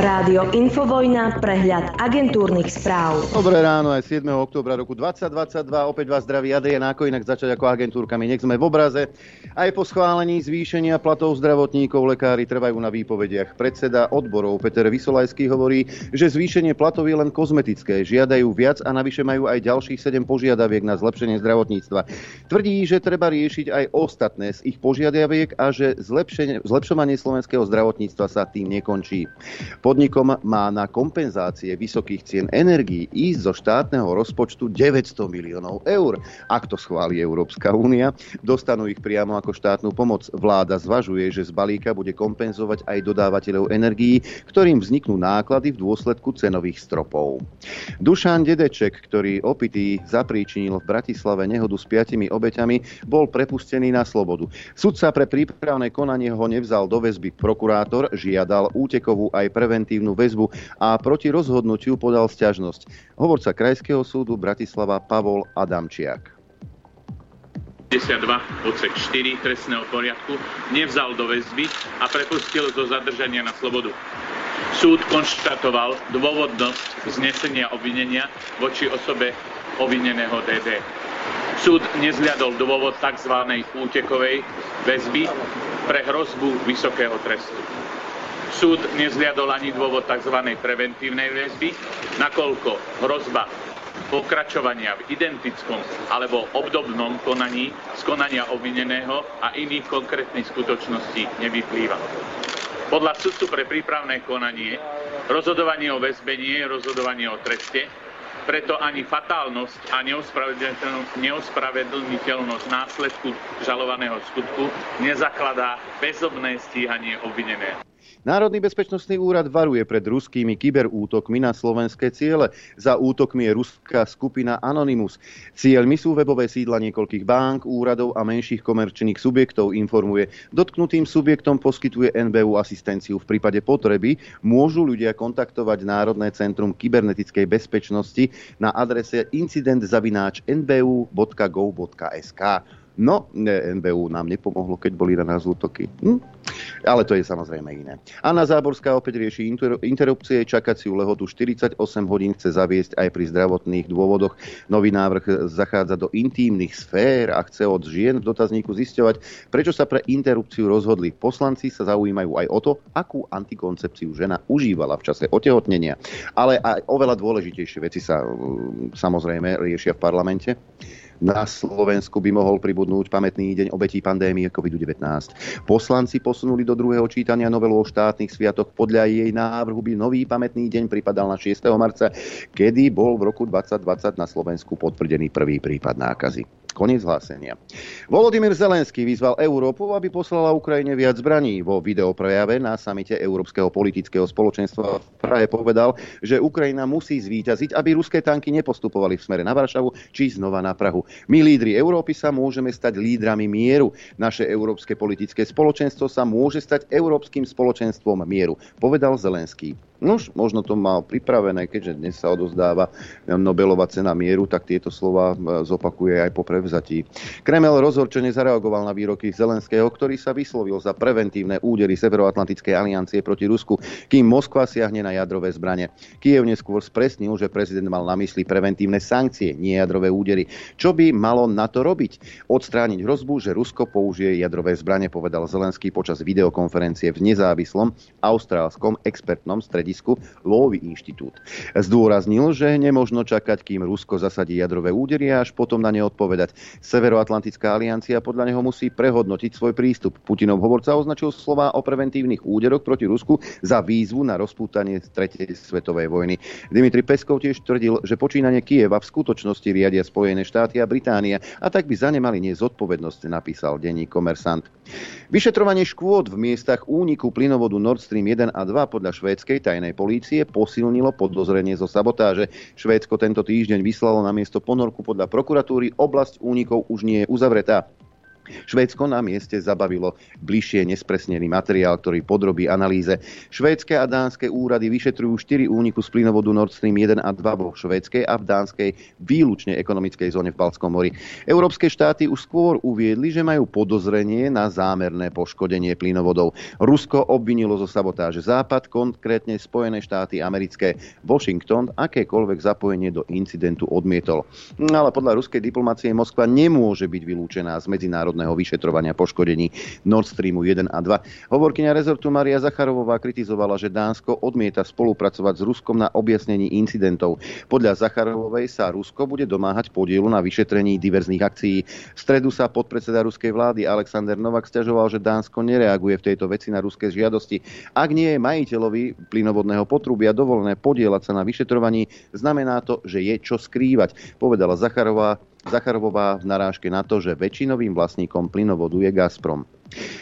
Rádio Infovojna, prehľad agentúrnych správ. Dobré ráno, aj 7. oktobra roku 2022. Opäť vás zdraví Adrian, ako inak začať ako agentúrkami. Nech sme v obraze. Aj po schválení zvýšenia platov zdravotníkov lekári trvajú na výpovediach. Predseda odborov Peter Vysolajský hovorí, že zvýšenie platov je len kozmetické. Žiadajú viac a navyše majú aj ďalších 7 požiadaviek na zlepšenie zdravotníctva. Tvrdí, že treba riešiť aj ostatné z ich požiadaviek a že zlepšovanie slovenského zdravotníctva sa tým nekončí. Podnikom má na kompenzácie vysokých cien energií ísť zo štátneho rozpočtu 900 miliónov eur. Ak to schváli Európska únia, dostanú ich priamo ako štátnu pomoc. Vláda zvažuje, že z balíka bude kompenzovať aj dodávateľov energií, ktorým vzniknú náklady v dôsledku cenových stropov. Dušan Dedeček, ktorý opitý zapríčinil v Bratislave nehodu s piatimi obeťami, bol prepustený na slobodu. Sudca pre prípravné konanie ho nevzal do väzby. Prokurátor žiadal útekovú aj pre preventívnu väzbu a proti rozhodnutiu podal sťažnosť. Hovorca Krajského súdu Bratislava Pavol Adamčiak. 52 odsek 4 trestného poriadku nevzal do väzby a prepustil zo zadržania na slobodu. Súd konštatoval dôvodnosť znesenia obvinenia voči osobe obvineného DD. Súd nezliadol dôvod tzv. útekovej väzby pre hrozbu vysokého trestu. Súd nezliadol ani dôvod tzv. preventívnej väzby, nakoľko hrozba pokračovania v identickom alebo obdobnom konaní z konania obvineného a iných konkrétnych skutočností nevyplýva. Podľa sudcu pre prípravné konanie rozhodovanie o väzbe nie je rozhodovanie o treste, preto ani fatálnosť a neospravedlniteľnosť následku žalovaného skutku nezakladá bezobné stíhanie obvineného. Národný bezpečnostný úrad varuje pred ruskými kyberútokmi na slovenské ciele. Za útokmi je ruská skupina Anonymous. Cieľmi sú webové sídla niekoľkých bank, úradov a menších komerčných subjektov, informuje. Dotknutým subjektom poskytuje NBU asistenciu. V prípade potreby môžu ľudia kontaktovať Národné centrum kybernetickej bezpečnosti na adrese incidentzavináč.nbu.gov.sk. No, NBU nám nepomohlo, keď boli na nás útoky. Hm? Ale to je samozrejme iné. Anna Záborská opäť rieši inter- interrupcie, čakaciu lehotu 48 hodín chce zaviesť aj pri zdravotných dôvodoch. Nový návrh zachádza do intímnych sfér a chce od žien v dotazníku zisťovať, prečo sa pre interrupciu rozhodli. Poslanci sa zaujímajú aj o to, akú antikoncepciu žena užívala v čase otehotnenia. Ale aj oveľa dôležitejšie veci sa samozrejme riešia v parlamente. Na Slovensku by mohol pribudnúť pamätný deň obetí pandémie COVID-19. Poslanci posunuli do druhého čítania novelu o štátnych sviatoch. Podľa jej návrhu by nový pamätný deň pripadal na 6. marca, kedy bol v roku 2020 na Slovensku potvrdený prvý prípad nákazy. Koniec hlásenia. Volodymyr Zelenský vyzval Európu, aby poslala Ukrajine viac zbraní. Vo videoprejave na samite Európskeho politického spoločenstva v povedal, že Ukrajina musí zvíťaziť, aby ruské tanky nepostupovali v smere na Varšavu či znova na Prahu. My lídry Európy sa môžeme stať lídrami mieru. Naše európske politické spoločenstvo sa môže stať európskym spoločenstvom mieru, povedal Zelenský. Nož, možno to mal pripravené, keďže dnes sa odozdáva Nobelová cena mieru, tak tieto slova e, zopakuje aj po prevzatí. Kremel rozhorčene zareagoval na výroky Zelenského, ktorý sa vyslovil za preventívne údery Severoatlantickej aliancie proti Rusku, kým Moskva siahne na jadrové zbranie. Kiev neskôr spresnil, že prezident mal na mysli preventívne sankcie, nie jadrové údery. Čo by malo na to robiť? Odstrániť hrozbu, že Rusko použije jadrové zbranie, povedal Zelenský počas videokonferencie v nezávislom austrálskom expertnom strede hľadisku Lóvy inštitút. Zdôraznil, že nemožno čakať, kým Rusko zasadí jadrové údery a až potom na ne odpovedať. Severoatlantická aliancia podľa neho musí prehodnotiť svoj prístup. Putinov hovorca označil slova o preventívnych úderoch proti Rusku za výzvu na rozpútanie tretej svetovej vojny. Dimitri Peskov tiež tvrdil, že počínanie Kieva v skutočnosti riadia Spojené štáty a Británia a tak by za ne mali nie zodpovednosť, napísal denní komersant. Vyšetrovanie škôd v miestach úniku plynovodu Nord Stream 1 a 2 podľa švédskej tajnej policajnej polície posilnilo podozrenie zo sabotáže. Švédsko tento týždeň vyslalo na miesto ponorku podľa prokuratúry. Oblasť únikov už nie je uzavretá. Švédsko na mieste zabavilo bližšie nespresnený materiál, ktorý podrobí analýze. Švédske a dánske úrady vyšetrujú 4 úniku z plynovodu Nord Stream 1 a 2 vo švédskej a v dánskej výlučne ekonomickej zóne v Balskom mori. Európske štáty už skôr uviedli, že majú podozrenie na zámerné poškodenie plynovodov. Rusko obvinilo zo sabotáže Západ, konkrétne Spojené štáty americké. Washington akékoľvek zapojenie do incidentu odmietol. No, ale podľa ruskej diplomácie Moskva nemôže byť vylúčená z medzinárodnej medzinárodného vyšetrovania poškodení Nord Streamu 1 a 2. Hovorkyňa rezortu Maria Zacharovová kritizovala, že Dánsko odmieta spolupracovať s Ruskom na objasnení incidentov. Podľa Zacharovovej sa Rusko bude domáhať podielu na vyšetrení diverzných akcií. V stredu sa podpredseda ruskej vlády Alexander Novak stiažoval, že Dánsko nereaguje v tejto veci na ruské žiadosti. Ak nie je majiteľovi plynovodného potrubia dovolené podielať sa na vyšetrovaní, znamená to, že je čo skrývať, povedala Zacharová Zacharovová v narážke na to, že väčšinovým vlastníkom plynovodu je Gazprom.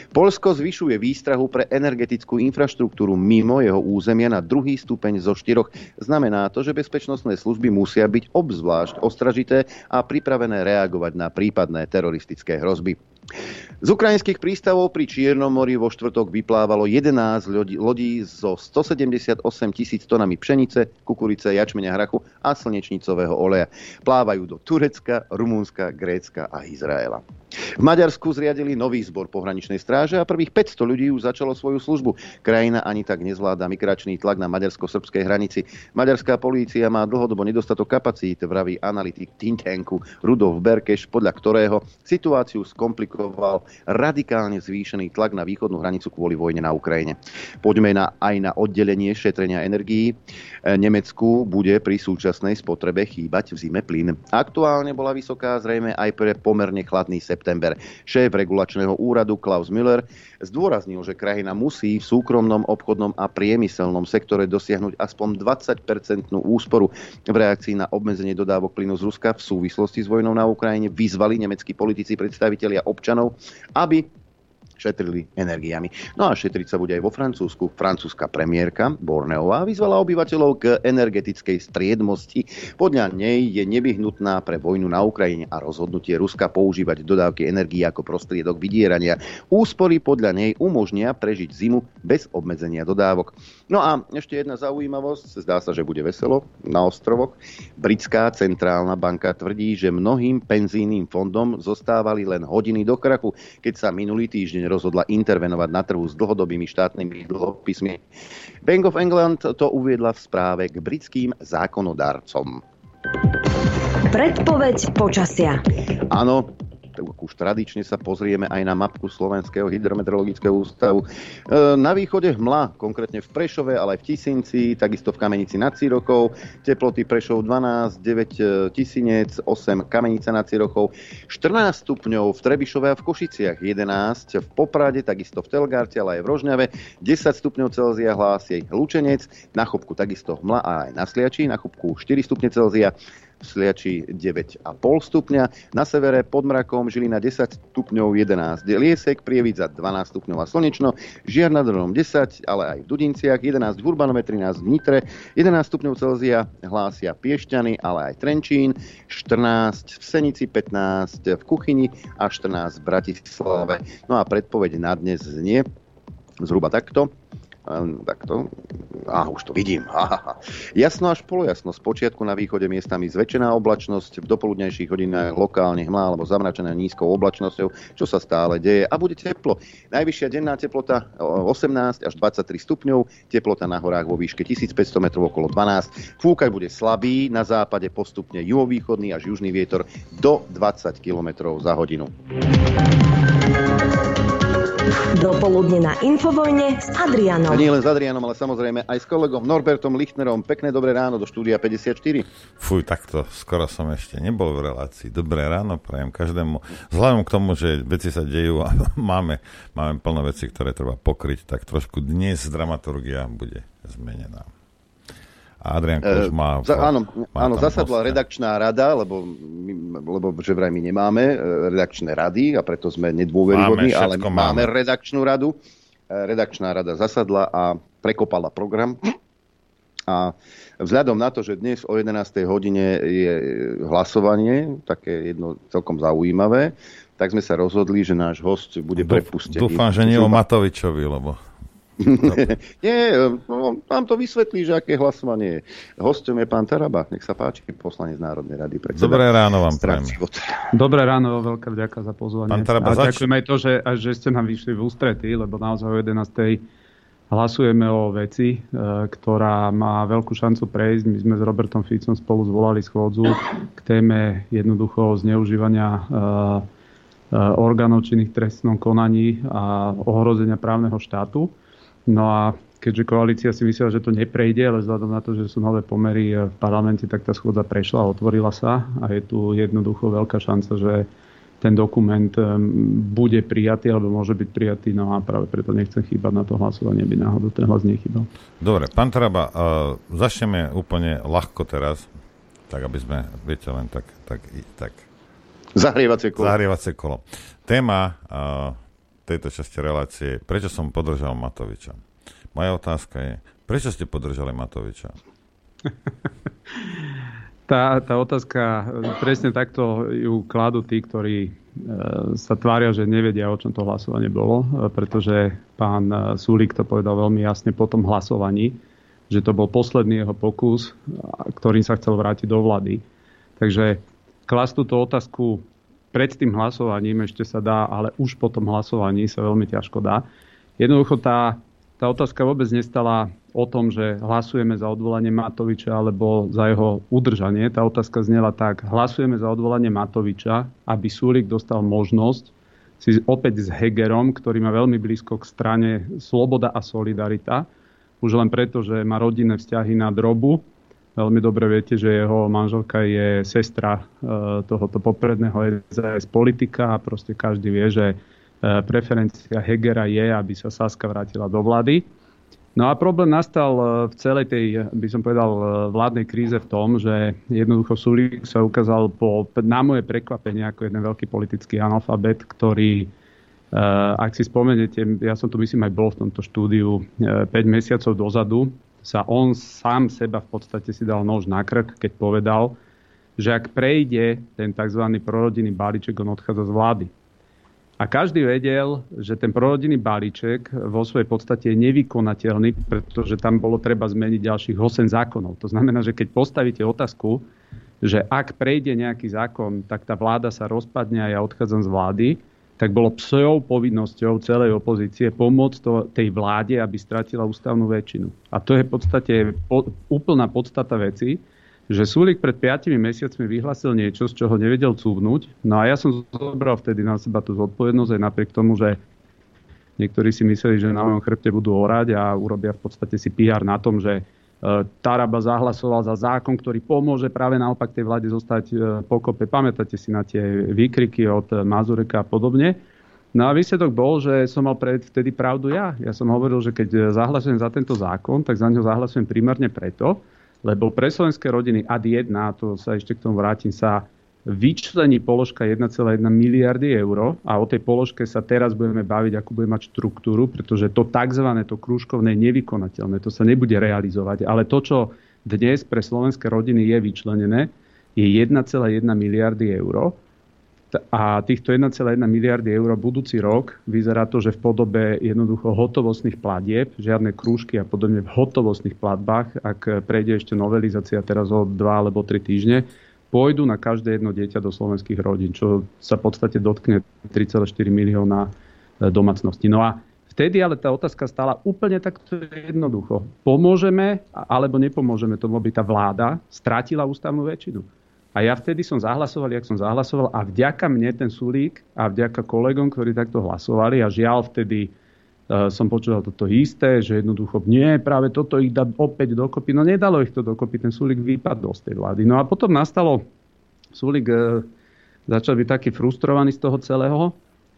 Polsko zvyšuje výstrahu pre energetickú infraštruktúru mimo jeho územia na druhý stupeň zo štyroch. Znamená to, že bezpečnostné služby musia byť obzvlášť ostražité a pripravené reagovať na prípadné teroristické hrozby. Z ukrajinských prístavov pri Čiernom mori vo štvrtok vyplávalo 11 lodí, so 178 tisíc tonami pšenice, kukurice, jačmeňa hrachu a slnečnicového oleja. Plávajú do Turecka, Rumúnska, Grécka a Izraela. V Maďarsku zriadili nový zbor pohraničnej stráže a prvých 500 ľudí už začalo svoju službu. Krajina ani tak nezvláda migračný tlak na maďarsko-srbskej hranici. Maďarská polícia má dlhodobo nedostatok kapacít, vraví analytik think tanku Rudolf Berkeš, podľa ktorého situáciu skomplikoval radikálne zvýšený tlak na východnú hranicu kvôli vojne na Ukrajine. Poďme na, aj na oddelenie šetrenia energií. Nemecku bude pri súčasnej spotrebe chýbať v zime plyn. Aktuálne bola vysoká zrejme aj pre pomerne chladný september september. Šéf regulačného úradu Klaus Müller zdôraznil, že krajina musí v súkromnom, obchodnom a priemyselnom sektore dosiahnuť aspoň 20-percentnú úsporu. V reakcii na obmedzenie dodávok plynu z Ruska v súvislosti s vojnou na Ukrajine vyzvali nemeckí politici, predstavitelia občanov, aby šetrili energiami. No a šetriť sa bude aj vo Francúzsku. Francúzska premiérka Borneová vyzvala obyvateľov k energetickej striedmosti. Podľa nej je nevyhnutná pre vojnu na Ukrajine a rozhodnutie Ruska používať dodávky energii ako prostriedok vydierania. Úspory podľa nej umožnia prežiť zimu bez obmedzenia dodávok. No a ešte jedna zaujímavosť, zdá sa, že bude veselo na ostrovoch. Britská centrálna banka tvrdí, že mnohým penzijným fondom zostávali len hodiny do krachu, keď sa minulý týždeň rozhodla intervenovať na trhu s dlhodobými štátnymi dlhopismi. Bank of England to uviedla v správe k britským zákonodárcom. Predpoveď počasia. Áno, už tradične sa pozrieme aj na mapku Slovenského hydrometeorologického ústavu. E, na východe hmla, konkrétne v Prešove, ale aj v Tisinci, takisto v Kamenici nad Cirochou, teploty Prešov 12, 9 e, Tisinec, 8 Kamenica nad Cirochou, 14 stupňov v Trebišove a v Košiciach, 11 v Poprade, takisto v Telgarte, ale aj v Rožňave, 10 stupňov Celzia hlási Lučenec, na Chopku takisto hmla a aj na Sliači, na Chopku 4 stupne Celzia, Sliači 9,5 stupňa, na severe pod mrakom Žilina 10 stupňov 11 Liesek, Prievidza 12 stupňov a slnečno, Žiar nad 10, ale aj v Dudinciach, 11 v Urbanome, 13 v Nitre, 11 stupňov Celzia. Hlásia Piešťany, ale aj Trenčín, 14 v Senici, 15 v Kuchyni a 14 v Bratislave. No a predpoveď na dnes znie zhruba takto. Ehm, takto. Á, už to vidím. Aha. Jasno až polojasno. Z počiatku na východe miestami zväčšená oblačnosť, v dopoludnejších hodinách lokálne hmla alebo zamračená nízkou oblačnosťou, čo sa stále deje. A bude teplo. Najvyššia denná teplota 18 až 23 stupňov, teplota na horách vo výške 1500 metrov okolo 12. Fúkať bude slabý, na západe postupne juhovýchodný až južný vietor do 20 km za hodinu. Dopoludne na Infovojne s Adrianom. A nie len s Adrianom, ale samozrejme aj s kolegom Norbertom Lichtnerom. Pekné dobré ráno do štúdia 54. Fuj, takto skoro som ešte nebol v relácii. Dobré ráno prajem každému. Vzhľadom k tomu, že veci sa dejú a máme, máme plno veci, ktoré treba pokryť, tak trošku dnes dramaturgia bude zmenená. A Adrian Koš má... za, áno, má áno zasadla poste. redakčná rada, lebo, lebo že vraj my nemáme e, redakčné rady a preto sme nedôveryhodní, ale my máme. máme redakčnú radu. E, redakčná rada zasadla a prekopala program. A vzhľadom na to, že dnes o 11. hodine je hlasovanie, také jedno celkom zaujímavé, tak sme sa rozhodli, že náš host bude prepustený. Dúfam, že nie o Matovičovi, lebo... Nie, no, vám to vysvetlí, že aké hlasovanie je. Hostom je pán Taraba, nech sa páči, poslanec Národnej rady. Predseda. Dobré ráno vám prajem. Dobré ráno, veľká vďaka za pozvanie. Pán Taraba, A ďakujem aj to, že, že ste nám vyšli v ústrety, lebo naozaj o 11. hlasujeme o veci, e, ktorá má veľkú šancu prejsť. My sme s Robertom Ficom spolu zvolali schôdzu k téme jednoducho zneužívania e, e, orgánov činných trestnom konaní a ohrozenia právneho štátu. No a keďže koalícia si myslela, že to neprejde, ale vzhľadom na to, že sú nové pomery v parlamente, tak tá schôdza prešla, otvorila sa a je tu jednoducho veľká šanca, že ten dokument bude prijatý alebo môže byť prijatý, no a práve preto nechcem chýbať na to hlasovanie, aby náhodou ten hlas nechýbal. Dobre, pán Traba, uh, začneme úplne ľahko teraz, tak aby sme, viete, len tak... tak, tak Zahrievacie kolo. Zahrievacie kolo. Téma uh, tejto časti relácie, prečo som podržal Matoviča. Moja otázka je, prečo ste podržali Matoviča? tá, tá otázka, presne takto ju kladú tí, ktorí e, sa tvária, že nevedia, o čom to hlasovanie bolo, e, pretože pán e, Sulík to povedal veľmi jasne po tom hlasovaní, že to bol posledný jeho pokus, ktorým sa chcel vrátiť do vlády. Takže klas túto otázku pred tým hlasovaním ešte sa dá, ale už po tom hlasovaní sa veľmi ťažko dá. Jednoducho tá, tá otázka vôbec nestala o tom, že hlasujeme za odvolanie Matoviča alebo za jeho udržanie. Tá otázka znela tak, hlasujeme za odvolanie Matoviča, aby Súlik dostal možnosť si opäť s Hegerom, ktorý má veľmi blízko k strane Sloboda a Solidarita, už len preto, že má rodinné vzťahy na drobu, Veľmi dobre viete, že jeho manželka je sestra e, tohoto popredného z politika a proste každý vie, že e, preferencia Hegera je, aby sa Saska vrátila do vlády. No a problém nastal e, v celej tej, by som povedal, vládnej kríze v tom, že jednoducho Sulík sa ukázal po, na moje prekvapenie ako jeden veľký politický analfabet, ktorý, ak si spomeniete, ja som tu myslím aj bol v tomto štúdiu 5 mesiacov dozadu, sa on sám seba v podstate si dal nož na krk, keď povedal, že ak prejde ten tzv. prorodinný balíček, on odchádza z vlády. A každý vedel, že ten prorodinný balíček vo svojej podstate je nevykonateľný, pretože tam bolo treba zmeniť ďalších 8 zákonov. To znamená, že keď postavíte otázku, že ak prejde nejaký zákon, tak tá vláda sa rozpadne a ja odchádzam z vlády, tak bolo psojou povinnosťou celej opozície pomôcť to, tej vláde, aby stratila ústavnú väčšinu. A to je v podstate po, úplná podstata veci, že Súlik pred 5 mesiacmi vyhlasil niečo, z čoho nevedel cúvnuť. No a ja som zobral vtedy na seba tú zodpovednosť aj napriek tomu, že niektorí si mysleli, že na mojom chrbte budú orať a urobia v podstate si PR na tom, že Taraba zahlasoval za zákon, ktorý pomôže práve naopak tej vláde zostať e, pokope. Pamätáte si na tie výkriky od Mazureka a podobne. No a výsledok bol, že som mal pred, vtedy pravdu ja. Ja som hovoril, že keď zahlasujem za tento zákon, tak za ňo zahlasujem primárne preto, lebo pre slovenské rodiny AD 1, a to sa ešte k tomu vrátim, sa vyčlení položka 1,1 miliardy eur a o tej položke sa teraz budeme baviť, ako bude mať štruktúru, pretože to tzv. to krúžkovné je nevykonateľné, to sa nebude realizovať. Ale to, čo dnes pre slovenské rodiny je vyčlenené, je 1,1 miliardy eur. A týchto 1,1 miliardy eur budúci rok vyzerá to, že v podobe jednoducho hotovostných platieb, žiadne krúžky a podobne v hotovostných platbách, ak prejde ešte novelizácia teraz o 2 alebo 3 týždne, pôjdu na každé jedno dieťa do slovenských rodín, čo sa v podstate dotkne 3,4 milióna e, domácností. No a vtedy ale tá otázka stala úplne takto jednoducho. Pomôžeme alebo nepomôžeme tomu, aby tá vláda strátila ústavnú väčšinu. A ja vtedy som zahlasoval, jak som zahlasoval a vďaka mne ten Sulík a vďaka kolegom, ktorí takto hlasovali a žiaľ vtedy som počúval toto isté, že jednoducho nie, práve toto ich dá opäť dokopy. No nedalo ich to dokopy, ten Sulik vypadol z tej vlády. No a potom nastalo, Sulik e, začal byť taký frustrovaný z toho celého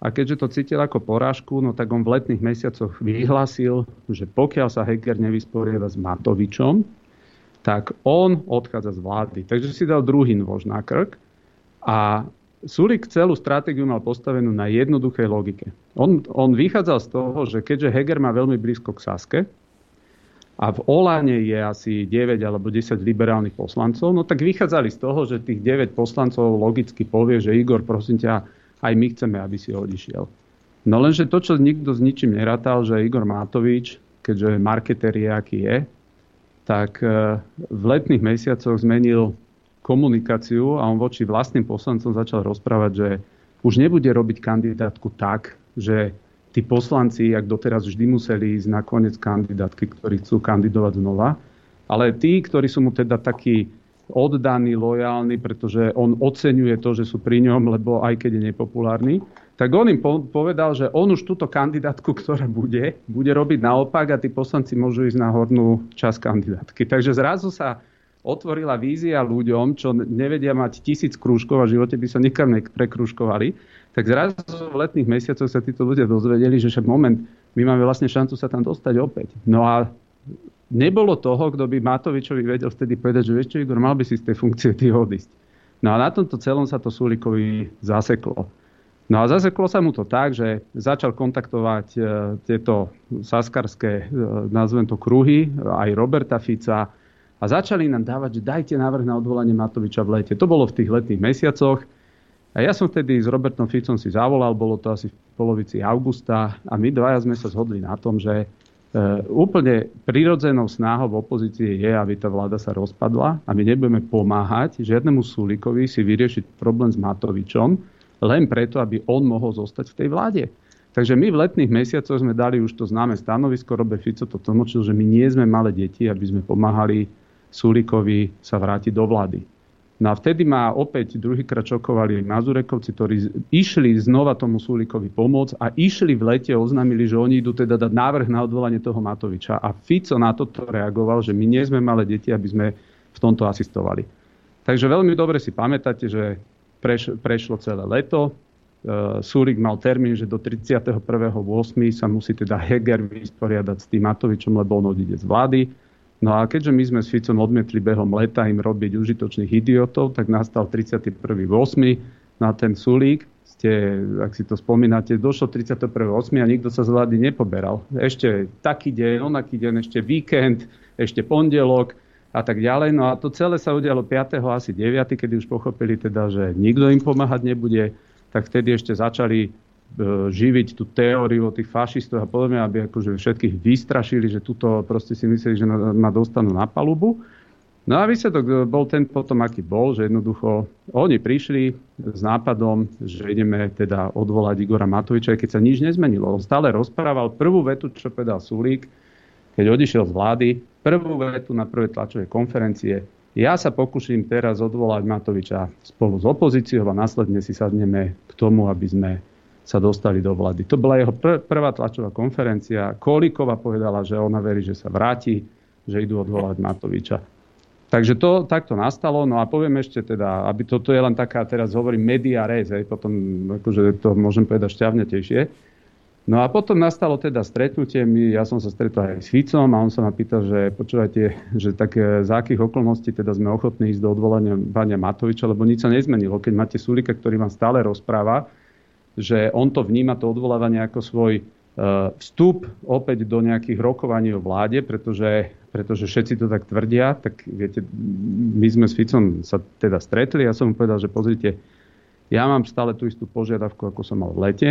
a keďže to cítil ako porážku, no tak on v letných mesiacoch vyhlásil, že pokiaľ sa Heger nevysporieva s Matovičom, tak on odchádza z vlády. Takže si dal druhý nôž na krk a Sulik celú stratégiu mal postavenú na jednoduchej logike. On, on vychádzal z toho, že keďže Heger má veľmi blízko k Saske a v Olane je asi 9 alebo 10 liberálnych poslancov, no tak vychádzali z toho, že tých 9 poslancov logicky povie, že Igor, prosím ťa, aj my chceme, aby si odišiel. No lenže to, čo nikto s ničím nerátal, že Igor Matovič, keďže marketer je, aký je, tak e, v letných mesiacoch zmenil komunikáciu a on voči vlastným poslancom začal rozprávať, že už nebude robiť kandidátku tak, že tí poslanci, ak doteraz vždy museli ísť na koniec kandidátky, ktorí chcú kandidovať znova. Ale tí, ktorí sú mu teda takí oddaní, lojálni, pretože on oceňuje to, že sú pri ňom, lebo aj keď je nepopulárny, tak on im povedal, že on už túto kandidátku, ktorá bude, bude robiť naopak a tí poslanci môžu ísť na hornú časť kandidátky. Takže zrazu sa otvorila vízia ľuďom, čo nevedia mať tisíc krúžkov a v živote by sa nikam neprekrúžkovali, tak zrazu v letných mesiacoch sa títo ľudia dozvedeli, že však moment, my máme vlastne šancu sa tam dostať opäť. No a nebolo toho, kto by Matovičovi vedel vtedy povedať, že vieš čo, Igor, mal by si z tej funkcie ty odísť. No a na tomto celom sa to Sulikovi zaseklo. No a zaseklo sa mu to tak, že začal kontaktovať e, tieto saskarské, e, nazvem to kruhy, aj Roberta Fica a začali nám dávať, že dajte návrh na odvolanie Matoviča v lete. To bolo v tých letných mesiacoch. A ja som vtedy s Robertom Ficom si zavolal, bolo to asi v polovici augusta a my dvaja sme sa zhodli na tom, že e, úplne prirodzenou snahou v opozícii je, aby tá vláda sa rozpadla a my nebudeme pomáhať žiadnemu Sulikovi si vyriešiť problém s Matovičom, len preto, aby on mohol zostať v tej vláde. Takže my v letných mesiacoch sme dali už to známe stanovisko, Robert Fico to tlmočil, že my nie sme malé deti, aby sme pomáhali Sulikovi sa vrátiť do vlády. No a vtedy ma opäť druhýkrát šokovali Mazurekovci, ktorí išli znova tomu Súlikovi pomôcť a išli v lete, oznámili, že oni idú teda dať návrh na odvolanie toho Matoviča. A Fico na toto reagoval, že my nie sme malé deti, aby sme v tomto asistovali. Takže veľmi dobre si pamätáte, že preš, prešlo celé leto. E, Súlik mal termín, že do 31.8. sa musí teda Heger vysporiadať s tým Matovičom, lebo on odíde z vlády. No a keďže my sme s Ficom odmietli behom leta im robiť užitočných idiotov, tak nastal 31.8. na ten Sulík. Ste, ak si to spomínate, došlo 31.8. a nikto sa z vlády nepoberal. Ešte taký deň, onaký deň, ešte víkend, ešte pondelok a tak ďalej. No a to celé sa udialo 5. asi 9., kedy už pochopili teda, že nikto im pomáhať nebude, tak vtedy ešte začali živiť tú teóriu o tých fašistov a podobne, aby akože všetkých vystrašili, že tuto proste si mysleli, že ma dostanú na palubu. No a výsledok e, bol ten potom, aký bol, že jednoducho oni prišli s nápadom, že ideme teda odvolať Igora Matoviča, keď sa nič nezmenilo. On stále rozprával prvú vetu, čo povedal Sulík, keď odišiel z vlády, prvú vetu na prvej tlačovej konferencie. Ja sa pokúšim teraz odvolať Matoviča spolu s opozíciou a následne si sadneme k tomu, aby sme sa dostali do vlády. To bola jeho pr- prvá tlačová konferencia. Kolíková povedala, že ona verí, že sa vráti, že idú odvolať Matoviča. Takže to takto nastalo. No a poviem ešte teda, aby toto je len taká, teraz hovorím media res, aj potom akože to môžem povedať šťavnetejšie. No a potom nastalo teda stretnutie, my, ja som sa stretol aj s Ficom a on sa ma pýtal, že počúvajte, že tak za akých okolností teda sme ochotní ísť do odvolania pána Matoviča, lebo nič sa nezmenilo. Keď máte Sulika, ktorý vám stále rozpráva, že on to vníma, to odvolávanie ako svoj e, vstup opäť do nejakých rokovaní o vláde, pretože, pretože všetci to tak tvrdia, tak viete, my sme s Ficom sa teda stretli, ja som mu povedal, že pozrite, ja mám stále tú istú požiadavku, ako som mal v lete,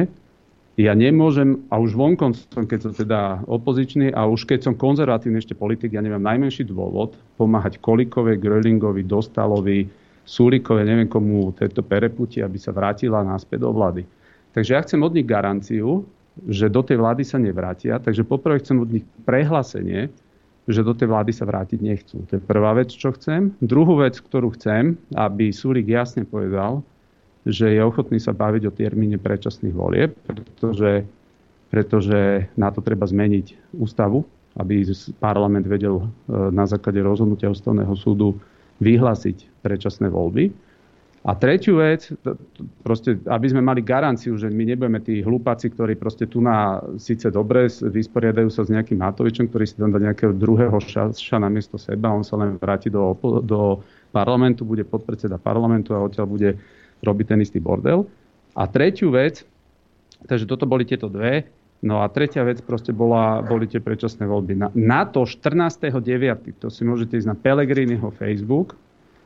ja nemôžem, a už vonkom som, keď som teda opozičný, a už keď som konzervatívny ešte politik, ja nemám najmenší dôvod pomáhať Kolikovej, Grölingovi, Dostalovi, Sulikovi, neviem komu tejto pereputi, aby sa vrátila náspäť do vlády. Takže ja chcem od nich garanciu, že do tej vlády sa nevrátia. Takže poprvé chcem od nich prehlásenie, že do tej vlády sa vrátiť nechcú. To je prvá vec, čo chcem. Druhú vec, ktorú chcem, aby Súlik jasne povedal, že je ochotný sa baviť o termíne predčasných volieb, pretože, pretože na to treba zmeniť ústavu, aby parlament vedel e, na základe rozhodnutia ústavného súdu vyhlásiť predčasné voľby. A tretiu vec, proste, aby sme mali garanciu, že my nebudeme tí hlupáci, ktorí proste tu na síce dobre vysporiadajú sa s nejakým Matovičom, ktorý si tam dá nejakého druhého šaša namiesto seba, on sa len vráti do, do parlamentu, bude podpredseda parlamentu a odtiaľ bude robiť ten istý bordel. A tretiu vec, takže toto boli tieto dve, No a tretia vec proste bola, boli tie predčasné voľby. Na, na to 14.9., to si môžete ísť na Pelegriniho Facebook,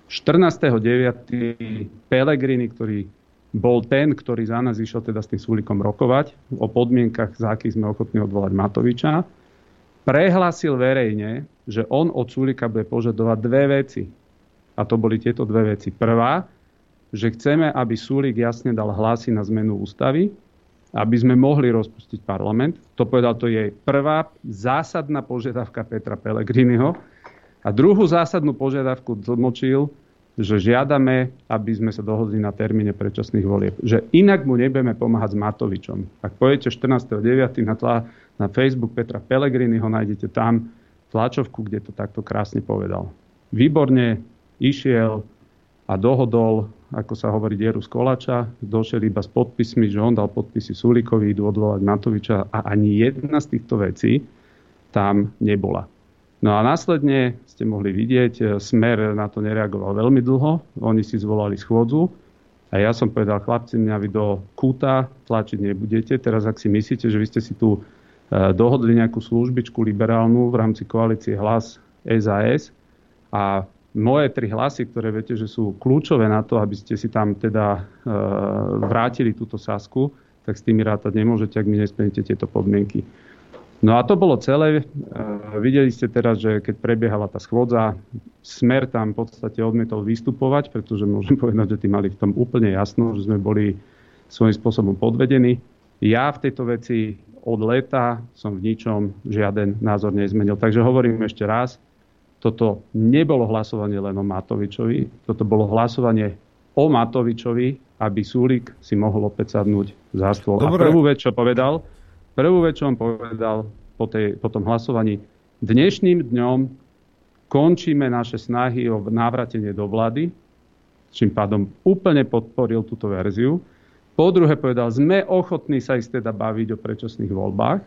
14.9. Pelegrini, ktorý bol ten, ktorý za nás išiel teda s tým Súlikom rokovať o podmienkach, za akých sme ochotní odvolať Matoviča, prehlásil verejne, že on od Súlika bude požadovať dve veci. A to boli tieto dve veci. Prvá, že chceme, aby Súlik jasne dal hlasy na zmenu ústavy, aby sme mohli rozpustiť parlament. To povedal, to je prvá zásadná požiadavka Petra Pellegriniho. A druhú zásadnú požiadavku tlmočil, že žiadame, aby sme sa dohodli na termíne predčasných volieb. Že inak mu nebudeme pomáhať s Matovičom. Ak pojete 14.9. na, tla, na Facebook Petra Pellegriniho, nájdete tam tlačovku, kde to takto krásne povedal. Výborne išiel a dohodol ako sa hovorí, dieru z kolača, došiel iba s podpismi, že on dal podpisy Sulíkovi, idú odvolať Matoviča a ani jedna z týchto vecí tam nebola. No a následne ste mohli vidieť, e, Smer na to nereagoval veľmi dlho, oni si zvolali schôdzu a ja som povedal, chlapci, mňa vy do kúta tlačiť nebudete. Teraz ak si myslíte, že vy ste si tu e, dohodli nejakú službičku liberálnu v rámci koalície hlas SAS a moje tri hlasy, ktoré viete, že sú kľúčové na to, aby ste si tam teda e, vrátili túto sasku, tak s tými rátať nemôžete, ak mi nesplníte tieto podmienky. No a to bolo celé. E, videli ste teraz, že keď prebiehala tá schôdza, Smer tam v podstate odmietol vystupovať, pretože môžem povedať, že tí mali v tom úplne jasno, že sme boli svojím spôsobom podvedení. Ja v tejto veci od leta som v ničom žiaden názor nezmenil. Takže hovorím ešte raz, toto nebolo hlasovanie len o Matovičovi, toto bolo hlasovanie o Matovičovi, aby Súlik si mohol opäť sadnúť za stôl. Dobre. A prvú vec, čo povedal, prvú vec, čo on povedal po, tej, po tom hlasovaní, dnešným dňom končíme naše snahy o návratenie do vlády, čím pádom úplne podporil túto verziu. Po druhé povedal, sme ochotní sa ísť teda baviť o predčasných voľbách.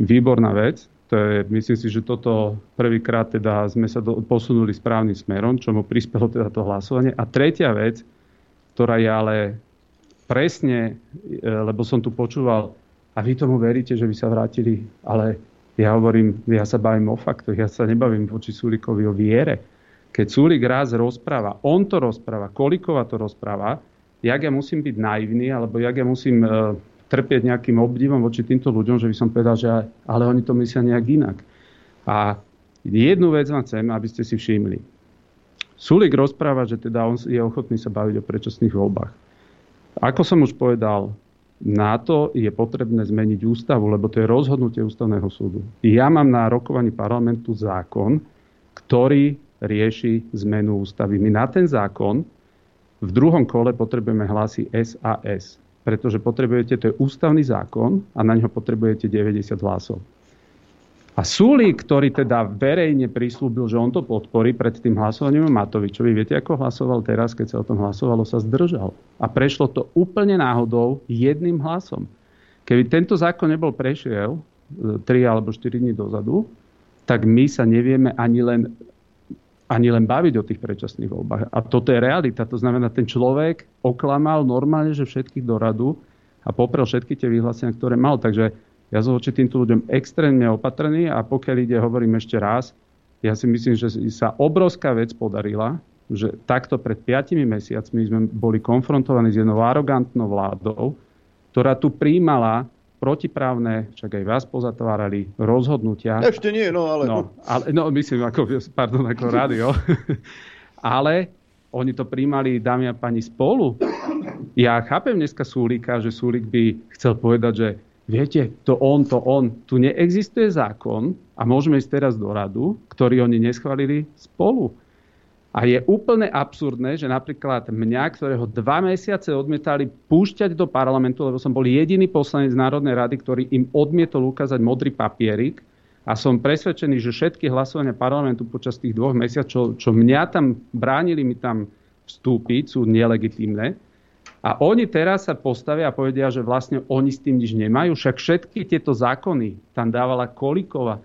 Výborná vec. To je, myslím si, že toto prvýkrát teda sme sa do, posunuli správnym smerom, čo mu prispelo teda to hlasovanie. A tretia vec, ktorá je ale presne, e, lebo som tu počúval, a vy tomu veríte, že by sa vrátili, ale ja hovorím, ja sa bavím o faktoch, ja sa nebavím voči Súlikovi o viere. Keď Súlik raz rozpráva, on to rozpráva, Kolikova to rozpráva, jak ja musím byť naivný, alebo jak ja musím e, trpieť nejakým obdivom voči týmto ľuďom, že by som povedal, že ale oni to myslia nejak inak. A jednu vec vám chcem, aby ste si všimli. Sulik rozpráva, že teda on je ochotný sa baviť o predčasných voľbách. Ako som už povedal, na to je potrebné zmeniť ústavu, lebo to je rozhodnutie ústavného súdu. Ja mám na rokovaní parlamentu zákon, ktorý rieši zmenu ústavy. My na ten zákon v druhom kole potrebujeme hlasy SAS pretože potrebujete, to je ústavný zákon a na neho potrebujete 90 hlasov. A Sulík, ktorý teda verejne prislúbil, že on to podporí pred tým hlasovaním Matovičovi, viete, ako hlasoval teraz, keď sa o tom hlasovalo, sa zdržal. A prešlo to úplne náhodou jedným hlasom. Keby tento zákon nebol prešiel 3 e, alebo 4 dní dozadu, tak my sa nevieme ani len ani len baviť o tých predčasných voľbách. A toto je realita. To znamená, ten človek oklamal normálne, že všetkých do radu a poprel všetky tie vyhlásenia, ktoré mal. Takže ja som voči týmto ľuďom extrémne opatrný a pokiaľ ide, hovorím ešte raz, ja si myslím, že sa obrovská vec podarila, že takto pred 5 mesiacmi sme boli konfrontovaní s jednou arogantnou vládou, ktorá tu príjmala protiprávne, však aj vás pozatvárali, rozhodnutia. Ešte nie, no ale... No, ale, no myslím, ako, pardon, ako rádio. ale oni to príjmali, dámy a pani, spolu. Ja chápem dneska Súlika, že Súlik by chcel povedať, že viete, to on, to on. Tu neexistuje zákon a môžeme ísť teraz do radu, ktorý oni neschválili spolu. A je úplne absurdné, že napríklad mňa, ktorého dva mesiace odmietali púšťať do parlamentu, lebo som bol jediný poslanec Národnej rady, ktorý im odmietol ukázať modrý papierik, a som presvedčený, že všetky hlasovania parlamentu počas tých dvoch mesiacov, čo, čo mňa tam bránili mi tam vstúpiť, sú nelegitímne. A oni teraz sa postavia a povedia, že vlastne oni s tým nič nemajú. Však všetky tieto zákony tam dávala Kolikova.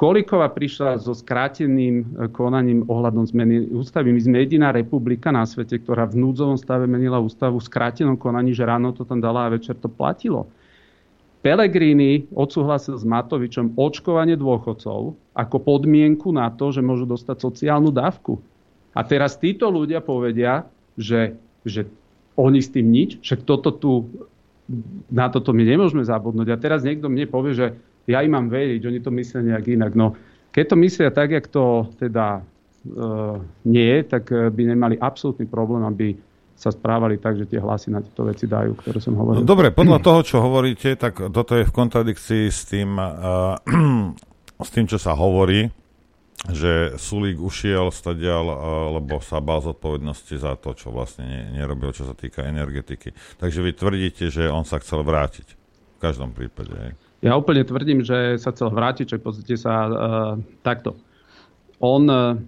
Kolikova prišla so skráteným e, konaním ohľadom zmeny ústavy. My sme jediná republika na svete, ktorá v núdzovom stave menila ústavu v skrátenom konaní, že ráno to tam dala a večer to platilo. Pelegrini odsúhlasil s Matovičom očkovanie dôchodcov ako podmienku na to, že môžu dostať sociálnu dávku. A teraz títo ľudia povedia, že, že oni s tým nič, však toto tu, na toto my nemôžeme zabudnúť. A teraz niekto mne povie, že ja im mám veriť, oni to myslia nejak inak. No, keď to myslia tak, jak to teda e, nie tak e, by nemali absolútny problém, aby sa správali tak, že tie hlasy na tieto veci dajú, ktoré som hovoril. No, dobre, podľa toho, čo hovoríte, tak toto je v kontradikcii s tým, uh, s tým čo sa hovorí, že Sulík ušiel stadial, lebo sa bál zodpovednosti za to, čo vlastne ne, nerobil, čo sa týka energetiky. Takže vy tvrdíte, že on sa chcel vrátiť. V každom prípade. Hej. Ja úplne tvrdím, že sa chcel vrátiť, že pozrite sa uh, takto. On uh,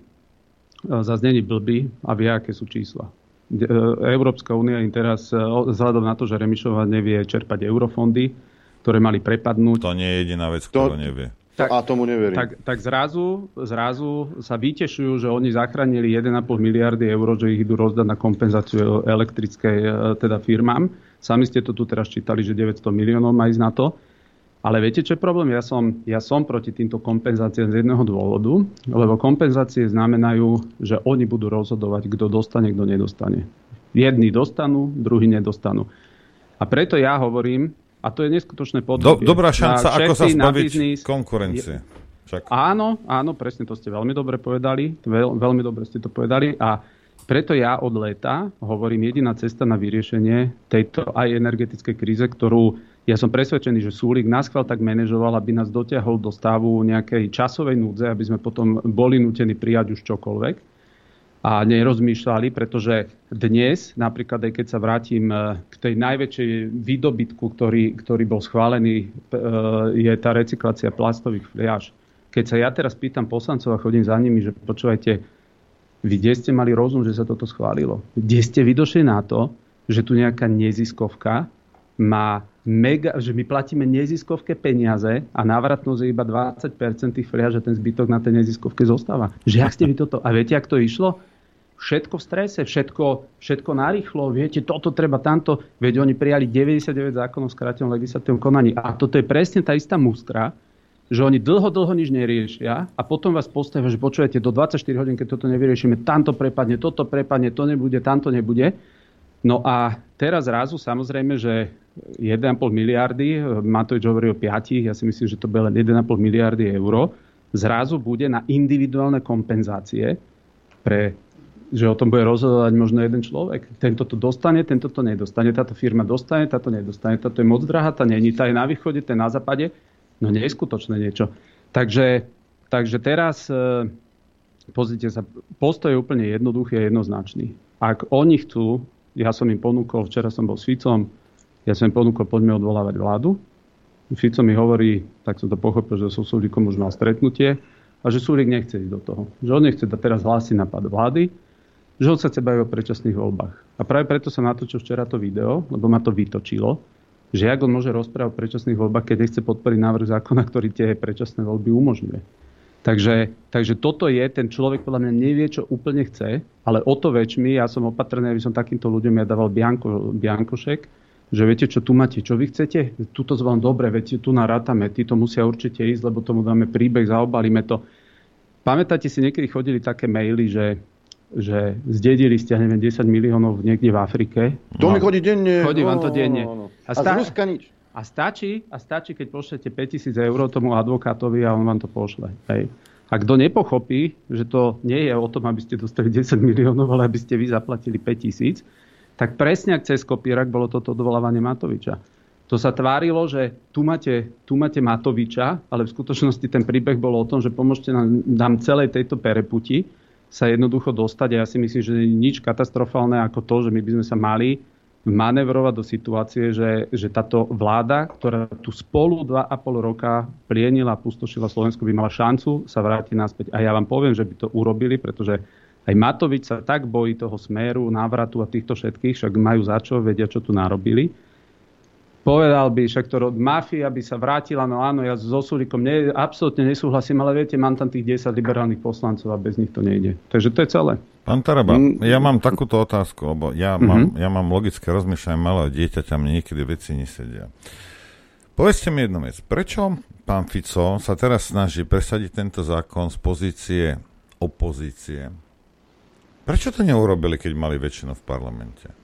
zase není blbý a vie, aké sú čísla. E, Európska únia im teraz, e, vzhľadom na to, že Remišova nevie čerpať eurofondy, ktoré mali prepadnúť. To nie je jediná vec, ktorú nevie. Tak, a tomu neverím. Tak, tak zrazu, zrazu sa vytešujú, že oni zachránili 1,5 miliardy eur, že ich idú rozdať na kompenzáciu elektrickej e, teda firmám. Sami ste to tu teraz čítali, že 900 miliónov má ísť na to. Ale viete, čo je problém? Ja som, ja som proti týmto kompenzáciám z jedného dôvodu, lebo kompenzácie znamenajú, že oni budú rozhodovať, kto dostane, kto nedostane. Jedni dostanú, druhí nedostanú. A preto ja hovorím, a to je neskutočné podobie. Do, dobrá šanca, ako sa zbaviť biznis, konkurencie. Čak. Áno, áno, presne to ste veľmi dobre povedali. Veľ, veľmi dobre ste to povedali. A preto ja od leta hovorím, jediná cesta na vyriešenie tejto aj energetickej kríze, ktorú ja som presvedčený, že Súlik nás chval tak manažoval, aby nás dotiahol do stavu nejakej časovej núdze, aby sme potom boli nutení prijať už čokoľvek a nerozmýšľali, pretože dnes, napríklad aj keď sa vrátim e, k tej najväčšej výdobytku, ktorý, ktorý bol schválený, e, je tá recyklácia plastových fliaž. Keď sa ja teraz pýtam poslancov a chodím za nimi, že počúvajte, vy kde ste mali rozum, že sa toto schválilo? Kde ste vy došli na to, že tu nejaká neziskovka má mega, že my platíme neziskovke peniaze a návratnosť je iba 20% tých fliaž a ten zbytok na tej neziskovke zostáva. Že ak ste vy toto... A viete, ak to išlo? Všetko v strese, všetko, všetko narýchlo, viete, toto treba, tamto. Veď oni prijali 99 zákonov v skrátenom legislatívnom konaní. A toto je presne tá istá mustra, že oni dlho, dlho nič neriešia a potom vás postavia, že počujete, do 24 hodín, keď toto nevyriešime, tamto prepadne, toto prepadne, to nebude, tamto nebude. No a teraz zrazu samozrejme, že 1,5 miliardy, Matovič hovorí o 5, ja si myslím, že to bude len 1,5 miliardy eur, zrazu bude na individuálne kompenzácie pre že o tom bude rozhodovať možno jeden človek. Tento to dostane, tento to nedostane, táto firma dostane, táto nedostane, táto je moc drahá, tá není, tá je na východe, tá je na západe. No nie je skutočné niečo. Takže, takže teraz e, pozrite sa, postoj je úplne jednoduchý a jednoznačný. Ak oni chcú ja som im ponúkol, včera som bol s Ficom, ja som im ponúkol, poďme odvolávať vládu. Fico mi hovorí, tak som to pochopil, že so Súlikom už mal stretnutie a že Súlik nechce ísť do toho. Že on nechce teraz hlásiť napad vlády, že sa baviť o predčasných voľbách. A práve preto som natočil včera to video, lebo ma to vytočilo, že jak on môže rozprávať o predčasných voľbách, keď nechce podporiť návrh zákona, ktorý tie predčasné voľby umožňuje. Takže, takže toto je, ten človek podľa mňa nevie, čo úplne chce, ale o to väčšmi, ja som opatrný, aby som takýmto ľuďom ja dával bianko, biankošek, že viete, čo tu máte, čo vy chcete, tuto vám dobre, viete, tu narátame, to musia určite ísť, lebo tomu dáme príbeh, zaobalíme to. Pamätáte si, niekedy chodili také maily, že, že zdedili ste, neviem, 10 miliónov niekde v Afrike. To no. mi chodí denne. Chodí vám to denne. No, no, no. A, stá... a z Ruska nič. A stačí, a stačí, keď pošlete 5000 eur tomu advokátovi a on vám to pošle. Hej. A kto nepochopí, že to nie je o tom, aby ste dostali 10 miliónov, ale aby ste vy zaplatili 5000, tak presne ak cez kopírak bolo toto odvolávanie Matoviča. To sa tvárilo, že tu máte, tu máte Matoviča, ale v skutočnosti ten príbeh bol o tom, že pomôžte nám, nám celej tejto pereputi sa jednoducho dostať. A ja si myslím, že nič katastrofálne ako to, že my by sme sa mali manevrovať do situácie, že, že táto vláda, ktorá tu spolu 2,5 roka plienila a pustošila Slovensku, by mala šancu sa vrátiť naspäť. A ja vám poviem, že by to urobili, pretože aj Matovič sa tak bojí toho smeru, návratu a týchto všetkých, však majú za čo, vedia, čo tu narobili povedal by, však to rod mafia by sa vrátila, no áno, ja so Sulíkom ne, absolútne nesúhlasím, ale viete, mám tam tých 10 liberálnych poslancov a bez nich to nejde. Takže to je celé. Pán Taraba, mm. ja mám takúto otázku, lebo ja, mm-hmm. mám, ja mám logické rozmýšľanie malého dieťaťa, mne niekedy veci nesedia. Povedzte mi jednu vec. Prečo pán Fico sa teraz snaží presadiť tento zákon z pozície opozície? Prečo to neurobili, keď mali väčšinu v parlamente?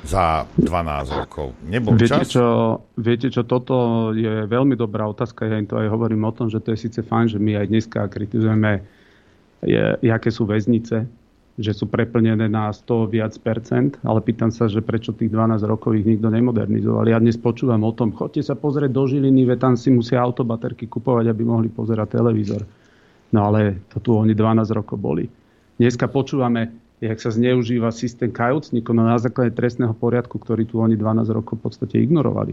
Za 12 rokov. Nebol viete, čas? Čo, viete čo, toto je veľmi dobrá otázka. Ja im to aj hovorím o tom, že to je síce fajn, že my aj dneska kritizujeme, je, aké sú väznice, že sú preplnené na 100 viac percent, ale pýtam sa, že prečo tých 12 rokov ich nikto nemodernizoval. Ja dnes počúvam o tom, chodte sa pozrieť do Žiliny, ve tam si musia autobaterky kupovať, aby mohli pozerať televízor. No ale to tu oni 12 rokov boli. Dneska počúvame, jak sa zneužíva systém kajúcnikov na základe trestného poriadku, ktorý tu oni 12 rokov v podstate ignorovali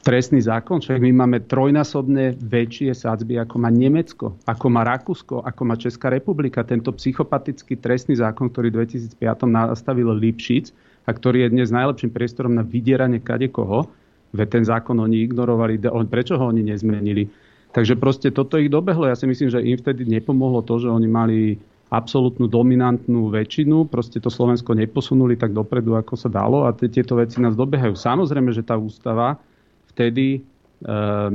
trestný zákon, však my máme trojnásobne väčšie sádzby, ako má Nemecko, ako má Rakúsko, ako má Česká republika. Tento psychopatický trestný zákon, ktorý v 2005 nastavil Lipšic a ktorý je dnes najlepším priestorom na vydieranie kadekoho, veď ten zákon oni ignorovali, prečo ho oni nezmenili. Takže proste toto ich dobehlo. Ja si myslím, že im vtedy nepomohlo to, že oni mali absolútnu dominantnú väčšinu. Proste to Slovensko neposunuli tak dopredu, ako sa dalo a tieto veci nás dobehajú. Samozrejme, že tá ústava vtedy, eh,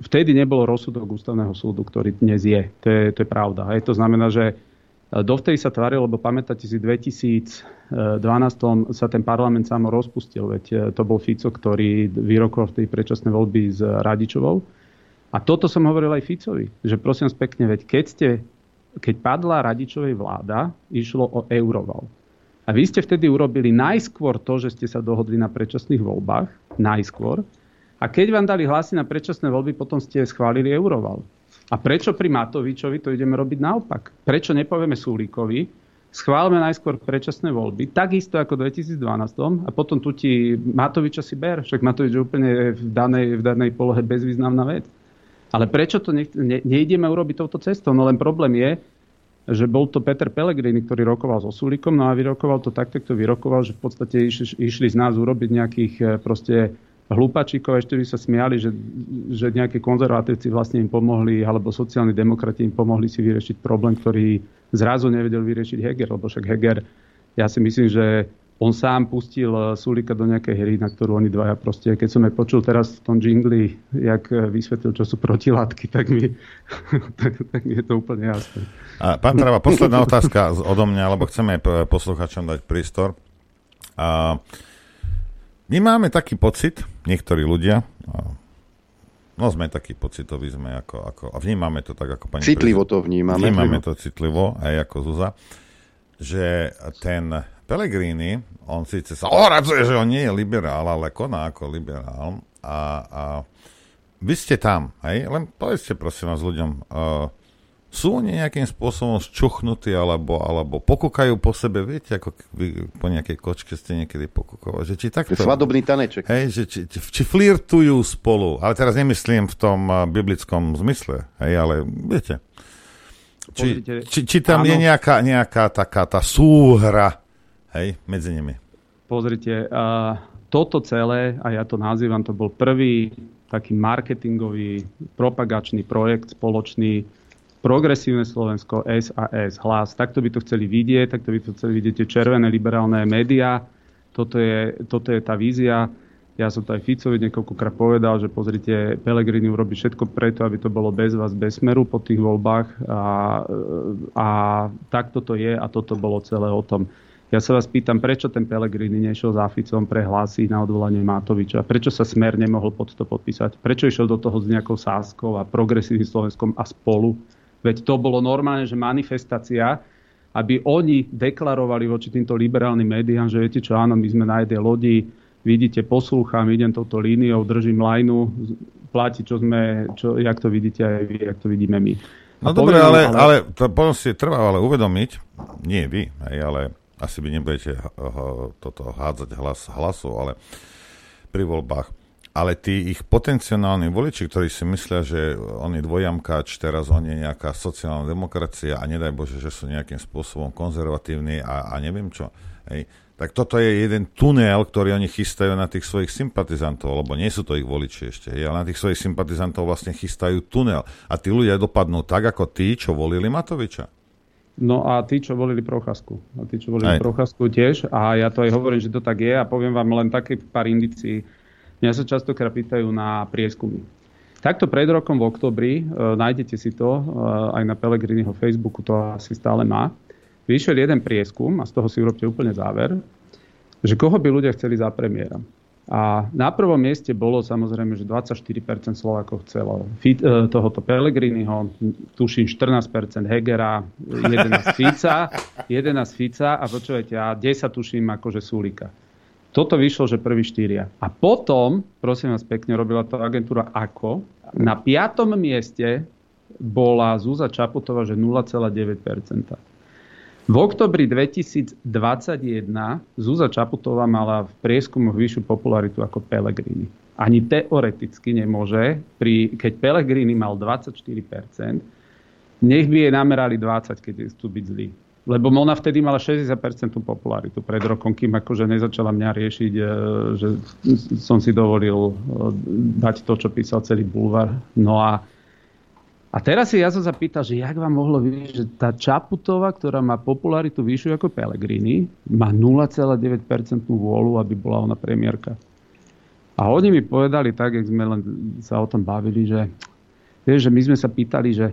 vtedy nebolo rozsudok ústavného súdu, ktorý dnes je. To je, to je pravda. Hej. To znamená, že eh, dovtedy sa tvárilo, lebo pamätáte si, v 2012 sa ten parlament sám rozpustil, veď eh, to bol Fico, ktorý vyrokoval v tej predčasnej voľby s Radičovou. A toto som hovoril aj Ficovi, že prosím vás pekne, veď keď, ste, keď padla Radičovej vláda, išlo o euroval. A vy ste vtedy urobili najskôr to, že ste sa dohodli na predčasných voľbách, najskôr, a keď vám dali hlasy na predčasné voľby, potom ste schválili euroval. A prečo pri Matovičovi to ideme robiť naopak? Prečo nepovieme Sulíkovi, schválme najskôr predčasné voľby, takisto ako v 2012 a potom tu ti Matoviča si ber, však Matovič je úplne v danej, v danej polohe bezvýznamná vec. Ale prečo to ne, ne, nejdeme urobiť touto cestou? No len problém je, že bol to Peter Pellegrini, ktorý rokoval so Sulíkom, no a vyrokoval to tak, to vyrokoval, že v podstate išli, išli z nás urobiť nejakých eh, proste hlúpačíkov, ešte by sa smiali, že, že nejaké konzervatívci vlastne im pomohli, alebo sociálni demokrati im pomohli si vyriešiť problém, ktorý zrazu nevedel vyriešiť Heger, lebo však Heger, ja si myslím, že on sám pustil eh, Sulika do nejakej hry, na ktorú oni dvaja proste, keď som aj počul teraz v tom jingli, jak eh, vysvetlil, čo sú protilátky, tak mi, tak, tak mi je to úplne jasné. A, pán Trava, posledná otázka odo mňa, lebo chceme aj posluchačom dať prístor. A, my máme taký pocit, niektorí ľudia, no sme takí pocitoví, sme ako, ako a vnímame to tak ako pani Citlivo to vnímame. Vnímame to citlivo, aj ako Zuza, že ten Pellegrini, on síce sa oradzuje, že on nie je liberál, ale koná ako liberál a, a vy ste tam, hej? len povedzte prosím vás ľuďom, uh, sú oni nejakým spôsobom ščuchnutí alebo, alebo pokúkajú po sebe, viete, ako vy po nejakej kočke ste niekedy pokúkovali, že či takto... Svadobný taneček. Hej, že či, či, či flirtujú spolu, ale teraz nemyslím v tom uh, biblickom zmysle, hej, ale viete. Či, či, či tam áno. je nejaká, nejaká taká tá súhra, hej, medzi nimi. Pozrite, uh, toto celé, a ja to nazývam, to bol prvý taký marketingový, propagačný projekt spoločný progresívne Slovensko, SAS, hlas. Takto by to chceli vidieť, takto by to chceli vidieť tie červené liberálne médiá. Toto je, toto je tá vízia. Ja som to aj Ficovi niekoľkokrát povedal, že pozrite, Pelegrini urobí všetko preto, aby to bolo bez vás, bez smeru po tých voľbách. A, a takto to je a toto bolo celé o tom. Ja sa vás pýtam, prečo ten Pelegrini nešiel za Ficom pre hlasy na odvolanie Matoviča? Prečo sa Smer nemohol pod to podpísať? Prečo išiel do toho s nejakou sáskou a progresívnym Slovenskom a spolu? Veď to bolo normálne, že manifestácia, aby oni deklarovali voči týmto liberálnym médiám, že viete čo, áno, my sme na jednej lodi, vidíte, poslúcham, idem touto líniou, držím lajnu, platí, čo sme, čo, jak to vidíte aj vy, jak to vidíme my. No dobre, ale, ale, ale to si trvá ale uvedomiť, nie vy, hej, ale asi by nebudete toto hádzať hlas hlasu, ale pri voľbách ale tí ich potenciálni voliči, ktorí si myslia, že on je dvojamkáč, teraz on je nejaká sociálna demokracia a nedaj Bože, že sú nejakým spôsobom konzervatívni a, a neviem čo. Hej. Tak toto je jeden tunel, ktorý oni chystajú na tých svojich sympatizantov, lebo nie sú to ich voliči ešte, ale na tých svojich sympatizantov vlastne chystajú tunel. A tí ľudia dopadnú tak, ako tí, čo volili Matoviča. No a tí, čo volili Procházku. A tí, čo volili Procházku tiež. A ja to aj hovorím, že to tak je a poviem vám len také pár indicií Mňa sa častokrát pýtajú na prieskumy. Takto pred rokom v oktobri, e, nájdete si to e, aj na Pelegriniho Facebooku, to asi stále má, vyšiel jeden prieskum, a z toho si urobte úplne záver, že koho by ľudia chceli za premiéra. A na prvom mieste bolo samozrejme, že 24% Slovákov chcelo e, tohoto Pelegriniho, tuším 14% Hegera, 11 Fica, 11 Fica a počujete, a 10 tuším akože Sulika. Toto vyšlo, že prvý štyria. A potom, prosím vás pekne, robila to agentúra AKO. Na piatom mieste bola Zúza Čaputová, že 0,9%. V oktobri 2021 Zúza Čaputová mala v prieskumoch vyššiu popularitu ako Pellegrini. Ani teoreticky nemôže, pri, keď Pellegrini mal 24%, nech by jej namerali 20, keď chcú byť zlí. Lebo ona vtedy mala 60% popularitu pred rokom, kým akože nezačala mňa riešiť, e, že som si dovolil e, dať to, čo písal celý bulvar. No a, a teraz si ja som sa pýtal, že jak vám mohlo byť, že tá Čaputová, ktorá má popularitu vyššiu ako Pellegrini, má 0,9% vôľu, aby bola ona premiérka. A oni mi povedali tak, jak sme len sa o tom bavili, že, vieš, že my sme sa pýtali, že,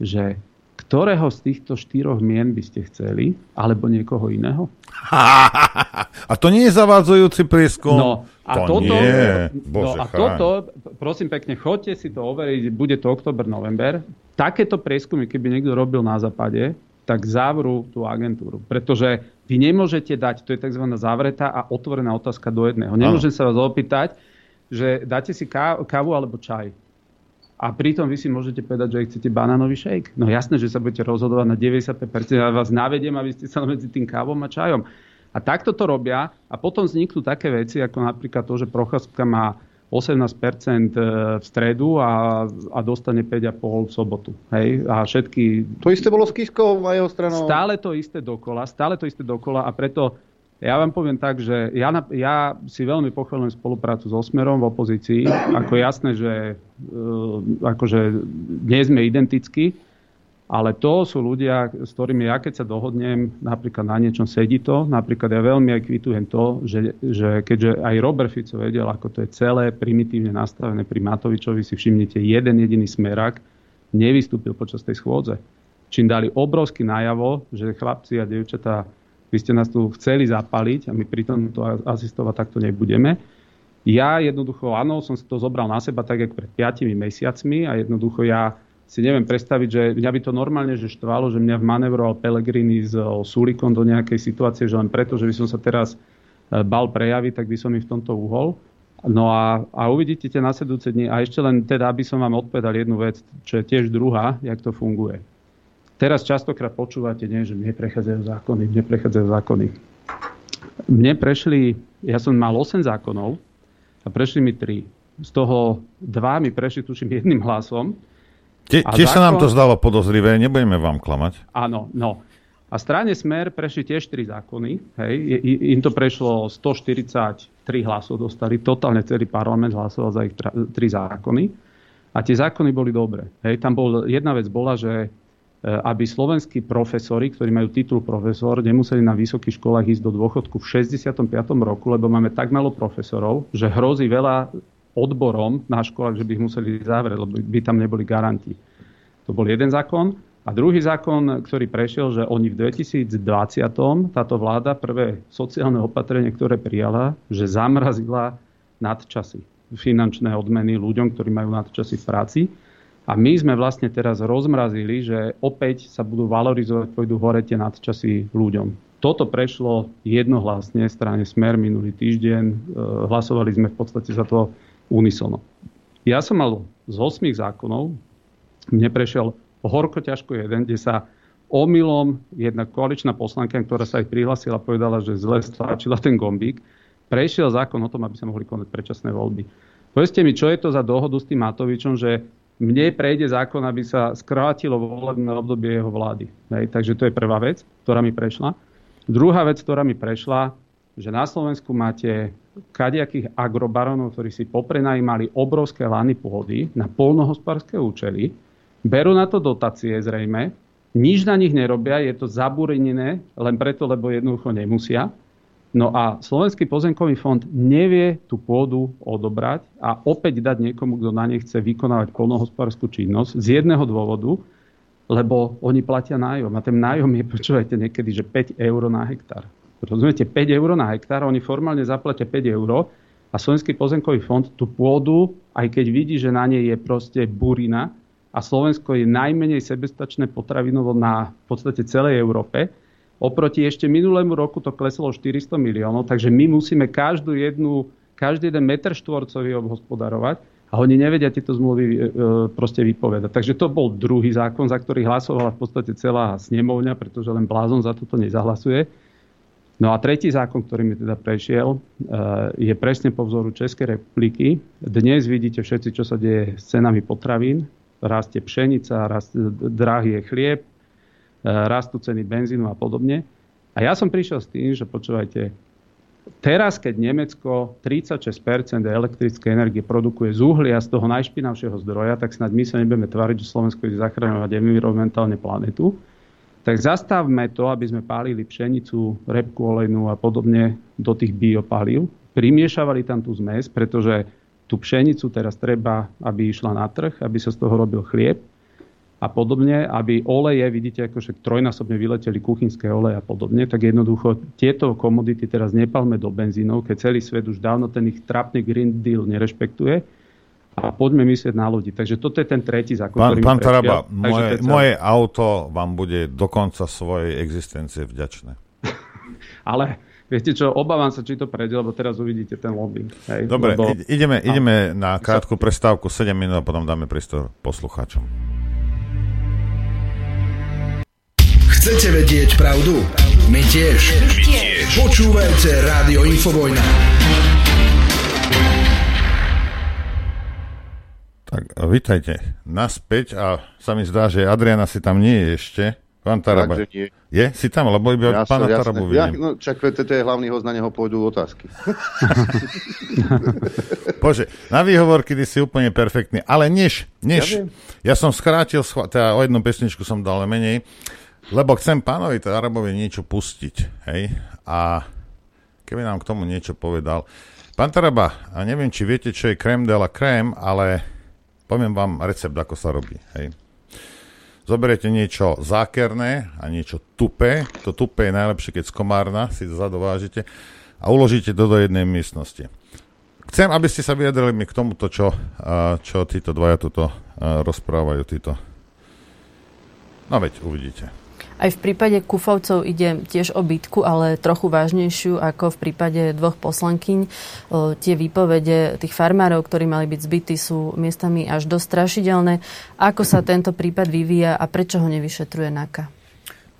že ktorého z týchto štyroch mien by ste chceli, alebo niekoho iného? A to nie je zavádzajúci prieskum? No, a to toto, nie. Bože, no a toto, prosím pekne, chodte si to overiť, bude to oktober, november. Takéto prieskumy, keby niekto robil na západe, tak zavrú tú agentúru. Pretože vy nemôžete dať, to je tzv. zavretá a otvorená otázka do jedného. Nemôžem sa vás opýtať, že dáte si kávu alebo čaj a pritom vy si môžete povedať, že chcete banánový shake. No jasné, že sa budete rozhodovať na 95%, ja vás navediem, aby ste sa medzi tým kávom a čajom. A takto to robia a potom vzniknú také veci, ako napríklad to, že Procházka má 18% e, v stredu a, a dostane 5,5 v sobotu. Hej? A všetky... To isté bolo s Kiskou a jeho stranou. Stále to isté dokola, stále to isté dokola a preto ja vám poviem tak, že ja, ja si veľmi pochváľujem spoluprácu so Smerom v opozícii. Ako jasné, že uh, akože nie sme identickí, ale to sú ľudia, s ktorými ja keď sa dohodnem, napríklad na niečom sedí to, napríklad ja veľmi aj kvitujem to, že, že keďže aj Robert Fico vedel, ako to je celé primitívne nastavené pri Matovičovi, si všimnite, jeden jediný smerak nevystúpil počas tej schôdze. Čím dali obrovský najavo, že chlapci a dievčatá vy ste nás tu chceli zapaliť a my pri tomto asistovať takto nebudeme. Ja jednoducho, áno, som si to zobral na seba tak, ako pred 5 mesiacmi a jednoducho ja si neviem predstaviť, že mňa by to normálne že štvalo, že mňa vmanevroval Pelegrini s Sulikom do nejakej situácie, že len preto, že by som sa teraz e, bal prejaviť, tak by som im v tomto uhol. No a, a uvidíte tie nasledujúce dni. A ešte len teda, aby som vám odpovedal jednu vec, čo je tiež druhá, jak to funguje. Teraz častokrát počúvate, nie, že mne prechádzajú zákony, mne prechádzajú zákony. Mne prešli, ja som mal 8 zákonov a prešli mi 3. Z toho dva mi prešli, tuším, jedným hlasom. Tiež zákon... sa nám to zdalo podozrivé, nebudeme vám klamať. Áno, no. A strane Smer prešli tiež 3 zákony. Hej. Im to prešlo 143 hlasov, dostali totálne celý parlament hlasoval za ich 3 zákony. A tie zákony boli dobré. Hej. Tam bol, jedna vec bola, že aby slovenskí profesori, ktorí majú titul profesor, nemuseli na vysokých školách ísť do dôchodku v 65. roku, lebo máme tak málo profesorov, že hrozí veľa odborom na školách, že by ich museli zavrieť, lebo by tam neboli garanti. To bol jeden zákon. A druhý zákon, ktorý prešiel, že oni v 2020 táto vláda prvé sociálne opatrenie, ktoré prijala, že zamrazila nadčasy, finančné odmeny ľuďom, ktorí majú nadčasy v práci a my sme vlastne teraz rozmrazili, že opäť sa budú valorizovať, pôjdu hore tie nadčasy ľuďom. Toto prešlo jednohlasne strane Smer minulý týždeň. E, hlasovali sme v podstate za to unisono. Ja som mal z 8 zákonov, mne prešiel horko ťažko jeden, kde sa omylom jedna koaličná poslanka, ktorá sa aj prihlasila, povedala, že zle stlačila ten gombík, prešiel zákon o tom, aby sa mohli konať predčasné voľby. Povedzte mi, čo je to za dohodu s tým Matovičom, že mne prejde zákon, aby sa skrátilo volebné obdobie jeho vlády. Hej, takže to je prvá vec, ktorá mi prešla. Druhá vec, ktorá mi prešla, že na Slovensku máte kadejakých agrobaronov, ktorí si poprenajímali obrovské lany pôdy na polnohospodárske účely, berú na to dotácie zrejme, nič na nich nerobia, je to zabúrenené len preto, lebo jednoducho nemusia. No a Slovenský pozemkový fond nevie tú pôdu odobrať a opäť dať niekomu, kto na nej chce vykonávať polnohospodárskú činnosť z jedného dôvodu, lebo oni platia nájom. A ten nájom je, počúvajte niekedy, že 5 eur na hektár. Rozumiete, 5 eur na hektár, oni formálne zaplatia 5 eur a Slovenský pozemkový fond tú pôdu, aj keď vidí, že na nej je proste burina a Slovensko je najmenej sebestačné potravinovo na v podstate celej Európe, Oproti ešte minulému roku to kleslo 400 miliónov, takže my musíme každú jednu, každý jeden meter štvorcový obhospodarovať a oni nevedia tieto zmluvy e, proste vypovedať. Takže to bol druhý zákon, za ktorý hlasovala v podstate celá snemovňa, pretože len blázon za toto nezahlasuje. No a tretí zákon, ktorý mi teda prešiel, e, je presne po vzoru Českej republiky. Dnes vidíte všetci, čo sa deje s cenami potravín. Rastie pšenica, rastie, drahý je chlieb, E, rastú ceny benzínu a podobne. A ja som prišiel s tým, že počúvajte, teraz, keď Nemecko 36% elektrickej energie produkuje z uhlia, z toho najšpinavšieho zdroja, tak snad my sa nebudeme tváriť, že Slovensko ide zachraňovať environmentálne planetu. Tak zastavme to, aby sme pálili pšenicu, repku olejnú a podobne do tých biopalív. Primiešavali tam tú zmes, pretože tú pšenicu teraz treba, aby išla na trh, aby sa z toho robil chlieb a podobne, aby oleje, vidíte, ako však trojnásobne vyleteli kuchynské oleje a podobne, tak jednoducho tieto komodity teraz nepalme do benzínov, keď celý svet už dávno ten ich trapný Green Deal nerešpektuje a poďme myslieť na ľudí. Takže toto je ten tretí zákon, pán, pán Taraba, moje, celé... moje auto vám bude do konca svojej existencie vďačné. Ale Viete čo, obávam sa, či to prejde, lebo teraz uvidíte ten lobbying. Hej, Dobre, lebo... ideme, ideme na krátku prestávku, 7 minút a potom dáme priestor poslucháčom. Chcete vedieť pravdu? My tiež. My tiež. Počúvajte Rádio Infovojna. Tak, vítajte naspäť a sa mi zdá, že Adriana si tam nie je ešte. Pán Taraba. Je? Si tam? Lebo iba jasne, pána jasne. Tarabu vidím. Ja, no, čak, to je hlavný host, na neho pôjdu otázky. Bože, na výhovor, kedy si úplne perfektný. Ale než, než ja, ja som skrátil, teda o jednu pesničku som dal menej, lebo chcem pánovi Arabovi niečo pustiť, hej, a keby nám k tomu niečo povedal. Pán Taraba, a neviem, či viete, čo je crème de la crème, ale poviem vám recept, ako sa robí, hej. Zoberiete niečo zákerné a niečo tupé. To tupé je najlepšie, keď z komárna si to zadovážite a uložíte to do jednej miestnosti. Chcem, aby ste sa vyjadrili mi k tomuto, čo, čo títo dvaja tuto rozprávajú. Títo. No veď, uvidíte. Aj v prípade Kufovcov ide tiež o bytku, ale trochu vážnejšiu ako v prípade dvoch poslankyň. Tie výpovede tých farmárov, ktorí mali byť zbytí, sú miestami až dosť strašidelné. Ako sa tento prípad vyvíja a prečo ho nevyšetruje NAKA?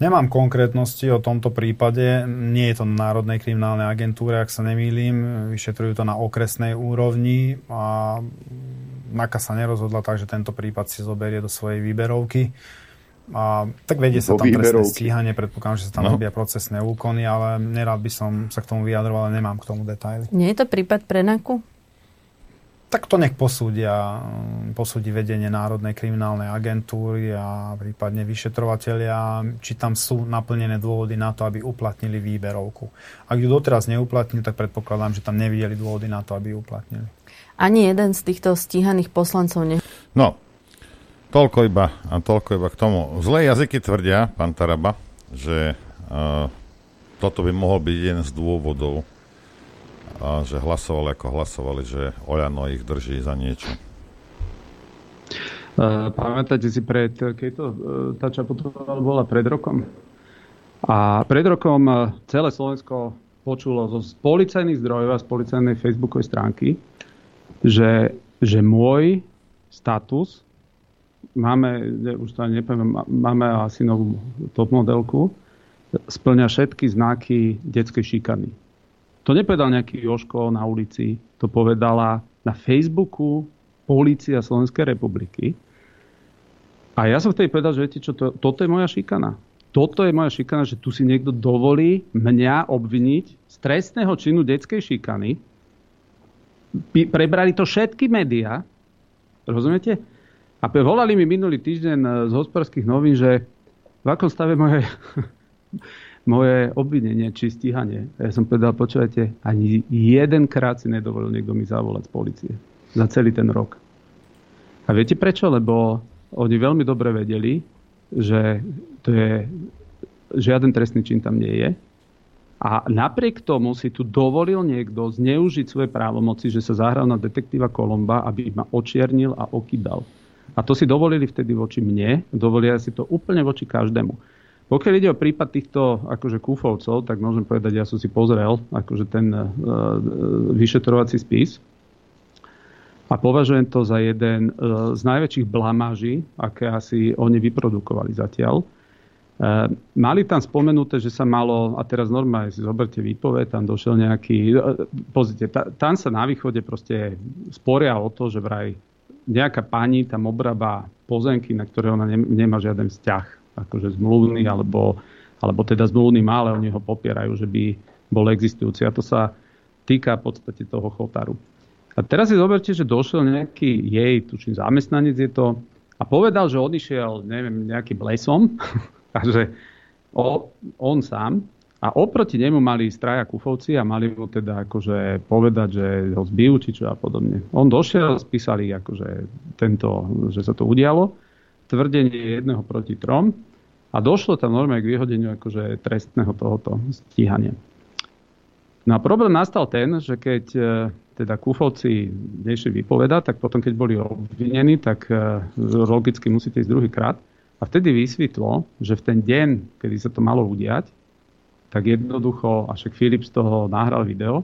Nemám konkrétnosti o tomto prípade. Nie je to na Národnej kriminálnej agentúre, ak sa nemýlim. Vyšetrujú to na okresnej úrovni a NAKA sa nerozhodla tak, že tento prípad si zoberie do svojej výberovky. A, tak vedie sa tam trestné stíhanie, predpokladám, že sa tam no. robia procesné úkony, ale nerád by som sa k tomu vyjadroval, ale nemám k tomu detaily. Nie je to prípad pre NAKU? Tak to nech posúdia, posúdi vedenie Národnej kriminálnej agentúry a prípadne vyšetrovateľia, či tam sú naplnené dôvody na to, aby uplatnili výberovku. Ak ju doteraz neuplatnili, tak predpokladám, že tam nevideli dôvody na to, aby ju uplatnili. Ani jeden z týchto stíhaných poslancov ne... No, Toľko iba, a toľko iba k tomu. Zlé jazyky tvrdia, pán Taraba, že uh, toto by mohol byť jeden z dôvodov, uh, že hlasovali ako hlasovali, že Oľano ich drží za niečo. Uh, pamätáte si pred, keď to uh, tá Čaputová bola pred rokom? A pred rokom uh, celé Slovensko počulo zo policajných zdrojov a z policajnej facebookovej stránky, že, že môj status máme, už to nepoviem, máme asi novú top modelku, splňa všetky znaky detskej šikany. To nepovedal nejaký Joško na ulici, to povedala na Facebooku Polícia Slovenskej republiky. A ja som vtedy povedal, že viete čo, to, toto je moja šikana. Toto je moja šikana, že tu si niekto dovolí mňa obviniť z trestného činu detskej šikany. Prebrali to všetky médiá. Rozumiete? A volali mi minulý týždeň eh, z hospodárských novín, že v akom stave moje, moje obvinenie či stíhanie. Ja som povedal, počúvajte, ani jedenkrát si nedovolil niekto mi zavolať z policie za celý ten rok. A viete prečo? Lebo oni veľmi dobre vedeli, že to je žiaden trestný čin tam nie je. A napriek tomu si tu dovolil niekto zneužiť svoje právomoci, že sa zahral na detektíva Kolomba, aby ma očiernil a okýdal. A to si dovolili vtedy voči mne, dovolia si to úplne voči každému. Pokiaľ ide o prípad týchto akože kúfovcov, tak môžem povedať, ja som si pozrel akože ten uh, vyšetrovací spis a považujem to za jeden uh, z najväčších blamáží, aké asi oni vyprodukovali zatiaľ. Eh, mali tam spomenuté, že sa malo, a teraz normálne si zoberte výpoveď, tam došiel nejaký, eh, pozrite, tam sa na východe proste sporia o to, že vraj nejaká pani tam obrába pozemky, na ktoré ona nemá žiaden vzťah, akože zmluvný, alebo, alebo teda zmluvný má, ale oni ho popierajú, že by bol existujúci. A to sa týka v podstate toho chotaru. A teraz si zoberte, že došiel nejaký jej, tuším, zamestnanec je to, a povedal, že odišiel, neviem, nejakým lesom Takže o, on sám a oproti nemu mali straja kufovci a mali mu teda akože povedať, že ho zbijú či čo a podobne. On došiel, spísali akože tento, že sa to udialo, tvrdenie jedného proti trom a došlo tam normálne k vyhodeniu akože trestného tohoto stíhania. No a problém nastal ten, že keď e, teda Kufovci nešli vypovedať, tak potom, keď boli obvinení, tak e, logicky musíte ísť druhýkrát. A vtedy vysvetlo, že v ten deň, kedy sa to malo udiať, tak jednoducho, a však Filip z toho nahral video,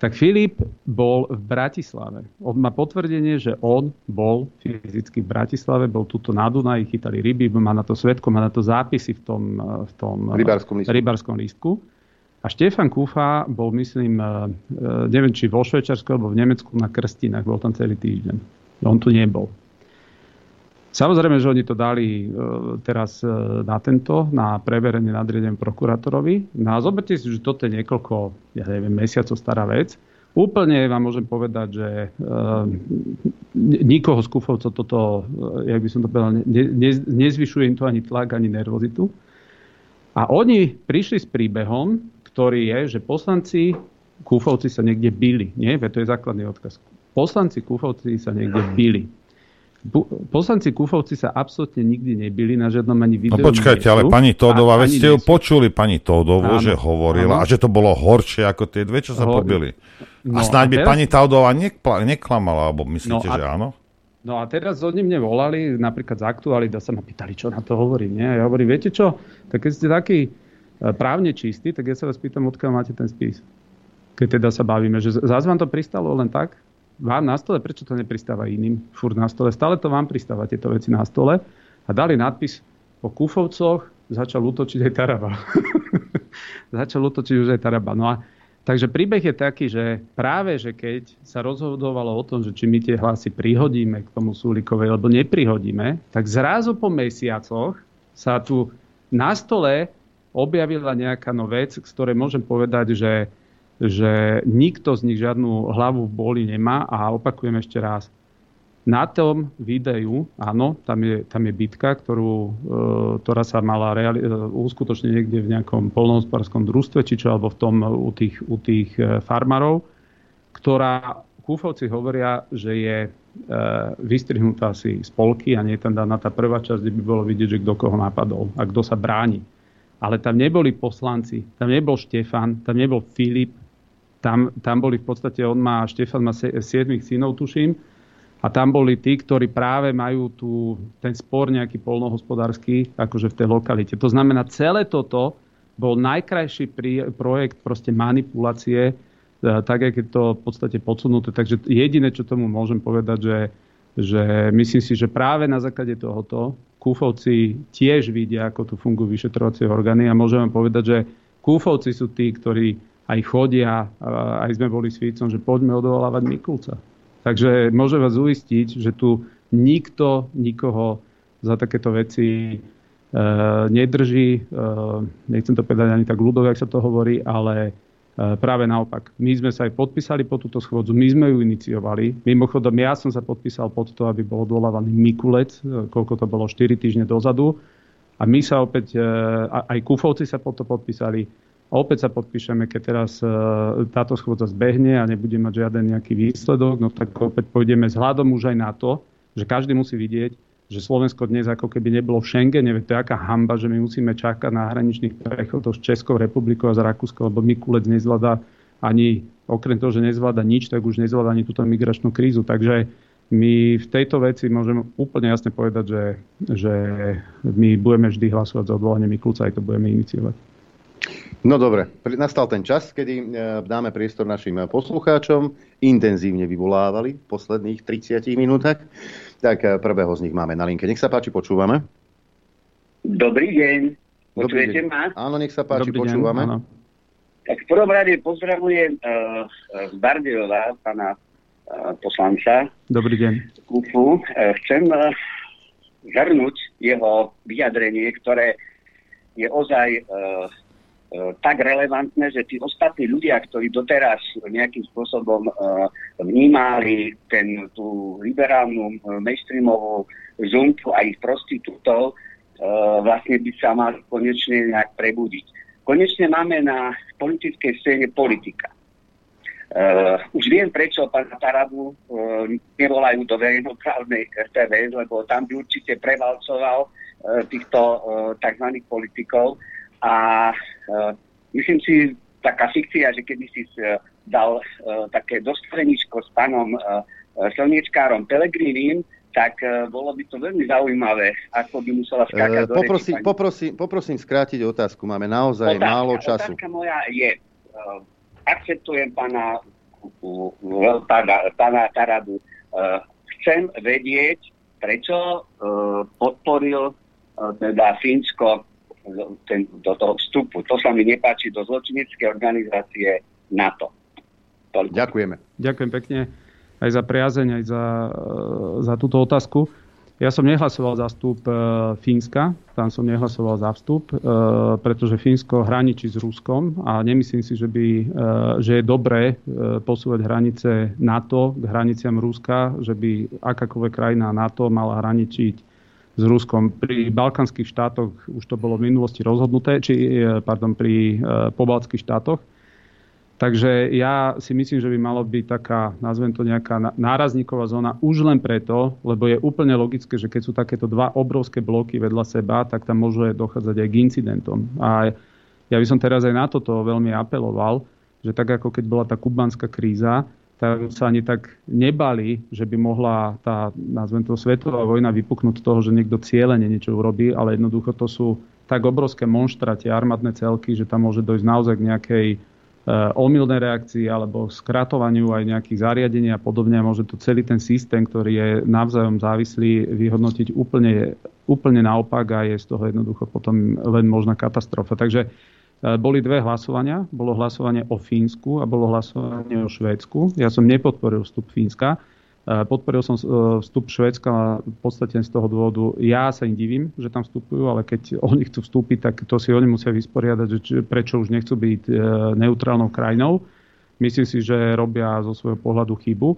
tak Filip bol v Bratislave. On má potvrdenie, že on bol fyzicky v Bratislave, bol tuto na Dunaji, chytali ryby, má na to svetko, má na to zápisy v tom, v tom rybárskom, lístku. rybárskom lístku. A Štefan Kufa bol, myslím, e, e, neviem, či vo Švečarsku alebo v Nemecku na Krstinách, bol tam celý týždeň. On tu nebol. Samozrejme, že oni to dali e, teraz e, na tento, na preverenie nadriadenie prokurátorovi. No a zoberte si, že toto je niekoľko, ja neviem, mesiacov stará vec. Úplne vám môžem povedať, že e, nikoho z kufovcov toto, e, jak by som to povedal, ne, ne, nezvyšuje im to ani tlak, ani nervozitu. A oni prišli s príbehom, ktorý je, že poslanci kúfovci sa niekde byli. Nie? to je základný odkaz. Poslanci kúfovci sa niekde byli Poslanci Kúfovci sa absolútne nikdy nebili na žiadnom ani videu. No počkajte, ale pani Tódová, veď ste ju počuli pani Tódovú, že hovorila áno. a že to bolo horšie ako tie dve, čo sa Ho... pobili. No, a snáď by teraz... pani Tódová nekla, neklamala, alebo myslíte, no a... že áno? No a teraz oni mne volali, napríklad z Aktualita sa ma pýtali, čo na to hovorím. Nie? Ja hovorím, viete čo, tak keď ste taký e, právne čistý, tak ja sa vás pýtam, odkiaľ máte ten spis. Keď teda sa bavíme, že zás vám to pristalo len tak, vám na stole, prečo to nepristáva iným furt na stole? Stále to vám pristáva tieto veci na stole. A dali nadpis o Kúfovcoch začal útočiť aj Taraba. začal útočiť už aj Taraba. No a Takže príbeh je taký, že práve, že keď sa rozhodovalo o tom, že či my tie hlasy prihodíme k tomu Súlikovi, alebo neprihodíme, tak zrazu po mesiacoch sa tu na stole objavila nejaká no vec, z ktorej môžem povedať, že že nikto z nich žiadnu hlavu v boli nemá a opakujem ešte raz. Na tom videu, áno, tam je, tam je bitka, ktorú, e, ktorá sa mala reali- e, uskutočniť niekde v nejakom polnohospodárskom družstve, či čo, alebo v tom u tých, u tých e, farmárov, ktorá Kúfovci hovoria, že je e, vystrihnutá si z polky a nie je tam daná tá prvá časť, kde by bolo vidieť, že kto koho napadol a kto sa bráni. Ale tam neboli poslanci, tam nebol Štefan, tam nebol Filip, tam, tam boli v podstate, on má, Štefan má siedmých synov, tuším, a tam boli tí, ktorí práve majú tu ten spor nejaký polnohospodársky, akože v tej lokalite. To znamená, celé toto bol najkrajší prí, projekt proste manipulácie, e, tak, jak je to v podstate podsunuté. Takže jediné, čo tomu môžem povedať, že, že myslím si, že práve na základe tohoto Kúfovci tiež vidia, ako tu fungujú vyšetrovacie orgány a môžem vám povedať, že Kúfovci sú tí, ktorí aj chodia, aj sme boli svícom, že poďme odvolávať Mikulca. Takže môžem vás uistiť, že tu nikto nikoho za takéto veci e, nedrží. E, nechcem to povedať ani tak ľudové, ak sa to hovorí, ale e, práve naopak. My sme sa aj podpísali po túto schôdzu, my sme ju iniciovali. Mimochodom, ja som sa podpísal pod to, aby bol odvolávaný Mikulec, e, koľko to bolo, 4 týždne dozadu. A my sa opäť, e, aj Kufovci sa po to podpísali, opäť sa podpíšeme, keď teraz e, táto schôdza zbehne a nebude mať žiaden nejaký výsledok, no tak opäť pôjdeme s hľadom už aj na to, že každý musí vidieť, že Slovensko dnes ako keby nebolo v Schengene, to je aká hamba, že my musíme čakať na hraničných prechodoch s Českou republikou a z Rakúskou, lebo Mikulec nezvláda ani, okrem toho, že nezvláda nič, tak už nezvláda ani túto migračnú krízu. Takže my v tejto veci môžeme úplne jasne povedať, že, že my budeme vždy hlasovať za odvolanie Mikulca, aj to budeme iniciovať. No dobre, nastal ten čas, kedy e, dáme priestor našim poslucháčom. Intenzívne vyvolávali v posledných 30 minútach. Tak e, prvého z nich máme na linke. Nech sa páči, počúvame. Dobrý deň. Počujete ma? Áno, nech sa páči, Dobrý počúvame. Deň, Tak v prvom rade pozdravujem uh, z Bardejova, pána uh, poslanca. Dobrý deň. Kufu. Uh, chcem uh, zhrnúť jeho vyjadrenie, ktoré je ozaj uh, E, tak relevantné, že tí ostatní ľudia, ktorí doteraz nejakým spôsobom e, vnímali ten, tú liberálnu e, mainstreamovú zumpu a ich prostitútov, vlastne by sa mali konečne nejak prebudiť. Konečne máme na politickej scéne politika. Uh, už viem, prečo pána Tarabu uh, nevolajú do verejnoprávnej RTV, lebo tam by určite prevalcoval uh, týchto uh, tzv. politikov a uh, myslím si, taká fikcia, že keby si uh, dal uh, také dostredničko s pánom uh, slniečkárom Pelegrinim, tak uh, bolo by to veľmi zaujímavé, ako by musela skákať uh, do poprosím, reči, poprosím, poprosím skrátiť otázku, máme naozaj otázka, málo času. Otázka moja je, uh, akceptujem pána, uh, pána, pána Taradu, uh, chcem vedieť, prečo uh, podporil uh, teda Fínsko ten, do toho vstupu. To sa mi nepáči do zločineckej organizácie NATO. Toľko. Ďakujeme. Ďakujem pekne aj za priazeň, aj za, e, za túto otázku. Ja som nehlasoval za vstup e, Fínska, tam som nehlasoval za vstup, e, pretože Fínsko hraničí s Ruskom a nemyslím si, že, by, že je dobré posúvať hranice NATO k hraniciam Ruska, že by akákoľvek krajina NATO mala hraničiť s Ruskom. Pri balkánskych štátoch už to bolo v minulosti rozhodnuté, či, e, pardon, pri e, pobaltských štátoch. Takže ja si myslím, že by malo byť taká, nazvem to nejaká nárazníková zóna už len preto, lebo je úplne logické, že keď sú takéto dva obrovské bloky vedľa seba, tak tam môže dochádzať aj k incidentom. A ja by som teraz aj na toto veľmi apeloval, že tak ako keď bola tá kubánska kríza, tak sa ani tak nebali, že by mohla tá, nazvem to, svetová vojna vypuknúť z toho, že niekto cieľene niečo urobí, ale jednoducho to sú tak obrovské monštra, tie armádne celky, že tam môže dojsť naozaj k nejakej e, omylnej reakcii alebo skratovaniu aj nejakých zariadení a podobne. A môže to celý ten systém, ktorý je navzájom závislý, vyhodnotiť úplne, úplne naopak a je z toho jednoducho potom len možná katastrofa. Takže boli dve hlasovania. Bolo hlasovanie o Fínsku a bolo hlasovanie o Švédsku. Ja som nepodporil vstup Fínska. E, podporil som e, vstup Švédska v podstate z toho dôvodu, ja sa im divím, že tam vstupujú, ale keď oni chcú vstúpiť, tak to si oni musia vysporiadať, prečo už nechcú byť neutrálnou krajinou. Myslím si, že robia zo svojho pohľadu chybu.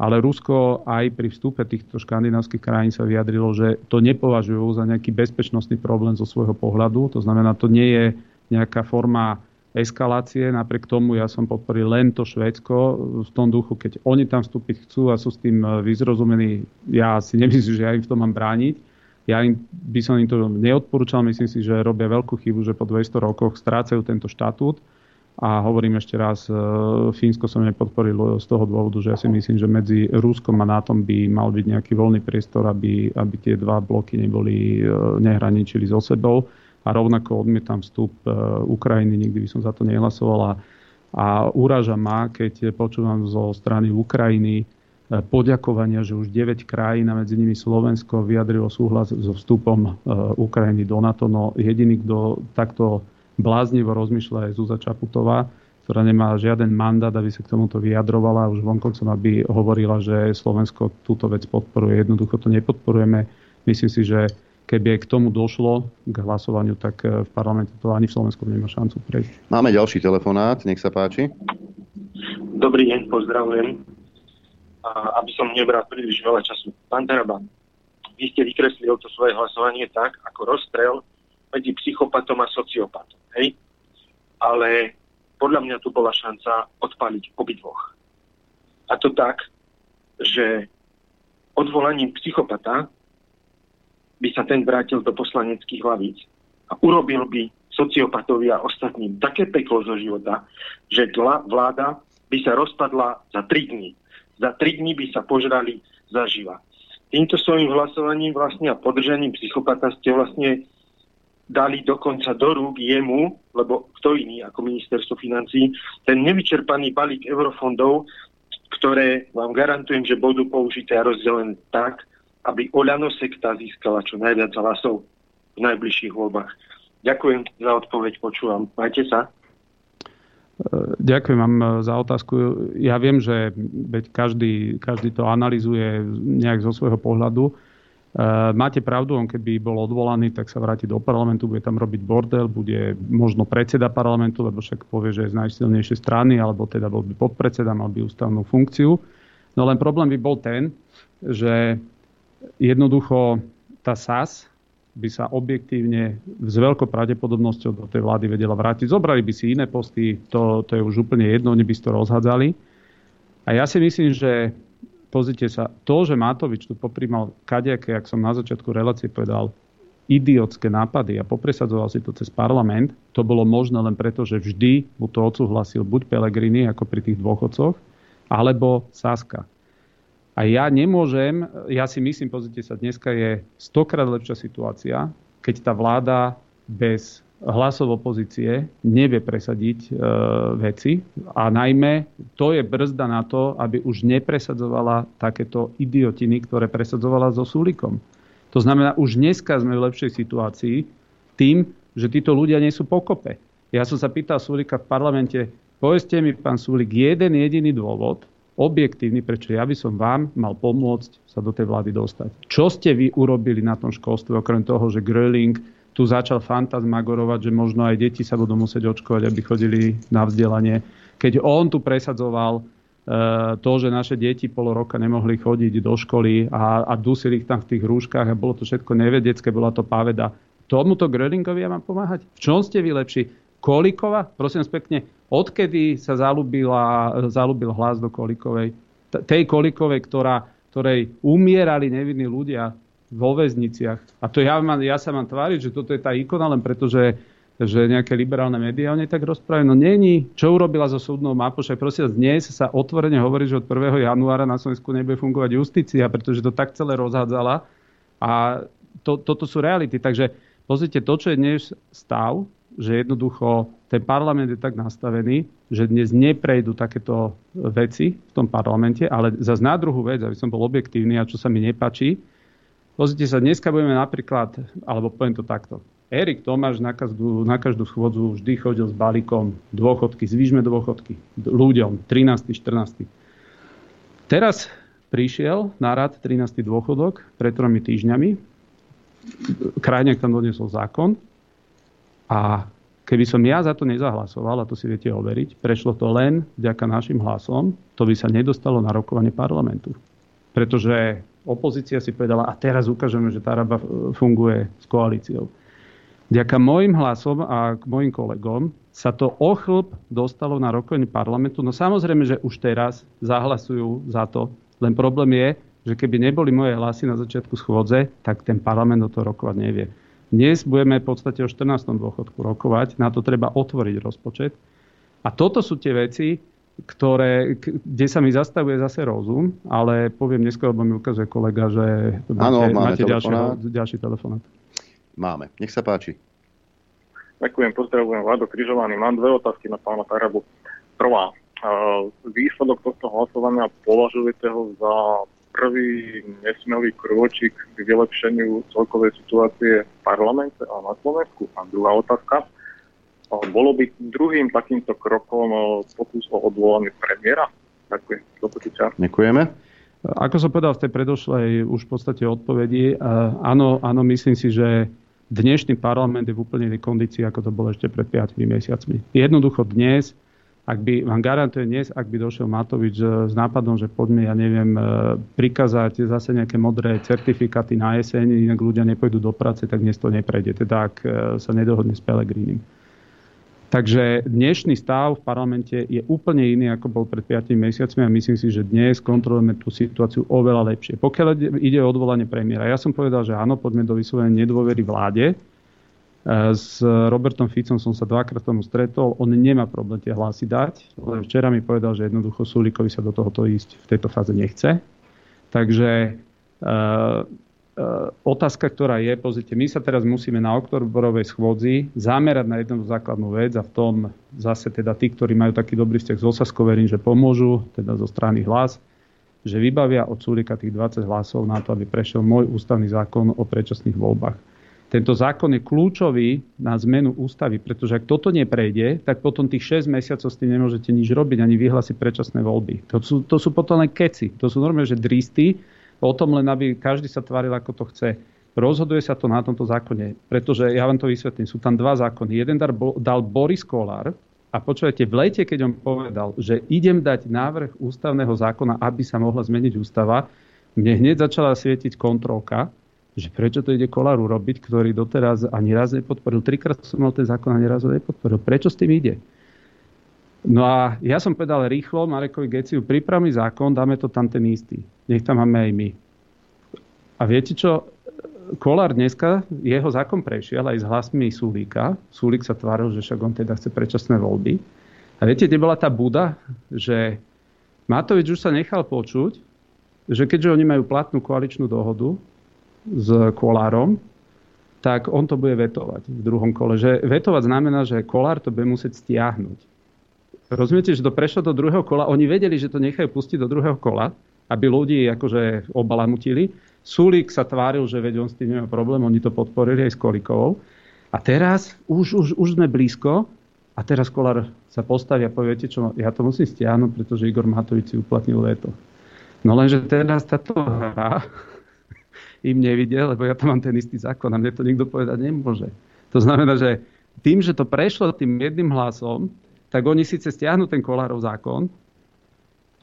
Ale Rusko aj pri vstupe týchto škandinávskych krajín sa vyjadrilo, že to nepovažujú za nejaký bezpečnostný problém zo svojho pohľadu. To znamená, to nie je nejaká forma eskalácie. Napriek tomu ja som podporil len to Švédsko v tom duchu, keď oni tam vstúpiť chcú a sú s tým e, vyzrozumení. Ja si nemyslím, že ja im v tom mám brániť. Ja im, by som im to neodporúčal, myslím si, že robia veľkú chybu, že po 200 rokoch strácajú tento štatút. A hovorím ešte raz, e, Fínsko som nepodporil z toho dôvodu, že ja si myslím, že medzi Ruskom a NATO by mal byť nejaký voľný priestor, aby, aby tie dva bloky neboli, e, nehraničili so sebou a rovnako odmietam vstup e, Ukrajiny, nikdy by som za to nehlasovala. A úraža ma, keď počúvam zo strany Ukrajiny e, poďakovania, že už 9 krajín a medzi nimi Slovensko vyjadrilo súhlas so vstupom e, Ukrajiny do NATO. No jediný, kto takto bláznivo rozmýšľa je Zúza Čaputová, ktorá nemá žiaden mandát, aby sa k tomuto vyjadrovala. Už vonkoncom, aby hovorila, že Slovensko túto vec podporuje. Jednoducho to nepodporujeme. Myslím si, že keby aj k tomu došlo, k hlasovaniu, tak eh, v parlamente to ani v Slovensku nemá šancu prejsť. Máme ďalší telefonát, nech sa páči. Dobrý deň, pozdravujem. A aby som nebral príliš veľa času. Pán Taraban, vy ste vykreslili to svoje hlasovanie tak, ako rozstrel medzi psychopatom a sociopatom. Hej? Ale podľa mňa tu bola šanca odpaliť obidvoch. A to tak, že odvolaním psychopata by sa ten vrátil do poslaneckých hlavíc a urobil by sociopatovi a ostatným také peklo zo života, že vláda by sa rozpadla za 3 dní. Za 3 dní by sa požrali zaživa. Týmto svojim hlasovaním vlastne a podržaním psychopata ste vlastne dali dokonca do rúk jemu, lebo kto iný ako ministerstvo financí, ten nevyčerpaný balík eurofondov, ktoré vám garantujem, že budú použité a rozdelené tak, aby Oľano sekta získala čo najviac hlasov v najbližších voľbách. Ďakujem za odpoveď, počúvam. Majte sa. Ďakujem vám za otázku. Ja viem, že každý, každý to analizuje nejak zo svojho pohľadu. E, máte pravdu, on keby bol odvolaný, tak sa vráti do parlamentu, bude tam robiť bordel, bude možno predseda parlamentu, lebo však povie, že je z najsilnejšej strany, alebo teda bol by podpredseda, mal by ústavnú funkciu. No len problém by bol ten, že jednoducho tá SAS, by sa objektívne s veľkou pravdepodobnosťou do tej vlády vedela vrátiť. Zobrali by si iné posty, to, to je už úplne jedno, oni by si to rozhádzali. A ja si myslím, že pozrite sa, to, že Matovič tu poprímal kadejaké, ak som na začiatku relácie povedal, idiotské nápady a popresadzoval si to cez parlament, to bolo možné len preto, že vždy mu to odsúhlasil buď Pelegrini, ako pri tých dôchodcoch, alebo Saska. A ja nemôžem, ja si myslím, pozrite sa, dneska je stokrát lepšia situácia, keď tá vláda bez hlasov opozície nevie presadiť e, veci a najmä to je brzda na to, aby už nepresadzovala takéto idiotiny, ktoré presadzovala so Súlikom. To znamená, už dneska sme v lepšej situácii tým, že títo ľudia nie sú pokope. Ja som sa pýtal Súlika v parlamente, povedzte mi, pán Súlik, jeden jediný dôvod, objektívny, prečo ja by som vám mal pomôcť sa do tej vlády dostať. Čo ste vy urobili na tom školstve, okrem toho, že Gröling tu začal fantasmagorovať, že možno aj deti sa budú musieť očkovať, aby chodili na vzdelanie. Keď on tu presadzoval e, to, že naše deti pol roka nemohli chodiť do školy a, a dusili ich tam v tých rúškach a bolo to všetko nevedecké, bola to páveda. Tomuto Grölingovi ja mám pomáhať? V čom ste vy lepší? Kolikova? Prosím pekne, odkedy sa zalúbila, zalúbil hlas do Kolikovej, tej Kolikovej, ktorá, ktorej umierali nevinní ľudia vo väzniciach. A to ja, mám, ja sa mám tváriť, že toto je tá ikona, len preto, že, že nejaké liberálne médiá o nej tak rozprávajú. No není. Čo urobila so súdnou mapou? Však prosím, dnes sa otvorene hovorí, že od 1. januára na Slovensku nebude fungovať justícia, pretože to tak celé rozhádzala. A to, toto sú reality. Takže pozrite, to, čo je dnes stav, že jednoducho ten parlament je tak nastavený, že dnes neprejdú takéto veci v tom parlamente, ale za na druhú vec, aby som bol objektívny a čo sa mi nepačí, pozrite sa, dneska budeme napríklad, alebo poviem to takto, Erik Tomáš na každú, na každú schôdzu vždy chodil s balíkom dôchodky, zvýšme dôchodky ľuďom, 13. 14. Teraz prišiel na rad 13. dôchodok pred tromi týždňami. Krajňák tam doniesol zákon, a keby som ja za to nezahlasoval, a to si viete overiť, prešlo to len vďaka našim hlasom, to by sa nedostalo na rokovanie parlamentu. Pretože opozícia si povedala, a teraz ukážeme, že tá raba funguje s koalíciou. Vďaka môjim hlasom a k mojim kolegom sa to ochlb dostalo na rokovanie parlamentu. No samozrejme, že už teraz zahlasujú za to. Len problém je, že keby neboli moje hlasy na začiatku schôdze, tak ten parlament o to rokovať nevie. Dnes budeme v podstate o 14. dôchodku rokovať, na to treba otvoriť rozpočet. A toto sú tie veci, ktoré, kde sa mi zastavuje zase rozum, ale poviem neskôr, lebo mi ukazuje kolega, že ano, máte, máte ďalšie, ďalší telefonát. Máme. Nech sa páči. Ďakujem, pozdravujem Vlado Križovaný. Mám dve otázky na pána Tarabu. Prvá, výsledok tohto hlasovania považujete ho za prvý nesmelý krôčik k vylepšeniu celkovej situácie v parlamente a na Slovensku? A druhá otázka. Bolo by druhým takýmto krokom pokus o odvolanie premiéra? Ďakujem. Do Ďakujeme. Ako som povedal v tej predošlej už v podstate odpovedi, áno, áno, myslím si, že dnešný parlament je v úplne inej kondícii, ako to bolo ešte pred 5 mesiacmi. Jednoducho dnes ak by, vám garantuje dnes, ak by došiel Matovič s nápadom, že poďme, ja neviem, prikázať zase nejaké modré certifikáty na jeseň, inak ľudia nepôjdu do práce, tak dnes to neprejde. Teda ak sa nedohodne s Pelegrínim. Takže dnešný stav v parlamente je úplne iný, ako bol pred 5 mesiacmi a myslím si, že dnes kontrolujeme tú situáciu oveľa lepšie. Pokiaľ ide o odvolanie premiéra, ja som povedal, že áno, poďme do vyslovenia nedôvery vláde. E, s Robertom Ficom som sa dvakrát tomu stretol, on nemá problém tie hlasy dať, ale včera mi povedal, že jednoducho Sulíkovi sa do tohoto ísť v tejto fáze nechce. Takže e, E, otázka, ktorá je, pozrite, my sa teraz musíme na oktoberovej schôdzi zamerať na jednu základnú vec a v tom zase teda tí, ktorí majú taký dobrý vzťah s Osaskou, verím, že pomôžu, teda zo strany hlas, že vybavia od Sulika tých 20 hlasov na to, aby prešiel môj ústavný zákon o predčasných voľbách. Tento zákon je kľúčový na zmenu ústavy, pretože ak toto neprejde, tak potom tých 6 mesiacov s tým nemôžete nič robiť, ani vyhlásiť predčasné voľby. To sú, to sú potom len keci. To sú normálne, že dristy, o tom len, aby každý sa tvaril, ako to chce. Rozhoduje sa to na tomto zákone, pretože ja vám to vysvetlím. Sú tam dva zákony. Jeden dal Boris Kolár a počujete, v lete, keď on povedal, že idem dať návrh ústavného zákona, aby sa mohla zmeniť ústava, mne hneď začala svietiť kontrolka, že prečo to ide Kolár urobiť, ktorý doteraz ani raz nepodporil. Trikrát som mal ten zákon ani raz ho nepodporil. Prečo s tým ide? No a ja som povedal rýchlo Marekovi Geciu, pripravný zákon, dáme to tam ten istý nech tam máme aj my. A viete čo? Kolár dneska, jeho zákon prešiel aj s hlasmi Sulíka. Sulík sa tváril, že však on teda chce predčasné voľby. A viete, kde bola tá buda? Že Matovič už sa nechal počuť, že keďže oni majú platnú koaličnú dohodu s Kolárom, tak on to bude vetovať v druhom kole. Že vetovať znamená, že Kolár to bude musieť stiahnuť. Rozumiete, že to prešlo do druhého kola. Oni vedeli, že to nechajú pustiť do druhého kola aby ľudí akože obalamutili. Sulík sa tváril, že veď on s tým nemá problém, oni to podporili aj s Kolikovou. A teraz už, už, už sme blízko a teraz Kolár sa postaví a povie, čo, ja to musím stiahnuť, pretože Igor Matovič si uplatnil veto. No lenže teraz táto hra im nevidel, lebo ja tam mám ten istý zákon a mne to nikto povedať nemôže. To znamená, že tým, že to prešlo tým jedným hlasom, tak oni síce stiahnu ten Kolárov zákon,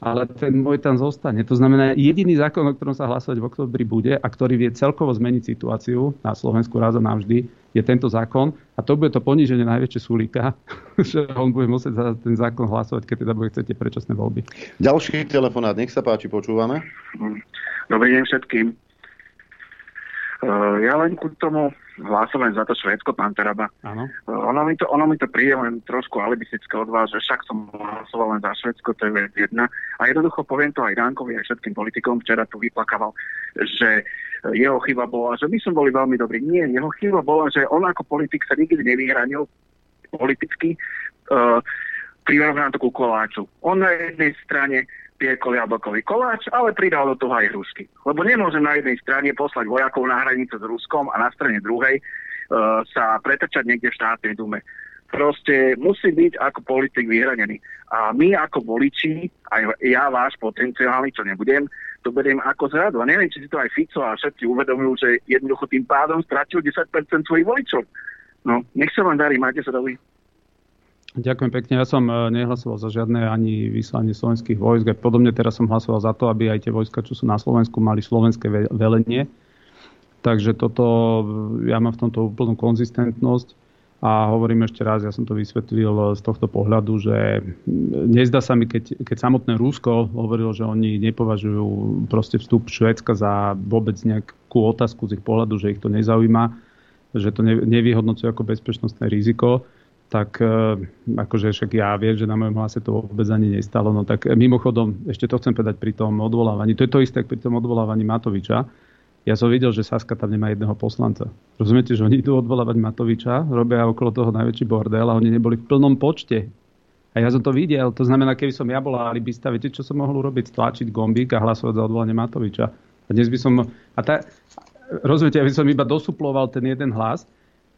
ale ten môj tam zostane. To znamená, jediný zákon, o ktorom sa hlasovať v oktobri bude a ktorý vie celkovo zmeniť situáciu na Slovensku raz a navždy, je tento zákon a to bude to poníženie najväčšie súlika, že on bude musieť za ten zákon hlasovať, keď teda bude chcete predčasné voľby. Ďalší telefonát, nech sa páči, počúvame. Dobrý deň všetkým. Uh, ja len ku tomu hlasujem za to Švédsko, pán Teraba. Áno. Uh, ono, mi to, ono mi to príde len trošku alibistické od vás, že však som hlasoval len za Švédsko, to je vec jedna. A jednoducho poviem to aj Ránkovi, aj všetkým politikom, včera tu vyplakával, že jeho chyba bola, že my sme boli veľmi dobrí. Nie, jeho chyba bola, že on ako politik sa nikdy nevyhranil politicky. Uh, prirovnám to ku koláču. On na jednej strane piekol jablkový koláč, ale pridal do toho aj hrušky. Lebo nemôžem na jednej strane poslať vojakov na hranicu s Ruskom a na strane druhej uh, sa pretrčať niekde v štátnej dume. Proste musí byť ako politik vyhranený. A my ako voliči, aj ja váš potenciálny, čo nebudem, to beriem ako zradu. A neviem, či si to aj Fico a všetci uvedomujú, že jednoducho tým pádom stratil 10% svojich voličov. No, nech sa vám darí, máte sa dobrý. Ďakujem pekne. Ja som e, nehlasoval za žiadne ani vyslanie slovenských vojsk. A podobne teraz som hlasoval za to, aby aj tie vojska, čo sú na Slovensku, mali slovenské velenie. Takže toto, ja mám v tomto úplnú konzistentnosť. A hovorím ešte raz, ja som to vysvetlil z tohto pohľadu, že nezdá sa mi, keď, keď samotné Rusko hovorilo, že oni nepovažujú proste vstup Švédska za vôbec nejakú otázku z ich pohľadu, že ich to nezaujíma, že to nevyhodnocuje ako bezpečnostné riziko, tak e, akože však ja viem, že na mojom hlase to vôbec ani nestalo. No tak mimochodom, ešte to chcem povedať pri tom odvolávaní. To je to isté pri tom odvolávaní Matoviča. Ja som videl, že Saska tam nemá jedného poslanca. Rozumiete, že oni idú odvolávať Matoviča, robia okolo toho najväčší bordel a oni neboli v plnom počte. A ja som to videl. To znamená, keby som ja bola alibista, viete, čo som mohol urobiť? Stlačiť gombík a hlasovať za odvolanie Matoviča. A dnes by som... A tá, rozumiete, ja by som iba dosuploval ten jeden hlas,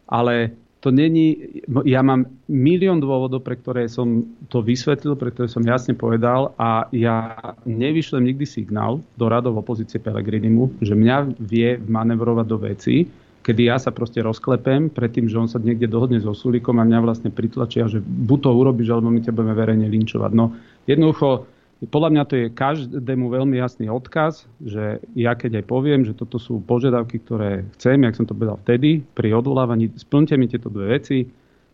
ale to není, ja mám milión dôvodov, pre ktoré som to vysvetlil, pre ktoré som jasne povedal a ja nevyšlem nikdy signál do radov opozície Pelegrinimu, že mňa vie manevrovať do veci, kedy ja sa proste rozklepem pred tým, že on sa niekde dohodne so Sulíkom a mňa vlastne pritlačia, že buď to urobíš, alebo my ťa budeme verejne linčovať. No jednoducho, podľa mňa to je každému veľmi jasný odkaz, že ja keď aj poviem, že toto sú požiadavky, ktoré chcem, jak som to povedal vtedy, pri odvolávaní, splňte mi tieto dve veci,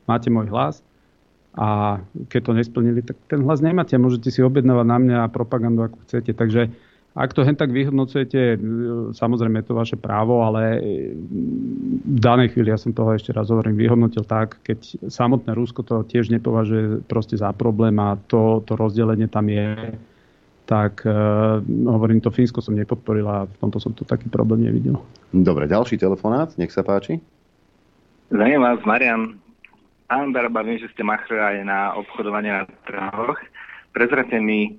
máte môj hlas a keď to nesplnili, tak ten hlas nemáte. Môžete si objednávať na mňa propagandu, ako chcete. Takže ak to hen tak vyhodnocujete, e, samozrejme je to vaše právo, ale v danej chvíli, ja som toho ešte raz hovorím, vyhodnotil tak, keď samotné Rusko to tiež nepovažuje proste za problém a to, to rozdelenie tam je, tak uh, hovorím, to Fínsko som nepodporil a v tomto som to taký problém nevidel. Dobre, ďalší telefonát, nech sa páči. Zdravím vás, Marian. Pán Daraba, viem, že ste machli aj na obchodovanie na trhoch. Prezrate mi,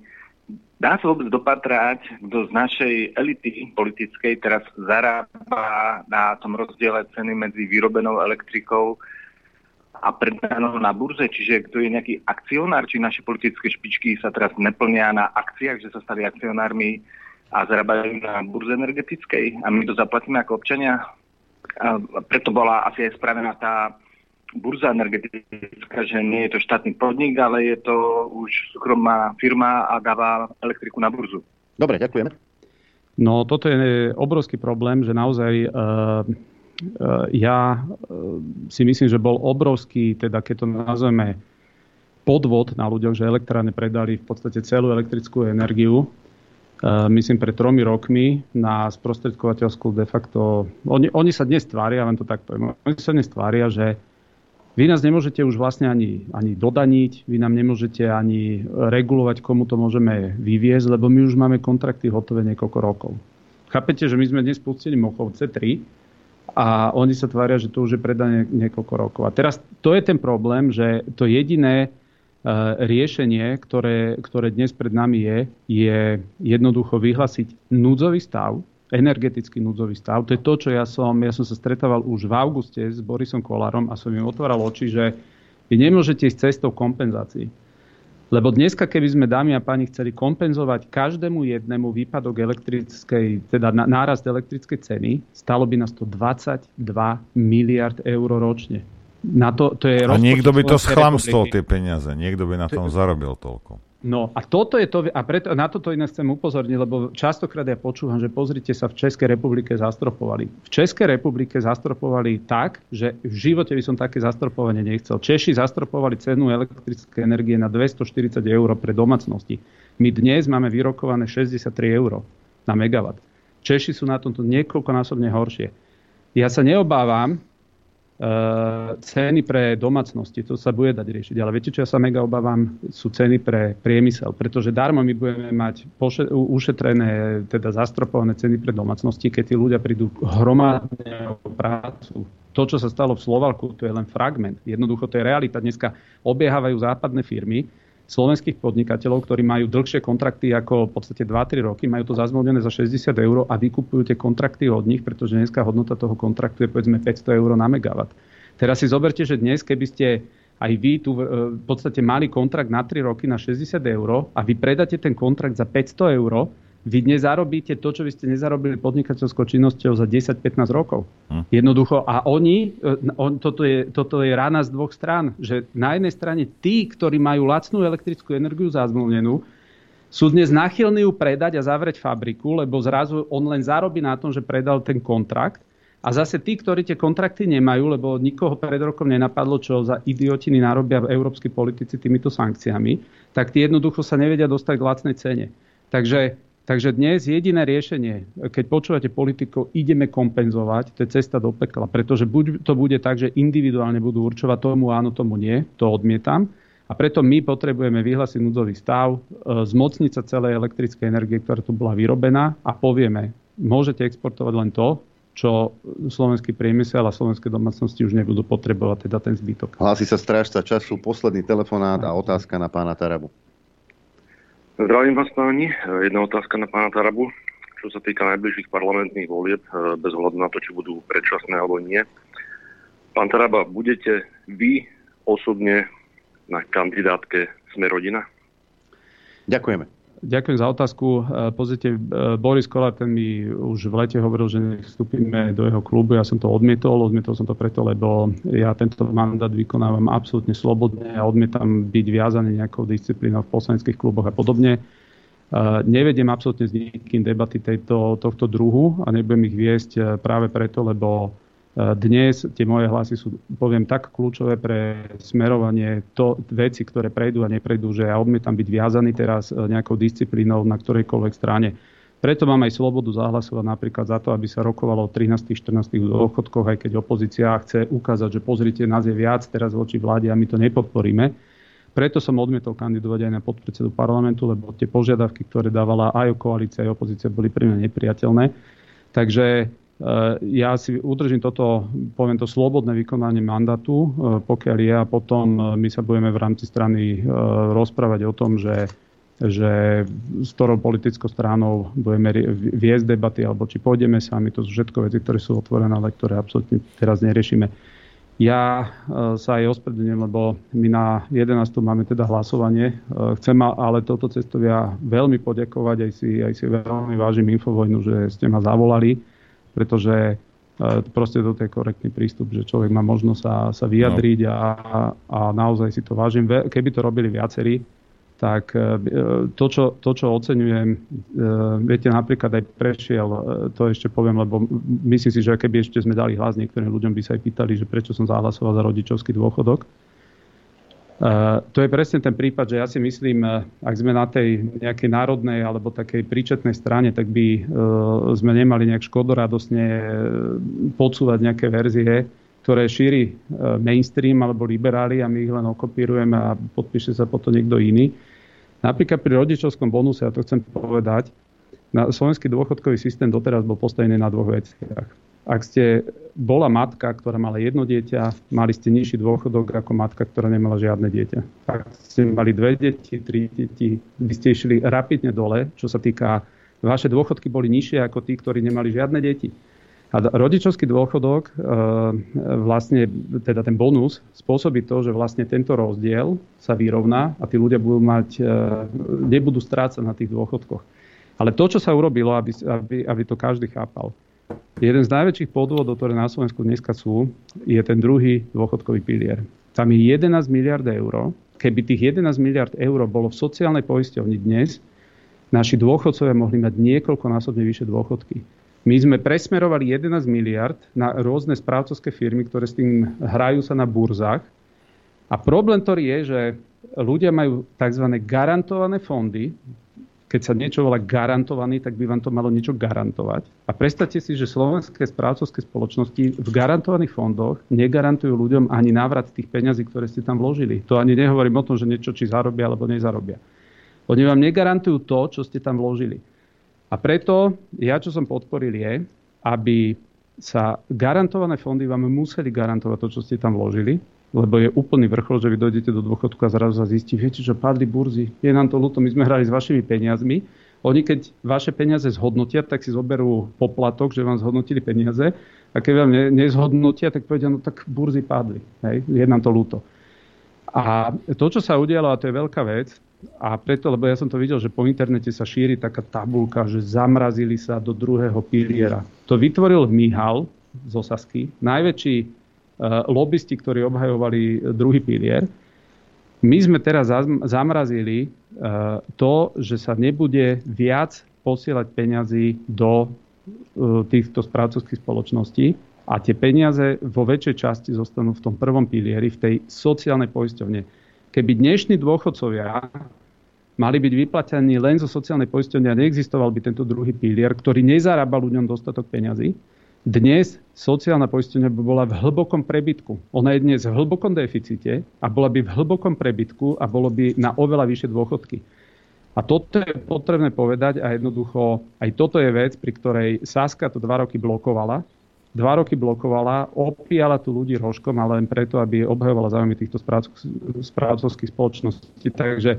Dá sa vôbec dopatrať, kto z našej elity politickej teraz zarába na tom rozdiele ceny medzi vyrobenou elektrikou a predanou na burze, čiže kto je nejaký akcionár, či naše politické špičky sa teraz neplnia na akciách, že sa stali akcionármi a zarábajú na burze energetickej a my to zaplatíme ako občania. A preto bola asi aj spravená tá burza energetická, že nie je to štátny podnik, ale je to už súkromná firma a dáva elektriku na burzu. Dobre, ďakujeme. No toto je obrovský problém, že naozaj uh, uh, ja uh, si myslím, že bol obrovský, teda keď to nazveme podvod na ľuďoch, že elektrárne predali v podstate celú elektrickú energiu. Uh, myslím pred tromi rokmi na sprostredkovateľskú de facto... Oni, oni sa dnes tvária, len to tak poviem, oni sa dnes tvária, že vy nás nemôžete už vlastne ani, ani dodaniť, vy nám nemôžete ani regulovať, komu to môžeme vyviezť, lebo my už máme kontrakty hotové niekoľko rokov. Chápete, že my sme dnes pustili Mochovce 3 a oni sa tvária, že to už je predané niekoľko rokov. A teraz to je ten problém, že to jediné uh, riešenie, ktoré, ktoré dnes pred nami je, je jednoducho vyhlasiť núdzový stav, energetický núdzový stav. To je to, čo ja som, ja som sa stretával už v auguste s Borisom Kolárom a som im otváral oči, že vy nemôžete ísť cestou kompenzácií. Lebo dneska, keby sme, dámy a páni, chceli kompenzovať každému jednému výpadok elektrickej, teda nárast elektrickej ceny, stalo by nás to 22 miliard eur ročne. Na to, to je a niekto by to schlamstol tie peniaze, niekto by na tom zarobil toľko. No a toto je to, a preto, na toto iné chcem upozorniť, lebo častokrát ja počúvam, že pozrite sa, v Českej republike zastropovali. V Českej republike zastropovali tak, že v živote by som také zastropovanie nechcel. Češi zastropovali cenu elektrické energie na 240 eur pre domácnosti. My dnes máme vyrokované 63 eur na megawatt. Češi sú na tomto niekoľkonásobne horšie. Ja sa neobávam, ceny pre domácnosti, to sa bude dať riešiť. Ale viete, čo ja sa mega obávam, sú ceny pre priemysel, pretože darmo my budeme mať poše- ušetrené, teda zastropované ceny pre domácnosti, keď tí ľudia prídu hromadne o prácu. To, čo sa stalo v Slovalku, to je len fragment. Jednoducho to je realita. Dneska obiehávajú západné firmy, slovenských podnikateľov, ktorí majú dlhšie kontrakty ako v podstate 2-3 roky, majú to zazmluvnené za 60 eur a vykupujú tie kontrakty od nich, pretože dneska hodnota toho kontraktu je povedzme 500 eur na megawatt. Teraz si zoberte, že dnes, keby ste aj vy tu v podstate mali kontrakt na 3 roky na 60 eur a vy predáte ten kontrakt za 500 eur, vy dnes zarobíte to, čo by ste nezarobili podnikateľskou činnosťou za 10-15 rokov. Hm. Jednoducho. A oni, e, on, toto, je, toto je rána z dvoch strán. Že na jednej strane tí, ktorí majú lacnú elektrickú energiu zazmluvnenú, sú dnes nachylní ju predať a zavrieť fabriku, lebo zrazu on len zarobí na tom, že predal ten kontrakt. A zase tí, ktorí tie kontrakty nemajú, lebo nikoho pred rokom nenapadlo, čo za idiotiny narobia európsky politici týmito sankciami, tak tí jednoducho sa nevedia dostať k lacnej cene. Takže Takže dnes jediné riešenie, keď počúvate politikov, ideme kompenzovať, to je cesta do pekla, pretože buď to bude tak, že individuálne budú určovať tomu áno, tomu nie, to odmietam. A preto my potrebujeme vyhlásiť núdzový stav, e, zmocniť sa celej elektrickej energie, ktorá tu bola vyrobená a povieme, môžete exportovať len to, čo slovenský priemysel a slovenské domácnosti už nebudú potrebovať, teda ten zbytok. Hlási sa strážca času, posledný telefonát a otázka na pána Tarabu. Zdravím vás páni. Jedna otázka na pána Tarabu. Čo sa týka najbližších parlamentných volieb, eh, bez hľadu na to, či budú predčasné alebo nie. Pán Taraba, budete vy osobne na kandidátke Sme rodina? Ďakujeme. Ďakujem za otázku. E, pozrite, e, Boris Kolár, ten mi už v lete hovoril, že vstúpime do jeho klubu. Ja som to odmietol. Odmietol som to preto, lebo ja tento mandát vykonávam absolútne slobodne a odmietam byť viazaný nejakou disciplínou v poslaneckých kluboch a podobne. E, nevediem absolútne s nikým debaty tejto, tohto druhu a nebudem ich viesť práve preto, lebo dnes tie moje hlasy sú, poviem, tak kľúčové pre smerovanie to, veci, ktoré prejdú a neprejdú, že ja odmietam byť viazaný teraz e, nejakou disciplínou na ktorejkoľvek strane. Preto mám aj slobodu zahlasovať napríklad za to, aby sa rokovalo o 13. 14. dôchodkoch, aj keď opozícia chce ukázať, že pozrite, nás je viac teraz voči vláde a my to nepodporíme. Preto som odmietol kandidovať aj na podpredsedu parlamentu, lebo tie požiadavky, ktoré dávala aj koalícia, aj opozícia, boli pre mňa nepriateľné. Takže ja si udržím toto, poviem to, slobodné vykonanie mandátu, eh, pokiaľ je a potom eh, my sa budeme v rámci strany rozprávať o tom, že, že s ktorou politickou stranou budeme viesť debaty alebo či pôjdeme sami. To sú všetko veci, ktoré sú otvorené, ale ktoré absolútne teraz neriešime. Ja sa aj ospravedlňujem, lebo my na 11. máme teda hlasovanie. Chcem ale touto cestou ja veľmi poďakovať, aj si, aj si veľmi vážim Infovojnu, že ste ma zavolali pretože e, proste toto je korektný prístup, že človek má možnosť sa, sa vyjadriť no. a, a naozaj si to vážim. Keby to robili viacerí, tak e, to čo, to, čo oceňujem, e, viete, napríklad aj prešiel, to ešte poviem, lebo myslím si, že keby ešte sme dali hlas niektorým ľuďom, by sa aj pýtali, že prečo som zahlasoval za rodičovský dôchodok, to je presne ten prípad, že ja si myslím, eh, ak sme na tej nejakej národnej alebo takej príčetnej strane, tak by eh, sme nemali nejak škodoradosne podsúvať nejaké verzie, ktoré šíri mainstream alebo liberáli a my ich len okopírujeme a podpíše sa potom niekto iný. Napríklad pri rodičovskom bonuse, ja to chcem povedať, na slovenský dôchodkový systém doteraz bol postavený na dvoch veciach ak ste bola matka, ktorá mala jedno dieťa, mali ste nižší dôchodok ako matka, ktorá nemala žiadne dieťa. Ak ste mali dve deti, tri deti, by ste išli rapidne dole, čo sa týka, vaše dôchodky boli nižšie ako tí, ktorí nemali žiadne deti. A rodičovský dôchodok, e, vlastne teda ten bonus, spôsobí to, že vlastne tento rozdiel sa vyrovná a tí ľudia budú mať, e, nebudú strácať na tých dôchodkoch. Ale to, čo sa urobilo, aby, aby, aby to každý chápal, Jeden z najväčších podvodov, ktoré na Slovensku dneska sú, je ten druhý dôchodkový pilier. Tam je 11 miliard eur. Keby tých 11 miliard eur bolo v sociálnej poisťovni dnes, naši dôchodcovia mohli mať niekoľkonásobne vyššie dôchodky. My sme presmerovali 11 miliard na rôzne správcovské firmy, ktoré s tým hrajú sa na burzách. A problém, ktorý je, že ľudia majú tzv. garantované fondy, keď sa niečo volá garantovaný, tak by vám to malo niečo garantovať. A predstavte si, že slovenské správcovské spoločnosti v garantovaných fondoch negarantujú ľuďom ani návrat tých peňazí, ktoré ste tam vložili. To ani nehovorím o tom, že niečo či zarobia alebo nezarobia. Oni vám negarantujú to, čo ste tam vložili. A preto ja, čo som podporil, je, aby sa garantované fondy vám museli garantovať to, čo ste tam vložili, lebo je úplný vrchol, že vy dojdete do dôchodku a zrazu sa zistí, viete, že padli burzy, je nám to ľúto, my sme hrali s vašimi peniazmi. Oni keď vaše peniaze zhodnotia, tak si zoberú poplatok, že vám zhodnotili peniaze a keď vám nezhodnotia, tak povedia, no tak burzy padli, hej, je nám to ľúto. A to, čo sa udialo, a to je veľká vec, a preto, lebo ja som to videl, že po internete sa šíri taká tabulka, že zamrazili sa do druhého piliera. To vytvoril Mihal z Osasky, najväčší lobbysti, ktorí obhajovali druhý pilier. My sme teraz zamrazili eh, to, že sa nebude viac posielať peňazí do eh, týchto správcovských spoločností a tie peniaze vo väčšej časti zostanú v tom prvom pilieri, v tej sociálnej poisťovne. Keby dnešní dôchodcovia mali byť vyplatení len zo sociálnej poisťovne a neexistoval by tento druhý pilier, ktorý nezarába ľuďom dostatok peňazí, dnes sociálna poistenia by bola v hlbokom prebytku. Ona je dnes v hlbokom deficite a bola by v hlbokom prebytku a bolo by na oveľa vyššie dôchodky. A toto je potrebné povedať a jednoducho aj toto je vec, pri ktorej Saska to dva roky blokovala. Dva roky blokovala, opíjala tu ľudí rožkom, ale len preto, aby obhajovala záujmy týchto správcovských spoločností. Takže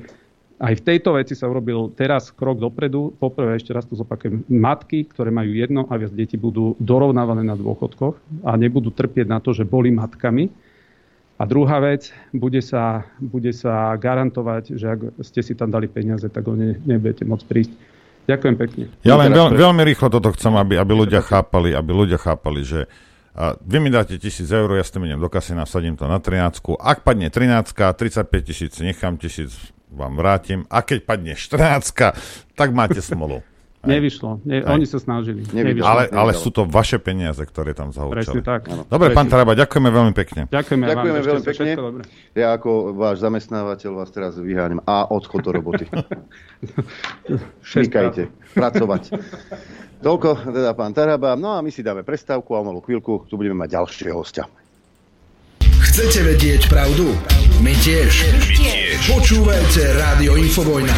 aj v tejto veci sa urobil teraz krok dopredu. Poprvé, ešte raz to zopakujem, matky, ktoré majú jedno a viac deti, budú dorovnávané na dôchodkoch a nebudú trpieť na to, že boli matkami. A druhá vec, bude sa, bude sa garantovať, že ak ste si tam dali peniaze, tak ho ne, nebudete môcť prísť. Ďakujem pekne. Ja len veľ, veľmi rýchlo toto chcem, aby, aby ľudia chápali, aby ľudia chápali, že a vy mi dáte tisíc eur, ja s tým idem do kasy, sadím to na 13. Ak padne 13, 35 tisíc nechám, tisíc vám vrátim. A keď padne 14, tak máte smolu. Nevyšlo. Ne, oni sa snažili. Nevyšlo. Ale, ale sú to vaše peniaze, ktoré tam zahúčali. Presne tak. Dobre, Presne. pán Taraba, ďakujeme veľmi pekne. Ďakujeme, ďakujeme vám, veľmi pekne. Ja ako váš zamestnávateľ vás teraz vyháňam a odchod do roboty. Šmykajte, pracovať. Toľko teda pán Taraba. No a my si dáme prestávku a o malú chvíľku tu budeme mať ďalšieho hostia. Chcete vedieť pravdu? My tiež. My tiež. Počúvajte Rádio Infovojna.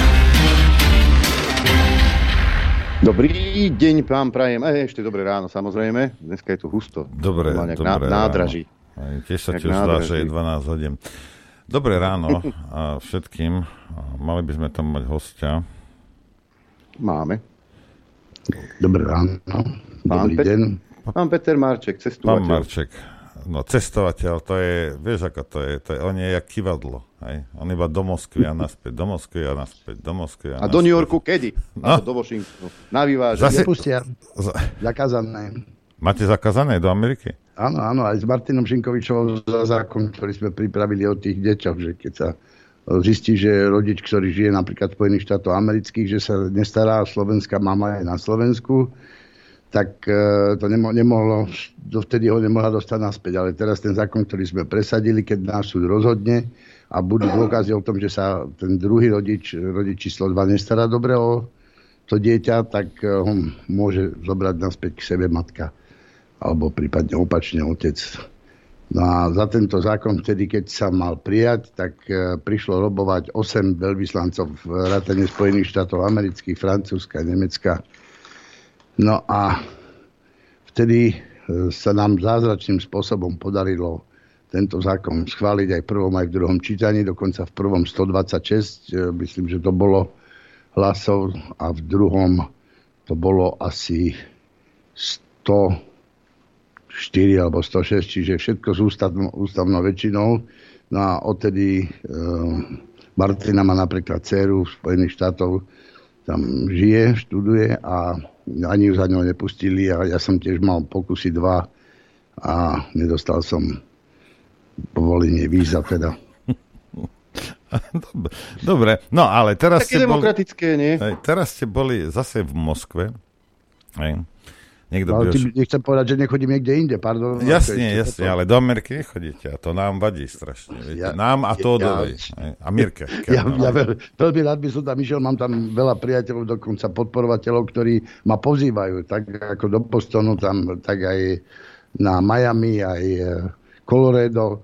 Dobrý deň, pán Prajem. E, ešte dobré ráno, samozrejme. Dneska je tu husto. Dobre, dobré na, nádraží. Ráno. Tiež sa ti zdá, že je 12 hodín. Dobré ráno a všetkým. Mali by sme tam mať hostia. Máme. Dobré ráno. Pán Dobrý Pe- deň. Pán Peter Marček, cestovateľ. Pán Marček, no cestovateľ, to je, vieš ako to je, to je on je jak kivadlo. Hej? On iba do Moskvy a naspäť, do Moskvy a naspäť, do Moskvy a, a do New Yorku kedy? No. Do Washingtonu. Na vyváženie. Zase... Nepustia. Zakázané. Máte zakázané do Ameriky? Áno, áno, aj s Martinom Šinkovičom za zákon, ktorý sme pripravili o tých deťoch, že keď sa zistí, že rodič, ktorý žije napríklad v Spojených štátoch amerických, že sa nestará slovenská mama aj na Slovensku, tak e, to nemo, nemohlo, dovtedy ho nemohla dostať naspäť. Ale teraz ten zákon, ktorý sme presadili, keď náš súd rozhodne a budú dôkazy o tom, že sa ten druhý rodič, rodič číslo 2 nestará dobre o to dieťa, tak e, ho môže zobrať naspäť k sebe matka alebo prípadne opačne otec. No a za tento zákon vtedy, keď sa mal prijať, tak e, prišlo robovať 8 veľvyslancov v rátane Spojených štátov amerických, Francúzska, Nemecka. No a vtedy e, sa nám zázračným spôsobom podarilo tento zákon schváliť aj v prvom, aj v druhom čítaní, dokonca v prvom 126, e, myslím, že to bolo hlasov a v druhom to bolo asi 100 4 alebo 106, čiže všetko s ústavnou, ústavnou väčšinou. No a odtedy e, Martina má napríklad dceru v Spojených štátov, tam žije, študuje a ani ju za ňou nepustili a ja som tiež mal pokusy dva a nedostal som povolenie víza teda. Dobre, no ale teraz Také ste demokratické, boli, nie? Teraz ste boli zase v Moskve. Hej. Niekto ale tým nechcem povedať, že nechodím niekde inde, pardon. Jasne, jasne, ale do Ameriky nechodíte a to nám vadí strašne. Viete? Ja, nám a to Ja, a Mirke. Ja, ja veľ, veľmi rád by som tam išiel, mám tam veľa priateľov, dokonca podporovateľov, ktorí ma pozývajú, tak ako do Bostonu, tam, tak aj na Miami, aj e, Colorado.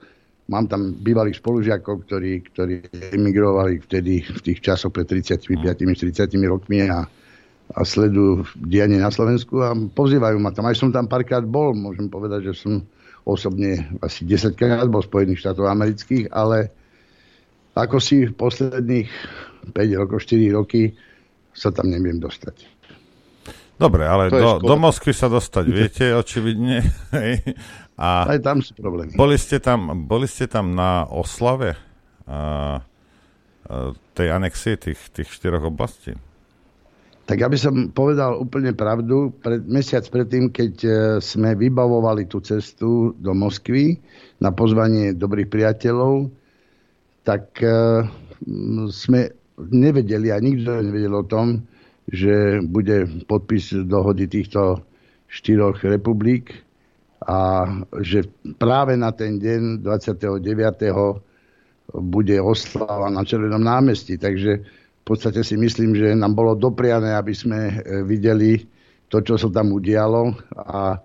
Mám tam bývalých spolužiakov, ktorí, ktorí emigrovali vtedy v tých časoch pred 35-40 rokmi a a sledujú dianie na Slovensku a pozývajú ma tam. Aj som tam párkrát bol, môžem povedať, že som osobne asi 10 krát bol Spojených štátoch amerických, ale ako si v posledných 5 rokov, 4 roky sa tam neviem dostať. Dobre, ale do, do Moskvy sa dostať viete, očividne. a Aj tam sú problémy. Boli ste tam, boli ste tam na oslave a, a, tej anexie tých, tých štyroch oblastí? Tak ja by som povedal úplne pravdu. Pred, mesiac predtým, keď e, sme vybavovali tú cestu do Moskvy na pozvanie dobrých priateľov, tak uh, sme nevedeli a nikto nevedel o tom, že bude podpis dohody týchto štyroch republik a že práve na ten deň 29. bude oslava na Červenom námestí. Takže podstate si myslím, že nám bolo dopriané, aby sme e, videli to, čo sa tam udialo. A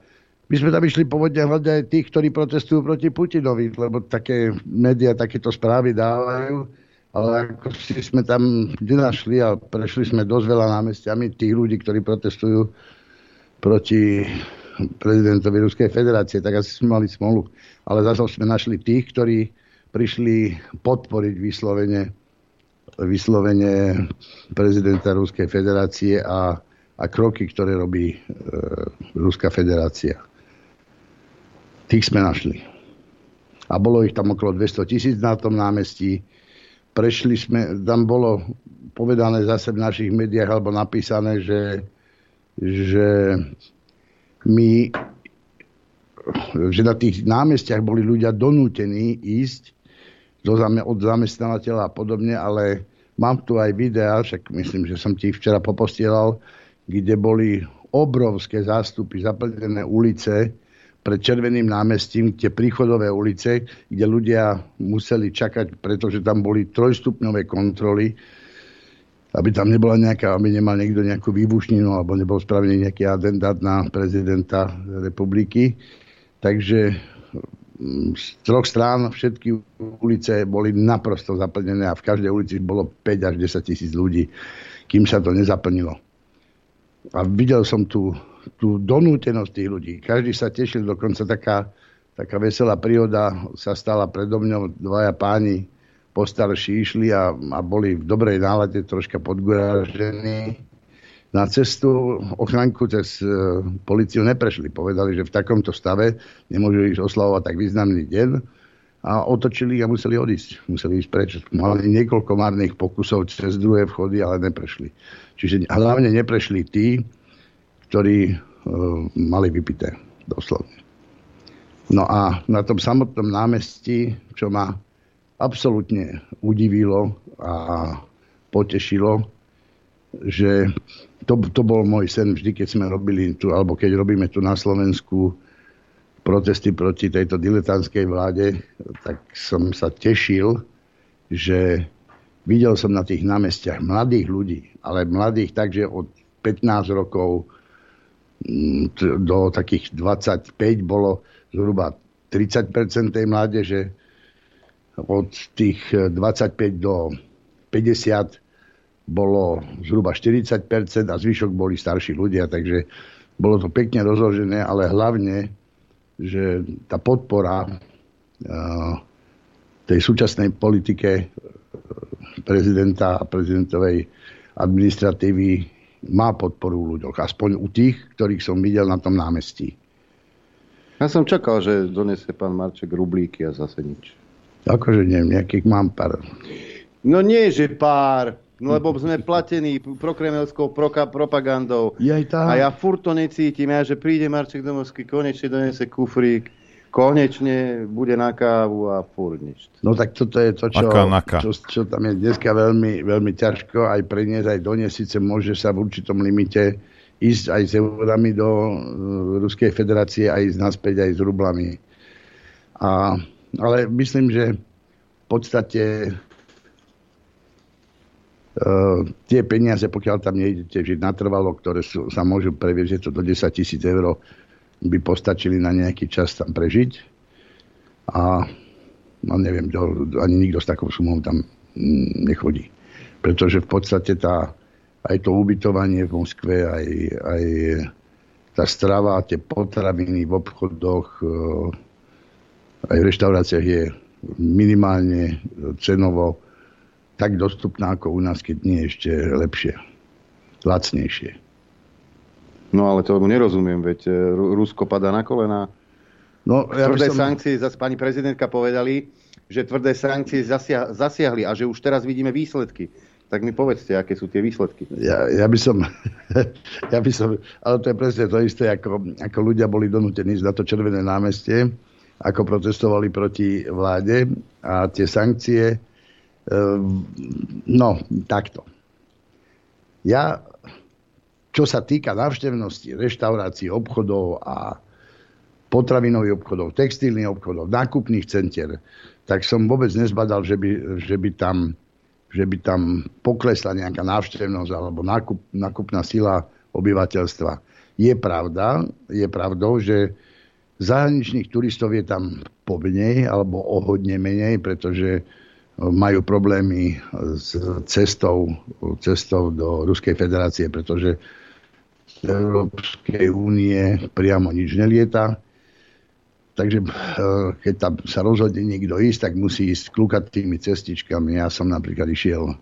my sme tam išli pôvodne hľadať aj tých, ktorí protestujú proti Putinovi, lebo také médiá takéto správy dávajú. Ale ako si sme tam nenašli a prešli sme dosť veľa námestiami tých ľudí, ktorí protestujú proti prezidentovi Ruskej federácie, tak asi sme mali smolu. Ale zase sme našli tých, ktorí prišli podporiť vyslovene vyslovene prezidenta Ruskej federácie a, a kroky, ktoré robí e, Ruská federácia. Tých sme našli. a bolo ich tam okolo 200 tisíc na tom námestí. Prešli sme, tam bolo povedané zase v našich médiách alebo napísané, že, že my že na tých námestiach boli ľudia donútení ísť od zamestnávateľa a podobne, ale mám tu aj videá, však myslím, že som ti včera popostielal, kde boli obrovské zástupy, zaplnené ulice, pred Červeným námestím, tie príchodové ulice, kde ľudia museli čakať, pretože tam boli trojstupňové kontroly, aby tam nebola nejaká, aby nemal niekto nejakú výbušninu alebo nebol spravený nejaký atentát na prezidenta republiky. Takže z troch strán všetky ulice boli naprosto zaplnené a v každej ulici bolo 5 až 10 tisíc ľudí, kým sa to nezaplnilo. A videl som tu tú donútenosť tých ľudí. Každý sa tešil, dokonca taká, taká veselá príhoda sa stala predo mňou. Dvaja páni postarší išli a, a boli v dobrej nálade, troška podgurážení. Na cestu ochranku cez e, policiu neprešli. Povedali, že v takomto stave nemôžu ísť oslavovať tak významný deň a otočili a museli odísť. Museli ísť preč. Mali niekoľko marných pokusov cez druhé vchody, ale neprešli. Čiže hlavne neprešli tí, ktorí uh, mali vypité, doslovne. No a na tom samotnom námestí, čo ma absolútne udivilo a potešilo, že to, to bol môj sen vždy, keď sme robili tu, alebo keď robíme tu na Slovensku protesty proti tejto diletantskej vláde, tak som sa tešil, že videl som na tých námestiach mladých ľudí, ale mladých takže od 15 rokov do takých 25 bolo zhruba 30 tej mládeže, od tých 25 do 50 bolo zhruba 40% a zvyšok boli starší ľudia, takže bolo to pekne rozložené, ale hlavne, že tá podpora tej súčasnej politike prezidenta a prezidentovej administratívy má podporu u ľuďoch. Aspoň u tých, ktorých som videl na tom námestí. Ja som čakal, že donesie pán Marček rublíky a zase nič. Akože neviem, nejakých mám pár. No nie, že pár, no lebo sme platení prokremelskou proka, propagandou. tá. A ja furt to necítim, ja, že príde Marček Domovský, konečne donese kufrík konečne bude na kávu a furt nič. No tak toto je to, čo, čo, čo tam je dneska veľmi, veľmi ťažko aj preniesť, aj doniesť. Sice môže sa v určitom limite ísť aj s eurami do uh, Ruskej federácie, aj ísť naspäť aj s rublami. A, ale myslím, že v podstate tie peniaze, pokiaľ tam nejdete žiť natrvalo, ktoré sú, sa môžu previesť to do 10 tisíc eur, by postačili na nejaký čas tam prežiť. A no neviem, ani nikto s takou sumou tam mm, nechodí. Pretože v podstate tá, aj to ubytovanie v Moskve, aj, aj tá strava, tie potraviny v obchodoch, e, aj v reštauráciách je minimálne cenovo tak dostupná ako u nás, keď nie ešte lepšie, lacnejšie. No ale tomu nerozumiem, veď e, Rusko padá na kolena. No, ja tvrdé som... sankcie, zase pani prezidentka povedali, že tvrdé sankcie zasia- zasiahli a že už teraz vidíme výsledky. Tak mi povedzte, aké sú tie výsledky. Ja, ja, by som, ja by som, ale to je presne to isté, ako, ako ľudia boli donútení na to červené námestie, ako protestovali proti vláde a tie sankcie, no, takto. Ja čo sa týka návštevnosti reštaurácií, obchodov a potravinových obchodov, textilných obchodov, nákupných centier, tak som vôbec nezbadal, že by, že by, tam, že by tam poklesla nejaká návštevnosť alebo nákup, nákupná sila obyvateľstva. Je pravda, je pravdou, že zahraničných turistov je tam pomenej alebo o hodne menej, pretože majú problémy s cestou, cestou do Ruskej federácie, pretože Európskej únie priamo nič nelieta. Takže eh, keď tam sa rozhodne niekto ísť, tak musí ísť klukatými cestičkami. Ja som napríklad išiel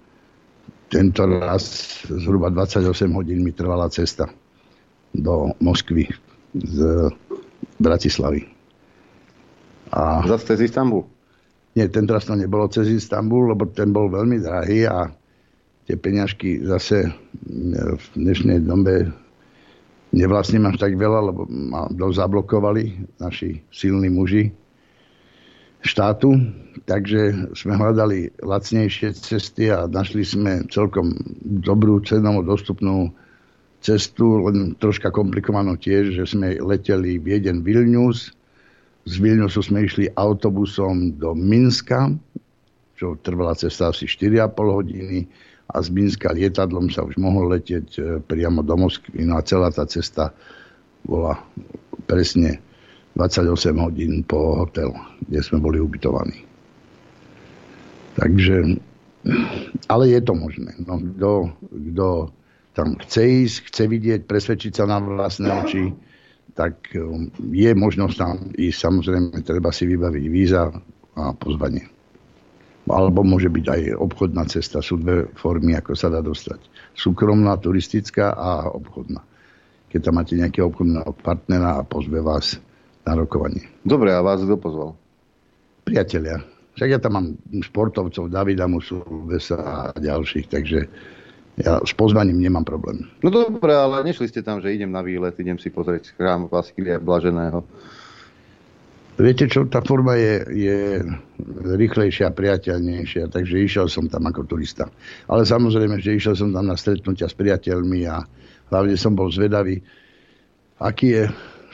tento raz zhruba 28 hodín mi trvala cesta do Moskvy z Bratislavy. A... Zase cez Istanbul? Nie, tento raz to nebolo cez Istanbul, lebo ten bol veľmi drahý a tie peňažky zase v dnešnej dobe nevlastním až tak veľa, lebo ma zablokovali naši silní muži štátu. Takže sme hľadali lacnejšie cesty a našli sme celkom dobrú cenovo dostupnú cestu, len troška komplikovanú tiež, že sme leteli Vieden Vilnius. Z Vilniusu sme išli autobusom do Minska, čo trvala cesta asi 4,5 hodiny a z Minska lietadlom sa už mohol letieť e, priamo do Moskvy. No a celá tá cesta bola presne 28 hodín po hotel, kde sme boli ubytovaní. Takže, ale je to možné. No, kto, kto tam chce ísť, chce vidieť, presvedčiť sa na vlastné oči, tak e, je možnosť tam ísť. Samozrejme, treba si vybaviť víza a pozvanie alebo môže byť aj obchodná cesta. Sú dve formy, ako sa dá dostať. Súkromná, turistická a obchodná. Keď tam máte nejakého obchodného partnera a pozve vás na rokovanie. Dobre, a vás kto pozval? Priatelia. Však ja tam mám športovcov, Davida Musulvesa a ďalších, takže ja s pozvaním nemám problém. No dobre, ale nešli ste tam, že idem na výlet, idem si pozrieť chrám Vasilia Blaženého. Viete čo, tá forma je, je rýchlejšia a priateľnejšia, takže išiel som tam ako turista. Ale samozrejme, že išiel som tam na stretnutia s priateľmi a hlavne som bol zvedavý, aký je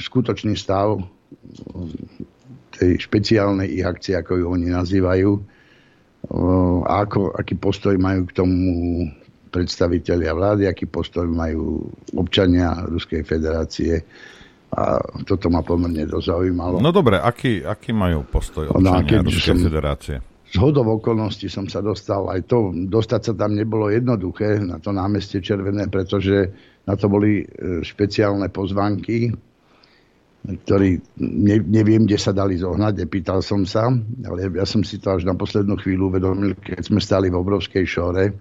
skutočný stav tej špeciálnej ich akcie, ako ju oni nazývajú, a ako, aký postoj majú k tomu predstavitelia vlády, aký postoj majú občania Ruskej federácie a toto ma pomerne dosť zaujímalo. No dobre, aký, aký majú postoj no občania no, Ruskej federácie? Z hodov okolností som sa dostal, aj to, dostať sa tam nebolo jednoduché na to námestie Červené, pretože na to boli e, špeciálne pozvánky, ktorí ne, neviem, kde sa dali zohnať, nepýtal som sa, ale ja som si to až na poslednú chvíľu uvedomil, keď sme stali v obrovskej šore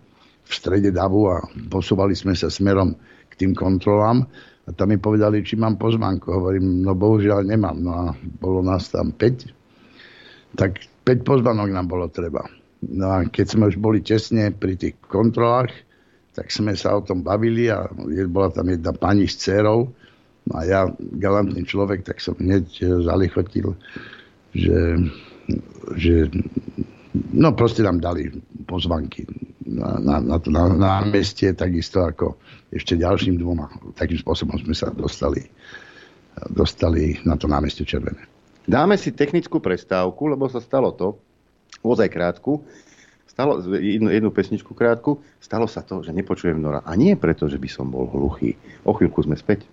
v strede davu a posúvali sme sa smerom k tým kontrolám a tam mi povedali, či mám pozvánku. Hovorím, no bohužiaľ nemám. No a bolo nás tam 5. Tak 5 pozvánok nám bolo treba. No a keď sme už boli tesne pri tých kontrolách, tak sme sa o tom bavili a bola tam jedna pani s dcerou. No a ja, galantný človek, tak som hneď e, zalichotil, že, že no proste nám dali pozvanky na, na, na to na, na meste, takisto ako ešte ďalším dvoma. Takým spôsobom sme sa dostali, dostali na to námestie Červené. Dáme si technickú prestávku, lebo sa stalo to, ozaj krátku, stalo, jednu, jednu pesničku krátku, stalo sa to, že nepočujem Nora. A nie preto, že by som bol hluchý. O chvíľku sme späť.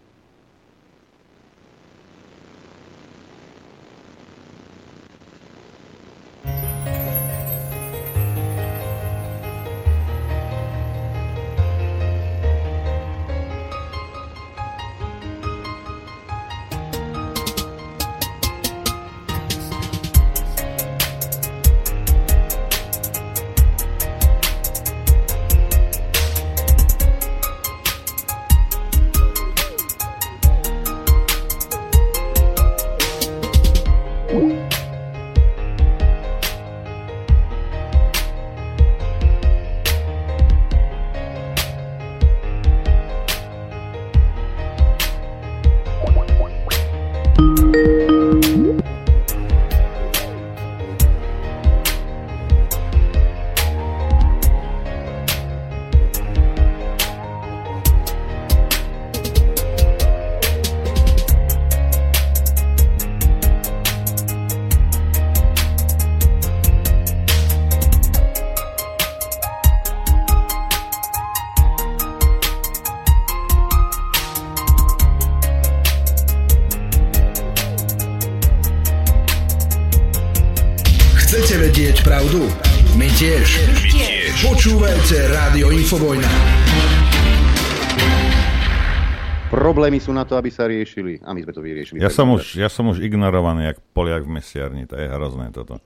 Problémy sú na to, aby sa riešili. A my sme to vyriešili. Ja som, už, ja som už ignorovaný, jak Poliak v mesiarni. To je hrozné toto.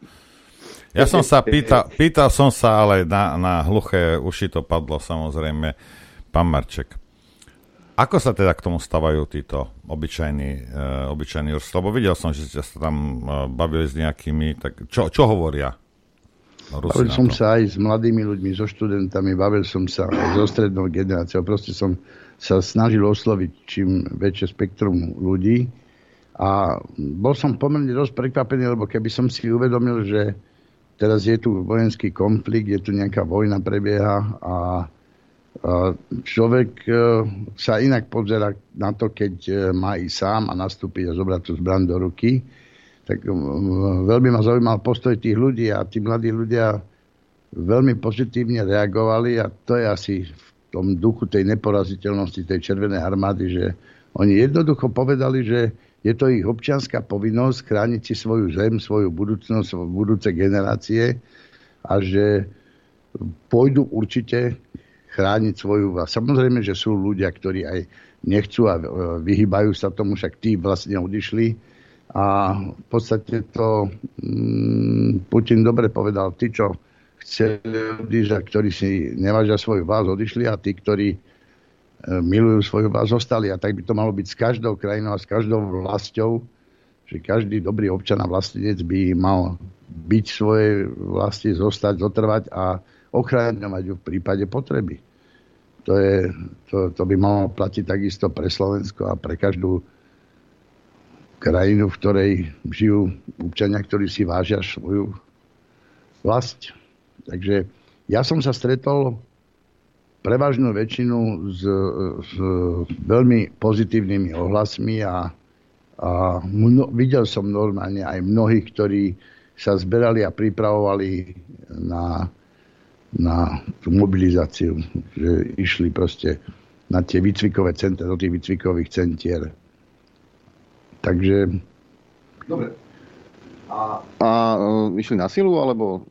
Ja som sa pýtal, pýtal som sa, ale na, na hluché uši to padlo samozrejme. Pán Marček, Ako sa teda k tomu stavajú títo obyčajní, uh, obyčajní Rusi? Lebo videl som, že ste sa tam uh, bavili s nejakými, tak čo, čo hovoria? Rusi bavil som sa aj s mladými ľuďmi, so študentami, bavil som sa aj so strednou generáciou. Proste som sa snažil osloviť čím väčšie spektrum ľudí. A bol som pomerne dosť prekvapený, lebo keby som si uvedomil, že teraz je tu vojenský konflikt, je tu nejaká vojna prebieha a človek e, sa inak pozera na to, keď e, má ísť sám a nastúpiť a zobrať tú zbran do ruky. Tak veľmi ma zaujímal postoj tých ľudí a tí mladí ľudia veľmi pozitívne reagovali a to je asi v tom duchu tej neporaziteľnosti tej Červenej armády, že oni jednoducho povedali, že je to ich občianská povinnosť chrániť si svoju zem, svoju budúcnosť, budúce generácie a že pôjdu určite chrániť svoju vlast. Samozrejme, že sú ľudia, ktorí aj nechcú a e, vyhýbajú sa tomu, však tí vlastne odišli. A v podstate to mm, Putin dobre povedal, tí, čo a ktorí si nevážia svoju vás, odišli a tí, ktorí e, milujú svoju vás, zostali. A tak by to malo byť s každou krajinou a s každou vlastou, že každý dobrý občan a vlastnenec by mal byť svoje vlasti, zostať, zotrvať a ochráňovať ju v prípade potreby. To, je, to, to by malo platiť takisto pre Slovensko a pre každú krajinu, v ktorej žijú občania, ktorí si vážia svoju vlast. Takže ja som sa stretol prevažnú väčšinu s, s veľmi pozitívnymi ohlasmi a, a mno, videl som normálne aj mnohých, ktorí sa zberali a pripravovali na na tú mobilizáciu, že išli proste na tie výcvikové centra, do tých výcvikových centier. Takže... Dobre. A, a uh, išli na silu, alebo...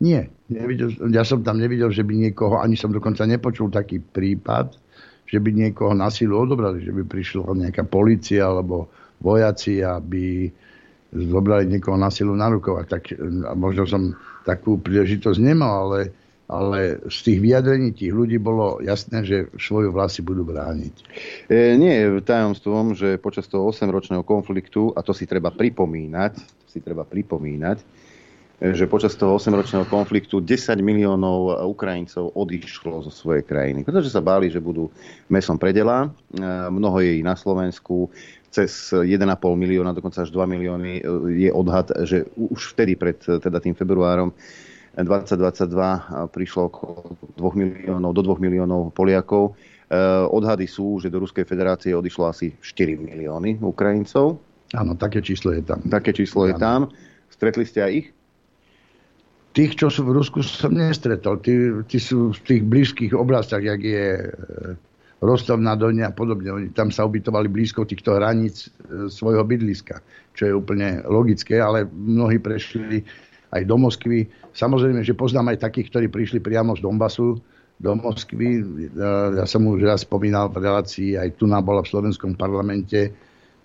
Nie. Nevidel, ja som tam nevidel, že by niekoho, ani som dokonca nepočul taký prípad, že by niekoho na silu odobrali, že by prišla nejaká policia alebo vojaci, aby zobrali niekoho na silu na rukovať. Tak, možno som takú príležitosť nemal, ale ale z tých vyjadrení tých ľudí bolo jasné, že svoju vlast si budú brániť. E, nie je tajomstvom, že počas toho 8-ročného konfliktu, a to si treba pripomínať, si treba pripomínať, že počas toho 8-ročného konfliktu 10 miliónov Ukrajincov odišlo zo svojej krajiny, pretože sa báli, že budú mesom predela. E, mnoho je ich na Slovensku, cez 1,5 milióna, dokonca až 2 milióny je odhad, že už vtedy pred teda tým februárom 2022 prišlo okolo 2 miliónov, do 2 miliónov Poliakov. E, odhady sú, že do Ruskej federácie odišlo asi 4 milióny Ukrajincov. Áno, také číslo je tam. Také číslo je tam. Stretli ste aj ich? Tých, čo sú v Rusku, som nestretol. Tí, tí sú v tých blízkych oblastiach, jak je e, Rostov na Done a podobne. Oni tam sa ubytovali blízko týchto hraníc e, svojho bydliska, čo je úplne logické, ale mnohí prešli aj do Moskvy. Samozrejme, že poznám aj takých, ktorí prišli priamo z Donbasu do Moskvy. Ja som už raz spomínal v relácii, aj tu nám bola v slovenskom parlamente.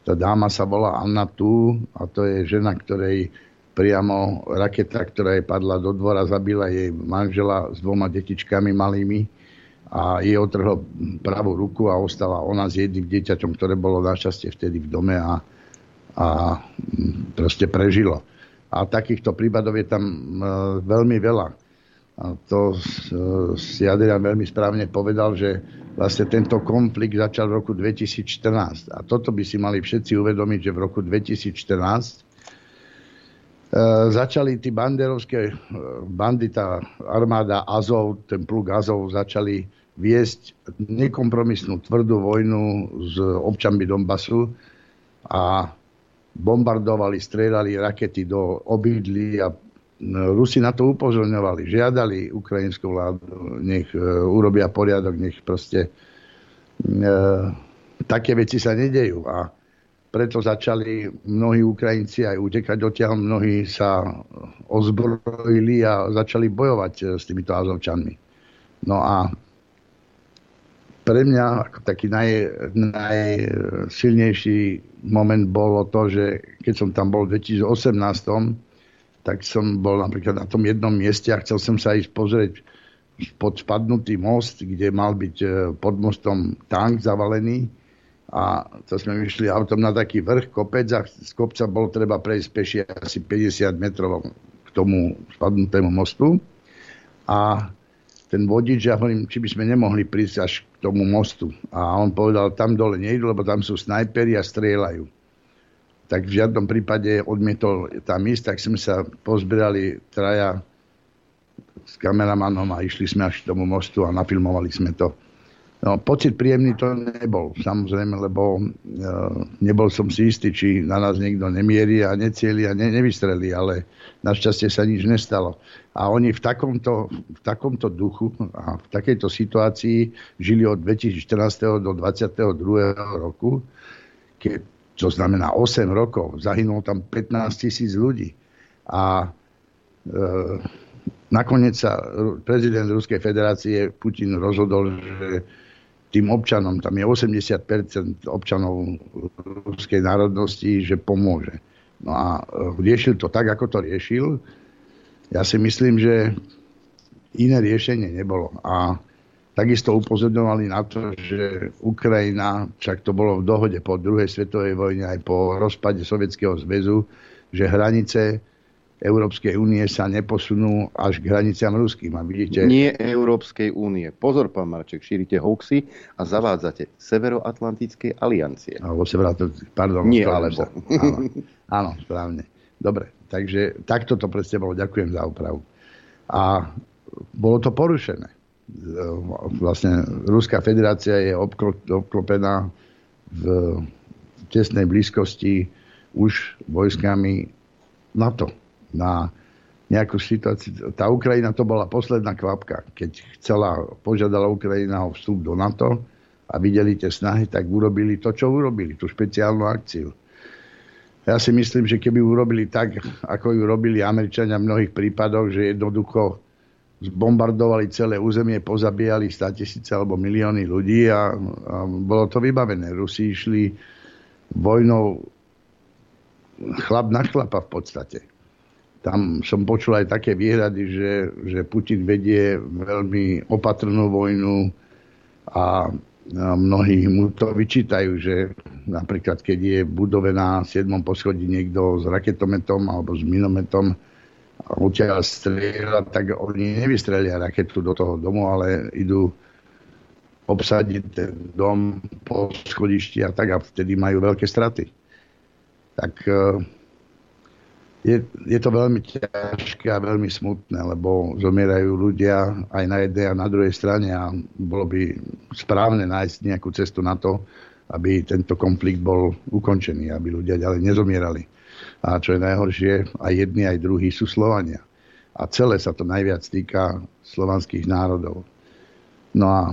Tá dáma sa volá Anna Tu a to je žena, ktorej priamo raketa, ktorá jej padla do dvora, zabila jej manžela s dvoma detičkami malými a jej otrhlo pravú ruku a ostala ona s jedným dieťaťom, ktoré bolo našťastie vtedy v dome a, a proste prežilo. A takýchto prípadov je tam e, veľmi veľa. A to si Adrian veľmi správne povedal, že vlastne tento konflikt začal v roku 2014. A toto by si mali všetci uvedomiť, že v roku 2014 e, začali tí banderovské e, bandy, tá armáda Azov, ten pluk Azov začali viesť nekompromisnú tvrdú vojnu s občanmi Donbasu a bombardovali, strieľali rakety do obydlí a Rusi na to upozorňovali, žiadali ukrajinskú vládu, nech urobia poriadok, nech proste e, také veci sa nedejú. A preto začali mnohí Ukrajinci aj utekať odtiaľ, mnohí sa ozbrojili a začali bojovať e, s týmito Azovčanmi. No a pre mňa ako taký naj, najsilnejší moment bolo to, že keď som tam bol v 2018, tak som bol napríklad na tom jednom mieste a chcel som sa ísť pozrieť pod spadnutý most, kde mal byť e, pod mostom tank zavalený a to sme vyšli autom na taký vrch kopec a z kopca bolo treba prejsť peši asi 50 metrov k tomu spadnutému mostu a ten vodič, ja hovorím, či by sme nemohli prísť až k tomu mostu. A on povedal, tam dole nejdu, lebo tam sú snajperi a strieľajú. Tak v žiadnom prípade odmietol tam ísť, tak sme sa pozbierali traja s kameramanom a išli sme až k tomu mostu a nafilmovali sme to. No, pocit príjemný to nebol, samozrejme, lebo e, nebol som si istý, či na nás niekto nemierí a necieli a ne, nevystrelí, ale našťastie sa nič nestalo. A oni v takomto, v takomto duchu a v takejto situácii žili od 2014. do 2022. roku, keď, čo znamená 8 rokov, zahynulo tam 15 tisíc ľudí. A e, nakoniec sa prezident Ruskej federácie Putin rozhodol, že tým občanom, tam je 80% občanov ruskej národnosti, že pomôže. No a e, riešil to tak, ako to riešil. Ja si myslím, že iné riešenie nebolo. A takisto upozorňovali na to, že Ukrajina, však to bolo v dohode po druhej svetovej vojne aj po rozpade Sovietskeho zväzu, že hranice Európskej únie sa neposunú až k hraniciam ruským. A vidíte... Nie Európskej únie. Pozor, pán Marček, šírite hoaxy a zavádzate Severoatlantickej aliancie. Alebo Severoatlantickej, pardon. Nie, alebo. Áno, áno, správne. Dobre, takže takto to presne bolo. Ďakujem za opravu. A bolo to porušené. Vlastne Ruská federácia je obklopená v tesnej blízkosti už vojskami NATO na nejakú situáciu. Tá Ukrajina to bola posledná kvapka. Keď chcela, požiadala Ukrajina o vstup do NATO a videli tie snahy, tak urobili to, čo urobili, tú špeciálnu akciu. Ja si myslím, že keby urobili tak, ako ju robili Američania v mnohých prípadoch, že jednoducho zbombardovali celé územie, pozabíjali 100 tisíce alebo milióny ľudí a, a bolo to vybavené. Rusi išli vojnou chlap na chlapa v podstate tam som počul aj také výhrady, že, že Putin vedie veľmi opatrnú vojnu a mnohí mu to vyčítajú, že napríklad keď je budove na 7. poschodí niekto s raketometom alebo s minometom a odtiaľ strieľa, tak oni nevystrelia raketu do toho domu, ale idú obsadiť ten dom po schodišti a tak a vtedy majú veľké straty. Tak je, je to veľmi ťažké a veľmi smutné, lebo zomierajú ľudia aj na jednej a na druhej strane a bolo by správne nájsť nejakú cestu na to, aby tento konflikt bol ukončený, aby ľudia ďalej nezomierali. A čo je najhoršie, aj jedni, aj druhí sú Slovania. A celé sa to najviac týka slovanských národov. No a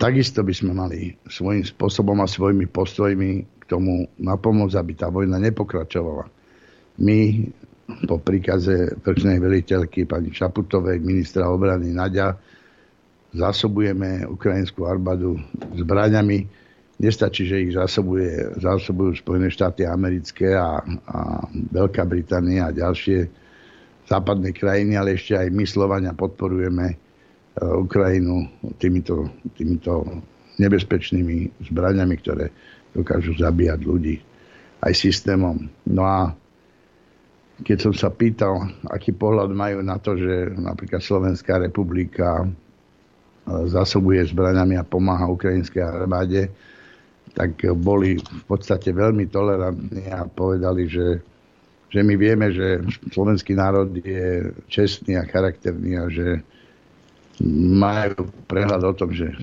takisto by sme mali svojím spôsobom a svojimi postojmi k tomu na pomoc, aby tá vojna nepokračovala. My po príkaze vrchnej veliteľky pani Šaputovej, ministra obrany Nadia, zásobujeme ukrajinskú armádu zbraňami. Nestačí, že ich zásobuje, zásobujú Spojené štáty americké a, a Veľká Británia a ďalšie západné krajiny, ale ešte aj my Slovania podporujeme e, Ukrajinu týmito, týmito nebezpečnými zbraňami, ktoré dokážu zabíjať ľudí aj systémom. No a keď som sa pýtal, aký pohľad majú na to, že napríklad Slovenská republika e, zásobuje zbraňami a pomáha ukrajinskej armáde, tak boli v podstate veľmi tolerantní a povedali, že, že my vieme, že slovenský národ je čestný a charakterný a že majú prehľad o tom, že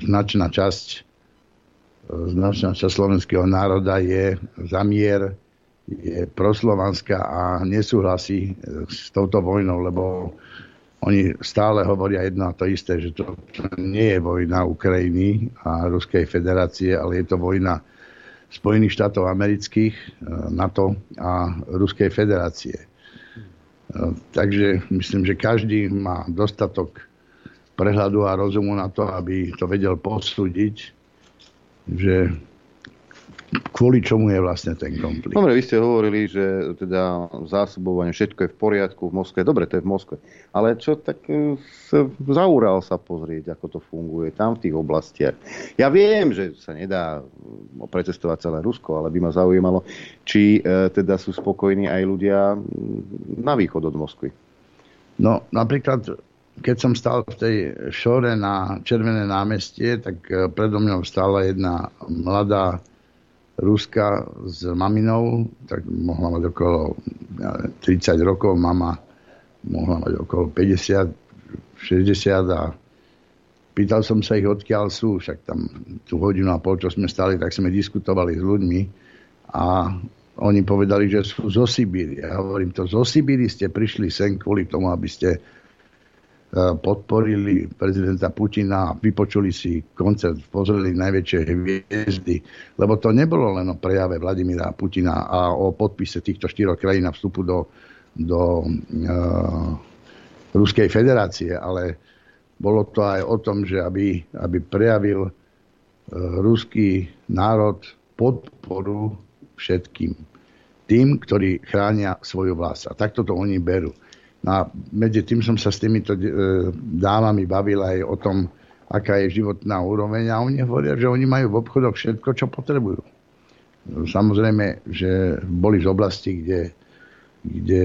značná časť značná časť slovenského národa je za mier, je proslovanská a nesúhlasí e, s touto vojnou, lebo oni stále hovoria jedno a to isté, že to nie je vojna Ukrajiny a Ruskej federácie, ale je to vojna Spojených štátov amerických, e, NATO a Ruskej federácie. E, takže myslím, že každý má dostatok prehľadu a rozumu na to, aby to vedel posúdiť že kvôli čomu je vlastne ten konflikt. Dobre, vy ste hovorili, že teda zásobovanie, všetko je v poriadku v Moskve. Dobre, to je v Moskve. Ale čo tak e, zaúral sa pozrieť, ako to funguje tam v tých oblastiach. Ja viem, že sa nedá precestovať celé Rusko, ale by ma zaujímalo, či e, teda sú spokojní aj ľudia na východ od Moskvy. No, napríklad keď som stal v tej šore na Červené námestie, tak e, predo mňou stála jedna mladá Ruska s maminou, tak mohla mať okolo 30 rokov, mama mohla mať okolo 50, 60 a pýtal som sa ich, odkiaľ sú, však tam tú hodinu a pol, čo sme stali, tak sme diskutovali s ľuďmi a oni povedali, že sú zo Sibíry. Ja hovorím, to zo Sibíry ste prišli sem kvôli tomu, aby ste podporili prezidenta Putina a vypočuli si koncert, pozreli najväčšie hviezdy, lebo to nebolo len o prejave Vladimíra Putina a o podpise týchto štyroch krajín na vstupu do, do uh, Ruskej federácie, ale bolo to aj o tom, že aby, aby prejavil uh, ruský národ podporu všetkým. Tým, ktorí chránia svoju vlast. A takto to oni berú. No a medzi tým som sa s týmito e, dámami bavil aj o tom, aká je životná úroveň a oni hovoria, že oni majú v obchodoch všetko, čo potrebujú. Samozrejme, že boli z oblasti, kde, kde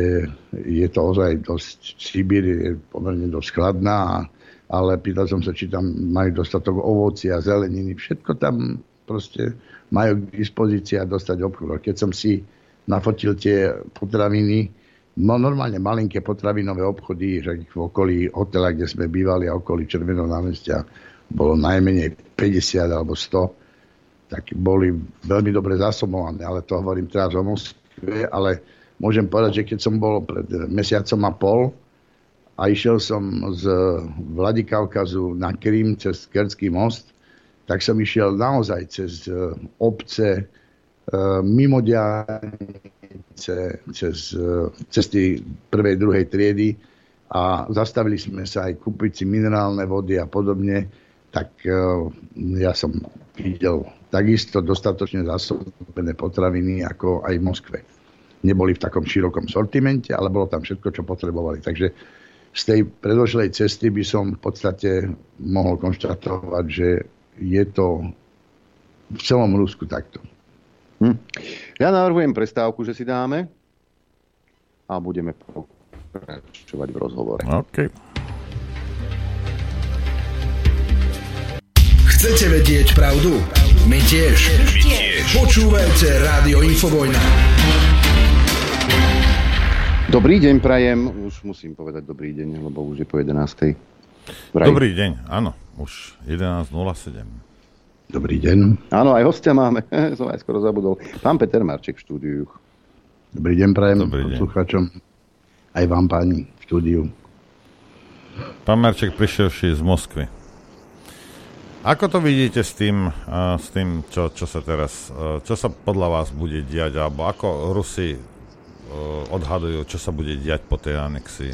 je to ozaj dosť, Sibír je pomerne dosť chladná, ale pýtal som sa, či tam majú dostatok ovoci a zeleniny. Všetko tam proste majú k dispozícii a dostať obchod. Keď som si nafotil tie potraviny, No normálne malinké potravinové obchody, že v okolí hotela, kde sme bývali a okolí Červeného námestia bolo najmenej 50 alebo 100, tak boli veľmi dobre zasobované, ale to hovorím teraz o Moskve, ale môžem povedať, že keď som bol pred mesiacom a pol a išiel som z Vladikavkazu na Krym cez Kerský most, tak som išiel naozaj cez obce, Eh, mimo diálnice, cez cesty prvej, druhej triedy a zastavili sme sa aj kúpiť si minerálne vody a podobne, tak eh, ja som videl takisto dostatočne zásobené potraviny ako aj v Moskve. Neboli v takom širokom sortimente, ale bolo tam všetko, čo potrebovali. Takže z tej predošlej cesty by som v podstate mohol konštatovať, že je to v celom Rusku takto. Hm. Ja navrhujem prestávku, že si dáme a budeme pokračovať v rozhovore. OK. Chcete vedieť pravdu? My tiež. My tiež. Počúvajte Rádio Infovojna. Dobrý deň, prajem. Už musím povedať dobrý deň, lebo už je po 11. Vraj. Dobrý deň, áno. Už 11.07. Dobrý deň. Áno, aj hostia máme. Som aj skoro zabudol. Pán Peter Marček v štúdiu. Dobrý deň, prajem poslucháčom. Aj vám, páni, v štúdiu. Pán Marček prišielši z Moskvy. Ako to vidíte s tým, s tým čo, čo sa teraz, čo sa podľa vás bude diať, alebo ako Rusi odhadujú, čo sa bude diať po tej anexii?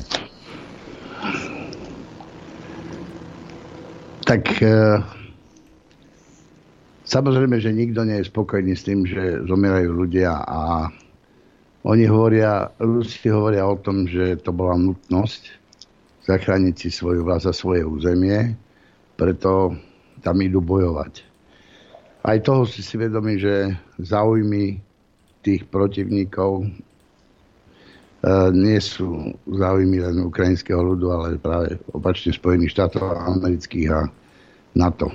Tak uh, Samozrejme, že nikto nie je spokojný s tým, že zomierajú ľudia a oni hovoria, Rusi hovoria o tom, že to bola nutnosť zachrániť si svoju vlast a svoje územie, preto tam idú bojovať. Aj toho si si vedomí, že záujmy tých protivníkov e, nie sú záujmy len ukrajinského ľudu, ale práve opačne Spojených štátov amerických a NATO.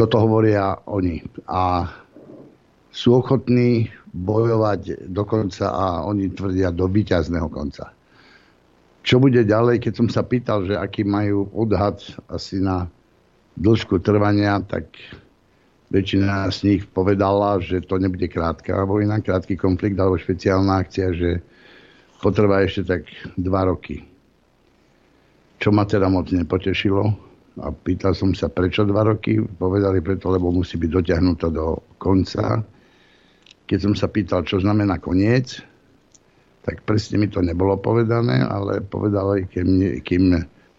Toto hovoria oni. A sú ochotní bojovať do konca a oni tvrdia do víťazného konca. Čo bude ďalej, keď som sa pýtal, že aký majú odhad asi na dĺžku trvania, tak väčšina z nich povedala, že to nebude krátka vojna, krátky konflikt alebo špeciálna akcia, že potrvá ešte tak dva roky. Čo ma teda moc nepotešilo, a pýtal som sa, prečo dva roky. Povedali preto, lebo musí byť dotiahnutá do konca. Keď som sa pýtal, čo znamená koniec, tak presne mi to nebolo povedané, ale povedali, kým, kým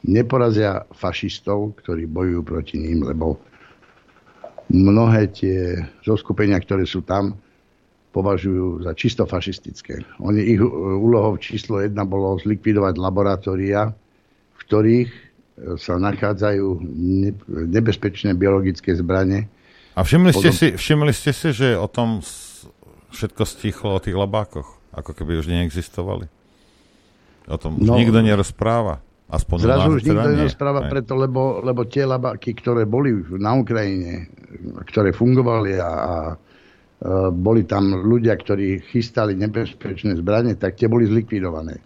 neporazia fašistov, ktorí bojujú proti ním, lebo mnohé tie zoskupenia, ktoré sú tam, považujú za čisto fašistické. Oni, ich úlohou číslo jedna bolo zlikvidovať laboratória, v ktorých sa nachádzajú nebezpečné biologické zbranie. A všimli ste, Potom... si, všimli ste si, že o tom všetko stichlo o tých labákoch? Ako keby už neexistovali? O tom no, nikto nerozpráva. Aspoň zrazu už nikto teda nerozpráva preto, lebo, lebo tie labáky, ktoré boli na Ukrajine, ktoré fungovali a, a boli tam ľudia, ktorí chystali nebezpečné zbranie, tak tie boli zlikvidované.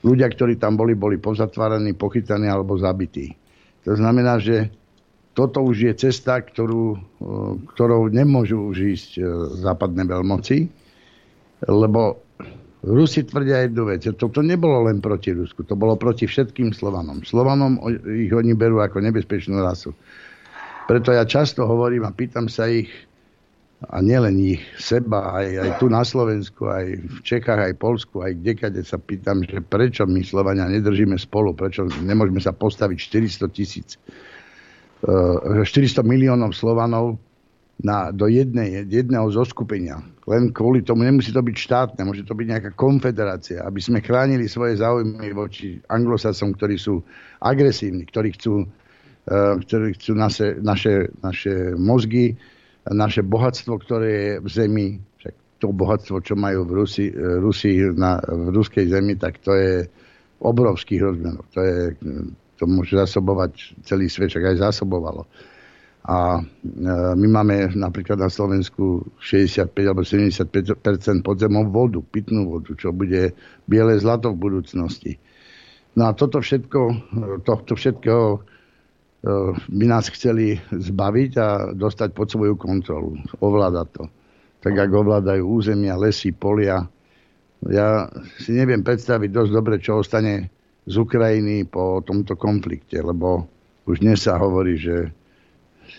Ľudia, ktorí tam boli, boli pozatváraní, pochytaní alebo zabití. To znamená, že toto už je cesta, ktorú, ktorou nemôžu už ísť e, západné veľmoci, lebo Rusi tvrdia jednu vec. Toto nebolo len proti Rusku, to bolo proti všetkým Slovanom. Slovanom ich oni berú ako nebezpečnú rasu. Preto ja často hovorím a pýtam sa ich, a nielen ich, seba, aj, aj tu na Slovensku, aj v Čechách, aj Polsku, aj kdekade sa pýtam, že prečo my Slovania nedržíme spolu, prečo nemôžeme sa postaviť 400 tisíc, 400 eh, miliónov Slovanov na, do jednej, jedného zoskupenia. Len kvôli tomu nemusí to byť štátne, môže to byť nejaká konfederácia, aby sme chránili svoje záujmy voči anglosasom, ktorí sú agresívni, ktorí chcú, uh, ktorí chcú naše, naše, naše mozgy, naše bohatstvo, ktoré je v zemi, však to bohatstvo, čo majú v Rusi, Rusi na, v ruskej zemi, tak to je obrovských rozmerov. To, je, to môže zasobovať celý svet, čak aj zasobovalo. A e, my máme napríklad na Slovensku 65 alebo 75% podzemov vodu, pitnú vodu, čo bude biele zlato v budúcnosti. No a toto všetko, tohto všetkého by nás chceli zbaviť a dostať pod svoju kontrolu, ovládať to. Tak ako ovládajú územia, lesy, polia. Ja si neviem predstaviť dosť dobre, čo ostane z Ukrajiny po tomto konflikte, lebo už dnes sa hovorí, že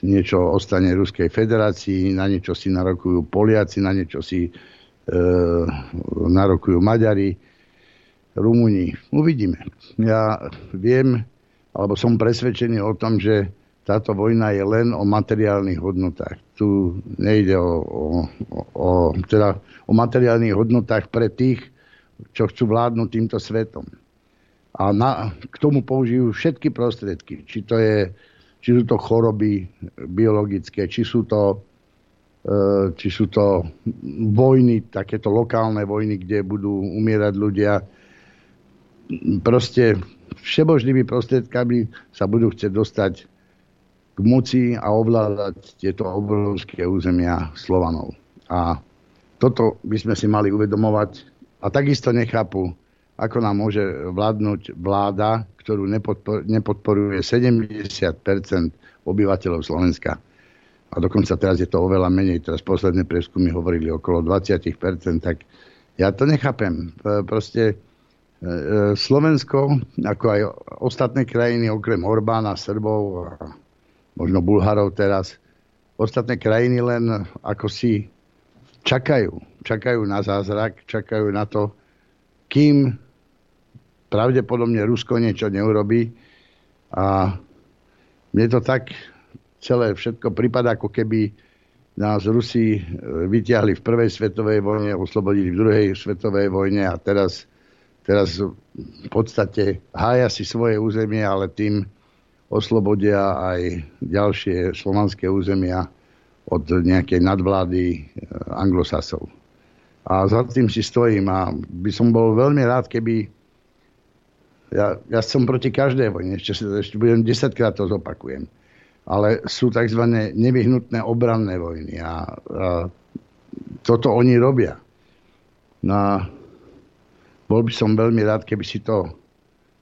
niečo ostane Ruskej federácii, na niečo si narokujú Poliaci, na niečo si e, narokujú Maďari, Rumúni. Uvidíme. Ja viem, alebo som presvedčený o tom, že táto vojna je len o materiálnych hodnotách. Tu nejde o, o, o, teda o materiálnych hodnotách pre tých, čo chcú vládnuť týmto svetom. A na, k tomu použijú všetky prostriedky. Či, to je, či sú to choroby biologické, či sú to, e, či sú to vojny, takéto lokálne vojny, kde budú umierať ľudia. Proste všebožnými prostriedkami sa budú chcieť dostať k moci a ovládať tieto obrovské územia Slovanov. A toto by sme si mali uvedomovať a takisto nechápu, ako nám môže vládnuť vláda, ktorú nepodporuje 70% obyvateľov Slovenska. A dokonca teraz je to oveľa menej. Teraz posledné preskumy hovorili okolo 20 tak ja to nechápem. Proste E, e, Slovensko, ako aj ostatné krajiny, okrem Orbána, Srbov a možno Bulharov teraz, ostatné krajiny len ako si čakajú. Čakajú na zázrak, čakajú na to, kým pravdepodobne Rusko niečo neurobi. A mne to tak celé všetko prípada, ako keby nás Rusi vyťahli v prvej svetovej vojne, oslobodili v druhej svetovej vojne a teraz teraz v podstate hája si svoje územie, ale tým oslobodia aj ďalšie slovanské územia od nejakej nadvlády eh, anglosasov. A za tým si stojím a by som bol veľmi rád, keby ja, ja som proti každej vojne, ešte, ešte budem 10 krát to zopakujem. Ale sú tzv. nevyhnutné obranné vojny a, a toto oni robia. No a bol by som veľmi rád, keby si to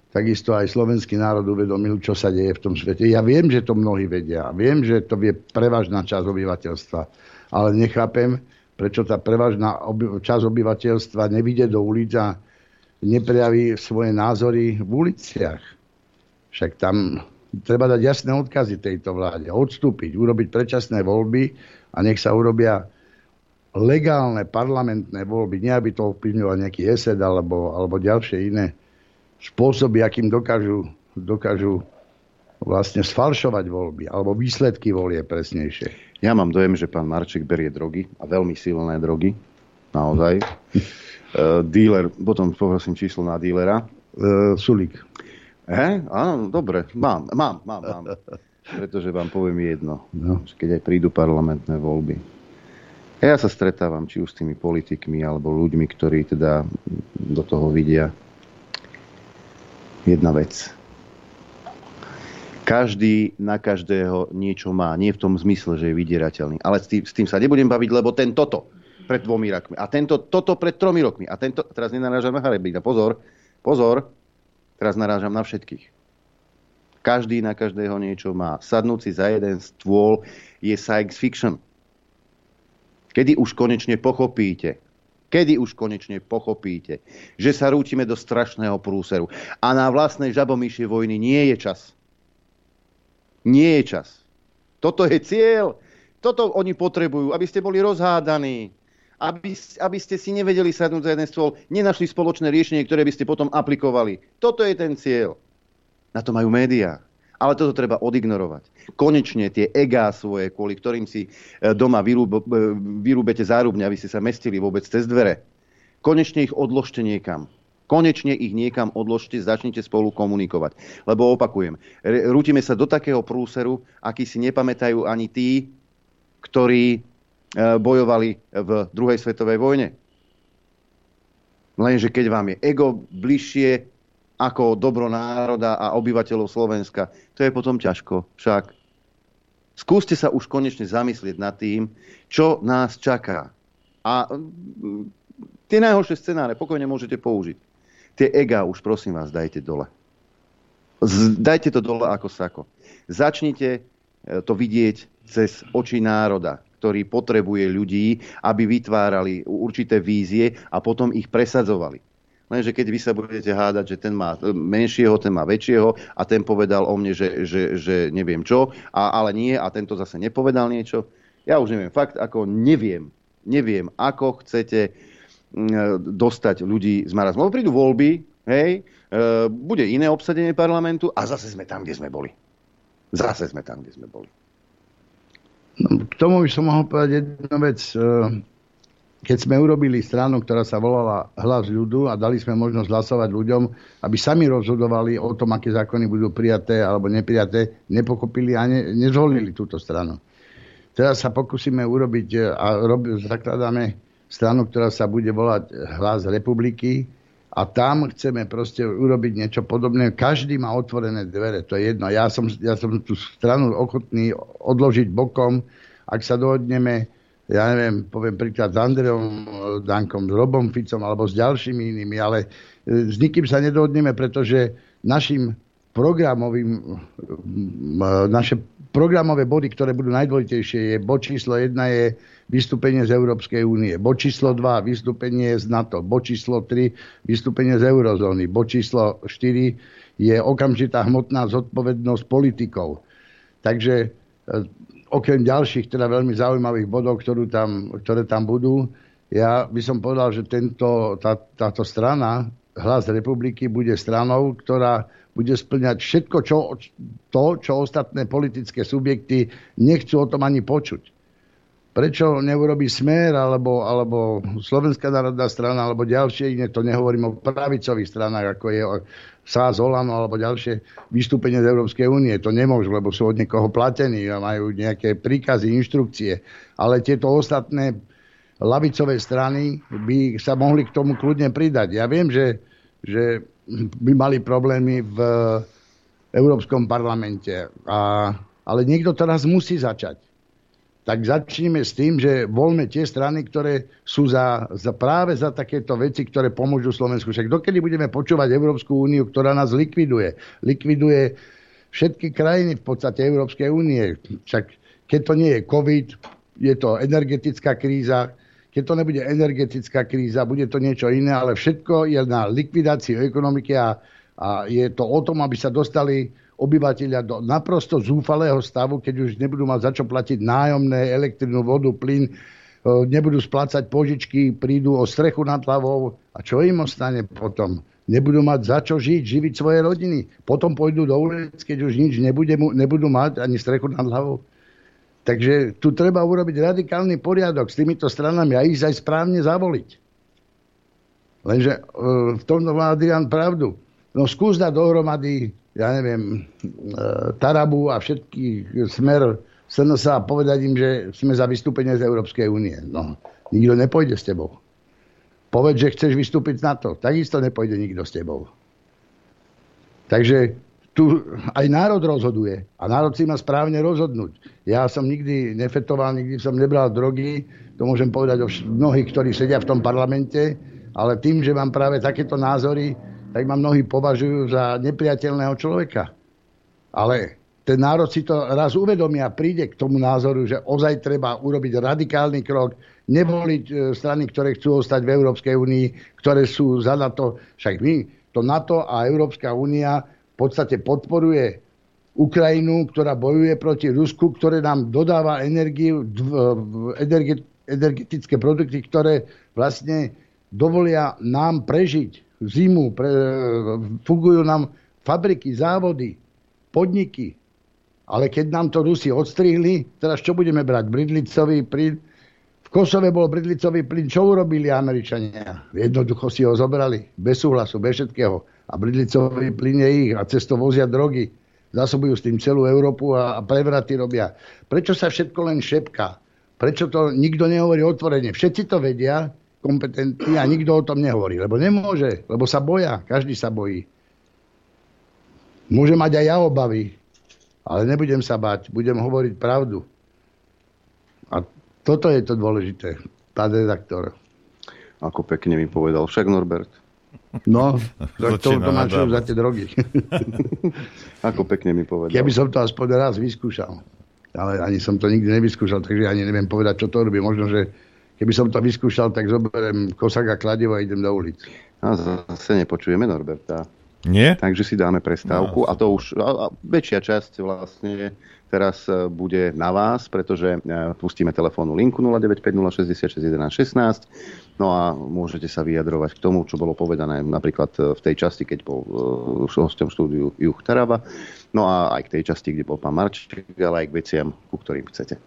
takisto aj slovenský národ uvedomil, čo sa deje v tom svete. Ja viem, že to mnohí vedia. Viem, že to vie prevažná časť obyvateľstva. Ale nechápem, prečo tá prevažná oby- časť obyvateľstva nevidie do ulic a neprejaví svoje názory v uliciach. Však tam treba dať jasné odkazy tejto vláde. Odstúpiť, urobiť predčasné voľby a nech sa urobia legálne parlamentné voľby, nie aby to ovplyvňoval nejaký ESED alebo, alebo ďalšie iné spôsoby, akým dokážu, dokážu vlastne sfalšovať voľby, alebo výsledky volie presnejšie. Ja mám dojem, že pán Marček berie drogy a veľmi silné drogy. Naozaj. uh, díler, potom poprosím číslo na dílera. Uh, Sulík. He? Áno, dobre, mám, mám, mám, mám. Pretože vám poviem jedno, no. keď aj prídu parlamentné voľby. Ja sa stretávam či už s tými politikmi alebo ľuďmi, ktorí teda do toho vidia. Jedna vec každý na každého niečo má. Nie v tom zmysle, že je vydierateľný. Ale s tým, s tým sa nebudem baviť, lebo ten toto pred dvomi rokmi. A tento toto pred tromi rokmi. A tento, teraz nenarážam na Harebína. Pozor, pozor, teraz narážam na všetkých. Každý na každého niečo má. Sadnúci za jeden stôl je science fiction. Kedy už konečne pochopíte, kedy už konečne pochopíte, že sa rútime do strašného prúseru a na vlastnej žabomíšie vojny nie je čas. Nie je čas. Toto je cieľ. Toto oni potrebujú, aby ste boli rozhádaní. Aby, aby ste si nevedeli sadnúť za jeden stôl, nenašli spoločné riešenie, ktoré by ste potom aplikovali. Toto je ten cieľ. Na to majú médiá. Ale toto treba odignorovať. Konečne tie egá svoje, kvôli ktorým si e, doma vyrúb, e, vyrúbete zárubne, aby ste sa mestili vôbec cez dvere. Konečne ich odložte niekam. Konečne ich niekam odložte, začnite spolu komunikovať. Lebo opakujem, rútime sa do takého prúseru, aký si nepamätajú ani tí, ktorí e, bojovali v druhej svetovej vojne. Lenže keď vám je ego bližšie ako dobro národa a obyvateľov Slovenska, to je potom ťažko. Však skúste sa už konečne zamyslieť nad tým, čo nás čaká. A tie najhoršie scenáre pokojne môžete použiť. Tie ega už prosím vás dajte dole. Dajte to dole ako sako. Začnite e, to vidieť cez oči národa, ktorý potrebuje ľudí, aby vytvárali určité vízie a potom ich presadzovali. Lenže keď vy sa budete hádať, že ten má menšieho, ten má väčšieho a ten povedal o mne, že, že, že neviem čo, a, ale nie a tento zase nepovedal niečo. Ja už neviem, fakt ako neviem, neviem, ako chcete dostať ľudí z marazmu. Prídu voľby, hej, e, bude iné obsadenie parlamentu a zase sme tam, kde sme boli. Zase sme tam, kde sme boli. No, k tomu by som mohol povedať jednu vec. Keď sme urobili stranu, ktorá sa volala Hlas ľudu a dali sme možnosť hlasovať ľuďom, aby sami rozhodovali o tom, aké zákony budú prijaté alebo neprijaté, nepokopili a ne, nezvolili túto stranu. Teraz sa pokúsime urobiť e, a rob, zakladáme stranu, ktorá sa bude volať Hlas republiky a tam chceme proste urobiť niečo podobné. Každý má otvorené dvere, to je jedno. Ja som, ja som tú stranu ochotný odložiť bokom, ak sa dohodneme, ja neviem, poviem príklad s Andreom Dankom, s Robom Ficom alebo s ďalšími inými, ale e, s nikým sa nedohodneme, pretože našim programovým, naše programové body, ktoré budú najdôležitejšie, je bod číslo jedna je vystúpenie z Európskej únie. Bod číslo 2, vystúpenie z NATO. Bod číslo 3, vystúpenie z eurozóny. Bod číslo 4 je okamžitá hmotná zodpovednosť politikov. Takže e, okrem ďalších teda veľmi zaujímavých bodov, ktorú tam, ktoré tam budú, ja by som povedal, že tento, tá, táto strana, Hlas republiky, bude stranou, ktorá bude splňať všetko čo, to, čo ostatné politické subjekty nechcú o tom ani počuť. Prečo neurobí Smer alebo, alebo Slovenská národná strana alebo ďalšie iné, to nehovorím o pravicových stranách, ako je SAS, Olano alebo ďalšie vystúpenie z Európskej únie. To nemôžu, lebo sú od niekoho platení a majú nejaké príkazy, inštrukcie. Ale tieto ostatné lavicové strany by sa mohli k tomu kľudne pridať. Ja viem, že, že by mali problémy v Európskom parlamente. A, ale niekto teraz musí začať tak začneme s tým, že voľme tie strany, ktoré sú za, za práve za takéto veci, ktoré pomôžu Slovensku. Však dokedy budeme počúvať Európsku úniu, ktorá nás likviduje. Likviduje všetky krajiny v podstate Európskej únie. Však keď to nie je COVID, je to energetická kríza, keď to nebude energetická kríza, bude to niečo iné, ale všetko je na likvidáciu ekonomiky a, a je to o tom, aby sa dostali obyvateľia do naprosto zúfalého stavu, keď už nebudú mať za čo platiť nájomné, elektrinu, vodu, plyn, e, nebudú splácať požičky, prídu o strechu nad hlavou a čo im ostane potom? nebudú mať za čo žiť, živiť svoje rodiny. Potom pôjdu do ulic, keď už nič nebude, nebudú mať ani strechu nad hlavou. Takže tu treba urobiť radikálny poriadok s týmito stranami a ísť aj správne zavoliť. Lenže e, v tomto má Adrian pravdu. No skús dať dohromady, ja neviem, e, Tarabu a všetky smer sa a povedať im, že sme za vystúpenie z Európskej únie. No, nikto nepôjde s tebou. Povedz, že chceš vystúpiť z NATO. Takisto nepôjde nikto s tebou. Takže tu aj národ rozhoduje. A národ si má správne rozhodnúť. Ja som nikdy nefetoval, nikdy som nebral drogy. To môžem povedať o mnohých, ktorí sedia v tom parlamente. Ale tým, že mám práve takéto názory, tak ma mnohí považujú za nepriateľného človeka. Ale ten národ si to raz uvedomí a príde k tomu názoru, že ozaj treba urobiť radikálny krok, nevoliť e, strany, ktoré chcú ostať v Európskej únii, ktoré sú za NATO. Však my, to NATO a Európska únia v podstate podporuje Ukrajinu, ktorá bojuje proti Rusku, ktoré nám dodáva energiu, energetické produkty, ktoré vlastne dovolia nám prežiť zimu, pre, fungujú nám fabriky, závody, podniky, ale keď nám to Rusi odstrihli, teraz čo budeme brať? Bridlicový plyn? V Kosove bol bridlicový plyn. Čo urobili Američania? Jednoducho si ho zobrali. Bez súhlasu, bez všetkého. A bridlicový plyn je ich. A cez vozia drogy. Zásobujú s tým celú Európu a, a prevraty robia. Prečo sa všetko len šepká? Prečo to nikto nehovorí otvorene? Všetci to vedia, kompetentní a nikto o tom nehovorí. Lebo nemôže, lebo sa boja. Každý sa bojí. Môže mať aj ja obavy, ale nebudem sa bať, budem hovoriť pravdu. A toto je to dôležité, pán redaktor. Ako pekne mi povedal však Norbert. No, tak to, to má čo za tie drogy. Ako pekne mi povedal. Keby som to aspoň raz vyskúšal. Ale ani som to nikdy nevyskúšal, takže ani neviem povedať, čo to robí. Možno, že keby som to vyskúšal, tak zoberiem kosak a kladivo a idem do ulic. A zase nepočujeme Norberta. Nie? Takže si dáme prestávku no. a to už a, a väčšia časť vlastne teraz e, bude na vás, pretože e, pustíme telefónnu linku 0950661116 no a môžete sa vyjadrovať k tomu, čo bolo povedané napríklad e, v tej časti, keď bol uh, hostom štúdiu Juch Taraba, no a aj k tej časti, kde bol pán Marček, ale aj k veciam, ku ktorým chcete.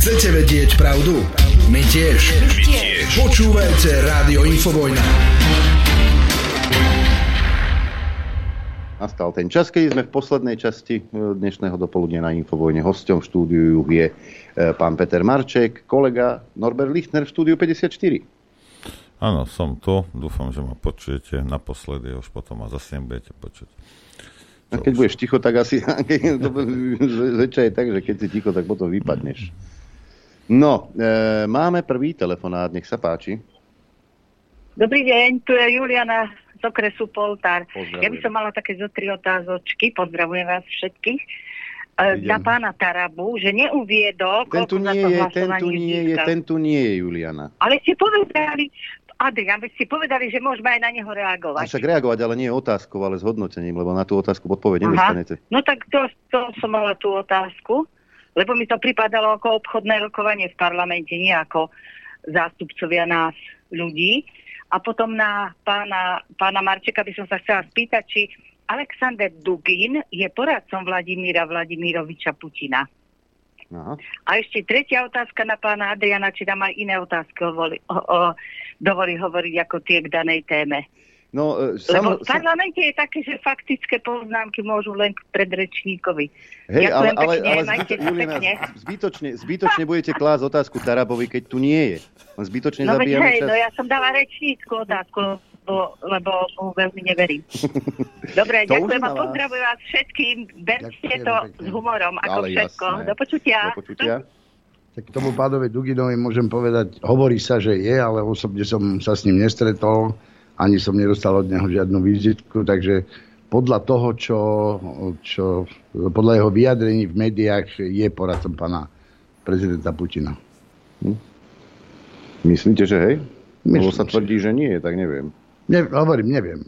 Chcete vedieť pravdu? My tiež. My tiež. Počúvajte Rádio Infovojna. Nastal ten čas, keď sme v poslednej časti e, dnešného dopoludne na Infovojne. Hosťom v štúdiu je e, pán Peter Marček, kolega Norbert Lichtner v štúdiu 54. Áno, som tu. Dúfam, že ma počujete naposledy, už potom ma zase nebudete počuť. A keď budeš ticho, tak asi zväčša je tak, že keď si ticho, tak potom vypadneš. No, e, máme prvý telefonát, nech sa páči. Dobrý deň, tu je Juliana z okresu Poltár. Ja by som mala také zo tri otázočky, pozdravujem vás všetkých. E, na pána Tarabu, že neuviedol, ten tu nie je, ten tu nie je, ten tu nie je, Juliana. Ale ste povedali, Adrian, veď ste povedali, že môžeme aj na neho reagovať. A však reagovať, ale nie otázkou, ale s hodnotením, lebo na tú otázku odpoveď nedostanete. No tak to, to som mala tú otázku lebo mi to pripadalo ako obchodné rokovanie v parlamente, nie ako zástupcovia nás, ľudí. A potom na pána, pána Marčeka by som sa chcela spýtať, či Alexander Dugin je poradcom Vladimíra Vladimíroviča Putina. Aha. A ešte tretia otázka na pána Adriana, či tam aj iné otázky o, o, dovolí hovoriť ako tie k danej téme. No, e, samo, Lebo v parlamente je také, že faktické poznámky môžu len k predrečníkovi. Hej, ale, ale, ale zbyto, Julina, zbytočne, zbytočne budete klásť otázku Tarabovi, keď tu nie je. On zbytočne no, zabíjame hej, čas. No ja som dala rečnícku otázku, lebo, lebo mu veľmi neverím. Dobre, to ďakujem a pozdravujem vás všetkým. Berte to s humorom, ako ale všetko. Jasné. Do počutia. Do počutia. Tak k tomu pádovi Duginovi môžem povedať, hovorí sa, že je, ale osobne som sa s ním nestretol ani som nedostal od neho žiadnu vizitku, takže podľa toho, čo, čo podľa jeho vyjadrení v médiách je poradcom pána prezidenta Putina. Hm? Myslíte, že hej? Myslím, Lebo sa tvrdí, že nie, tak neviem. Ne, hovorím, neviem.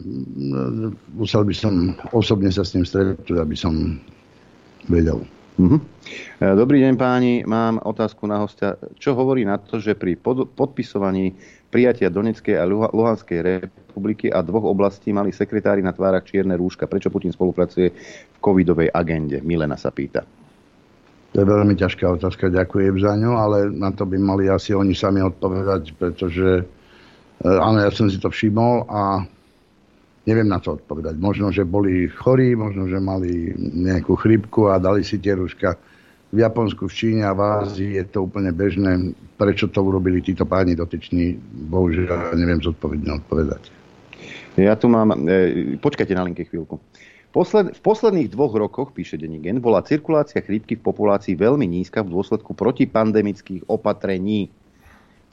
Musel by som osobne sa s ním stretnúť, aby som vedel. Mhm. E, dobrý deň páni, mám otázku na hostia. Čo hovorí na to, že pri pod- podpisovaní prijatia Donetskej a Luhanskej republiky a dvoch oblastí mali sekretári na tvárach čierne rúška? Prečo Putin spolupracuje v covidovej agende? Milena sa pýta. To je veľmi ťažká otázka, ďakujem za ňu, ale na to by mali asi oni sami odpovedať, pretože e, áno, ja som si to všimol a Neviem na to odpovedať. Možno, že boli chorí, možno, že mali nejakú chrypku a dali si tie rúška. V Japonsku, v Číne a v Ázii je to úplne bežné. Prečo to urobili títo páni dotyční, bohužiaľ neviem zodpovedne odpovedať. Ja tu mám... E, počkajte na linke chvíľku. Posled, v posledných dvoch rokoch, píše Denigen, bola cirkulácia chrípky v populácii veľmi nízka v dôsledku protipandemických opatrení.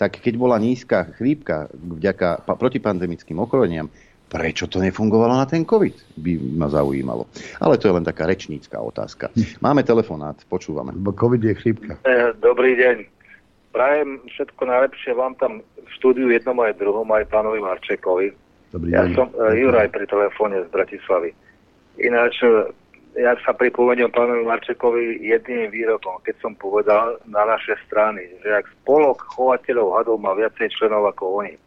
Tak keď bola nízka chrípka vďaka protipandemickým ochoreniam, Prečo to nefungovalo na ten COVID? By ma zaujímalo. Ale to je len taká rečnícka otázka. Máme telefonát, počúvame. Bo COVID je chrípka. E, dobrý deň. Prajem všetko najlepšie vám tam v štúdiu jednom aj druhom, aj pánovi Marčekovi. Dobrý ja deň. som uh, Juraj pri telefóne z Bratislavy. Ináč, e, ja sa pripomeniem pánovi Marčekovi jedným výrokom, keď som povedal na naše strany, že ak spolok chovateľov hadov má viacej členov ako oni,